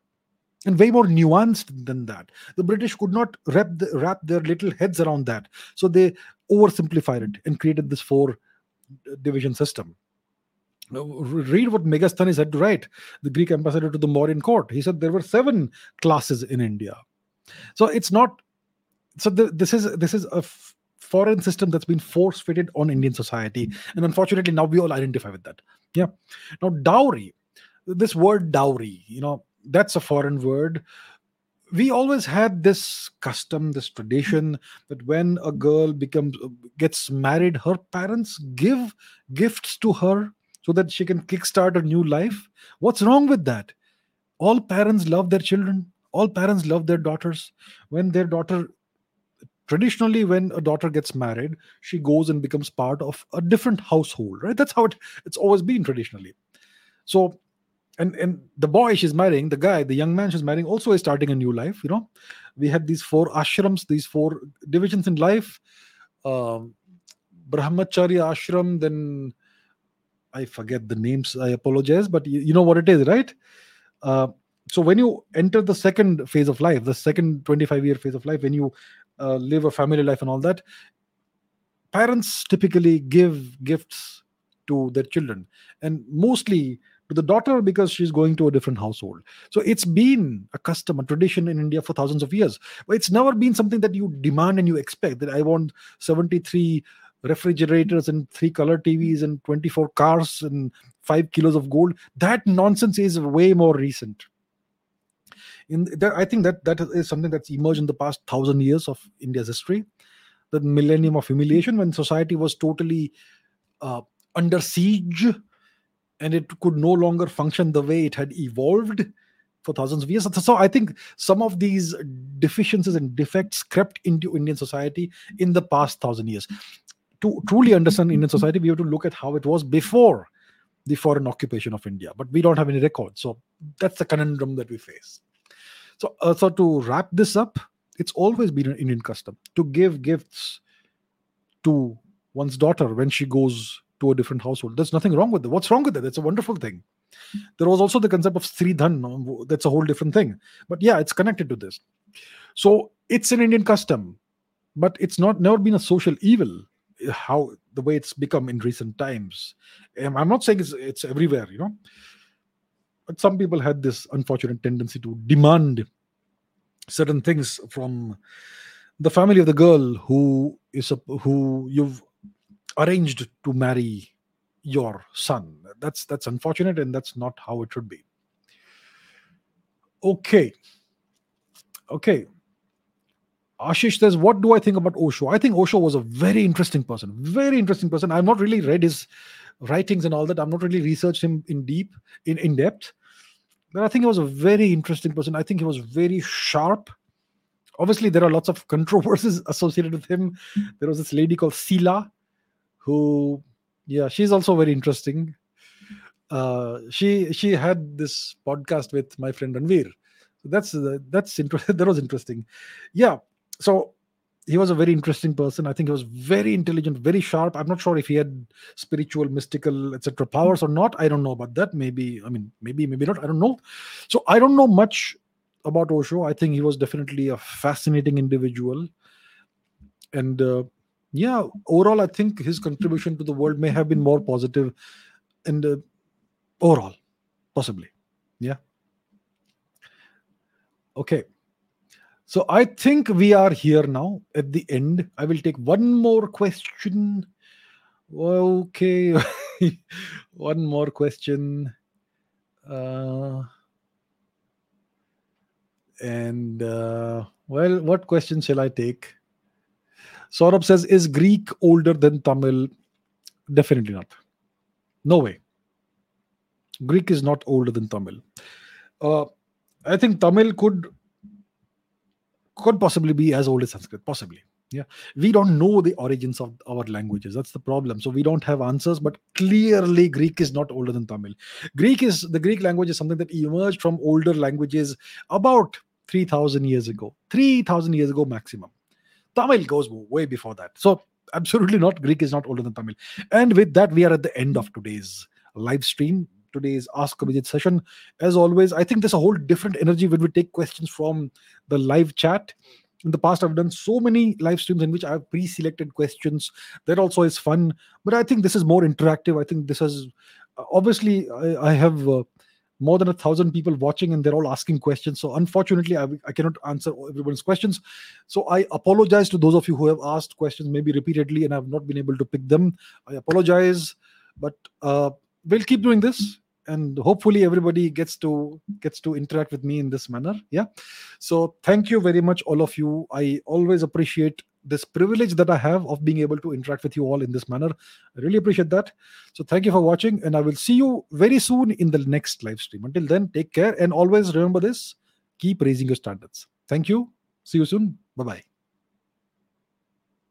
and way more nuanced than that. The British could not wrap, the, wrap their little heads around that. So they oversimplified it and created this four division system. Read what Megasthenes had to write, the Greek ambassador to the Mauryan court. He said there were seven classes in India. So it's not. So the, this is this is a f- foreign system that's been force fitted on Indian society, and unfortunately now we all identify with that. Yeah. Now dowry, this word dowry, you know, that's a foreign word we always had this custom this tradition that when a girl becomes gets married her parents give gifts to her so that she can kickstart a new life. What's wrong with that? All parents love their children. All parents love their daughters. When their daughter traditionally when a daughter gets married she goes and becomes part of a different household right? That's how it, it's always been traditionally. So and and the boy she's marrying the guy the young man she's marrying also is starting a new life you know. We had these four ashrams these four divisions in life um, brahmacharya ashram then i forget the names i apologize but you, you know what it is right? Uh, so when you enter the second phase of life the second 25 year phase of life when you uh, live a family life and all that parents typically give gifts to their children. And mostly to the daughter because she's going to a different household. So it's been a custom, a tradition in India for thousands of years. But it's never been something that you demand and you expect that I want 73 refrigerators and three color TVs and 24 cars and five kilos of gold. That nonsense is way more recent. In that, I think that that is something that's emerged in the past thousand years of India's history. The millennium of humiliation, when society was totally uh, under siege and it could no longer function the way it had evolved for thousands of years. So I think some of these deficiencies and defects crept into Indian society in the past thousand years. To truly understand Indian society, we have to look at how it was before the foreign occupation of India, but we don't have any record. So that's the conundrum that we face. So, uh, so to wrap this up, it's always been an Indian custom to give gifts to one's daughter when she goes to a different household. There's nothing wrong with it. What's wrong with it? It's a wonderful thing. There was also the concept of Stridhan. That's a whole different thing. But yeah, it's connected to this. So it's an Indian custom, but it's not never been a social evil. Eh, how the way it's become in recent times. I'm not saying it's it's everywhere, you know. But some people had this unfortunate tendency to demand certain things from the family of the girl who is a, who you've arranged to marry your son. That's that's unfortunate and that's not how it should be. Okay. Okay. Ashish says what do i think about osho? I think osho was a very interesting person very interesting person. I've not really read his writings and all that. I've not really researched him in deep in in depth. But i think he was a very interesting person. I think he was very sharp. Obviously there are lots of controversies associated with him. There was this lady called Sheela who yeah she's also very interesting uh, she she had this podcast with my friend Ranveer. So that's uh, that's interesting. that was interesting. Yeah. So he was a very interesting person. I think he was very intelligent, very sharp. I'm not sure if he had spiritual, mystical, etc. powers or not. I don't know about that. Maybe I mean maybe maybe not. I don't know. So I don't know much about Osho. I think he was definitely a fascinating individual, and uh, yeah overall i think his contribution to the world may have been more positive in the overall possibly. Yeah. Okay. So i think we are here now. At the end i will take one more question. Okay. One more question. Uh, and uh, well what question shall i take Saurabh says, Is Greek older than Tamil? Definitely not. No way. Greek is not older than Tamil. Uh, I think Tamil could could possibly be as old as Sanskrit, possibly. Yeah, we don't know the origins of our languages. That's the problem. So we don't have answers, but clearly Greek is not older than Tamil. Greek is the Greek language is something that emerged from older languages about 3000 years ago 3000 years ago maximum tamil goes way before that. So absolutely not. Greek is not older than tamil. And with that we are at the end of today's live stream today's ask Abhijit session. As always i think there's a whole different energy when we take questions from the live chat. In the past i've done so many live streams in which i've pre-selected questions. That also is fun. But i think this is more interactive. I think this is obviously i, I have uh, more than a thousand people watching and they're all asking questions. So unfortunately, I, I, cannot answer everyone's questions. So I apologize to those of you who have asked questions maybe repeatedly and I've not been able to pick them. I apologize, but uh, we'll keep doing this and hopefully everybody gets to gets to interact with me in this manner yeah so thank you very much all of you i always appreciate this privilege that I have of being able to interact with you all in this manner. I really appreciate that. So thank you for watching, and I will see you very soon in the next live stream. Until then, take care and always remember this keep raising your standards. Thank you. See you soon. Bye bye.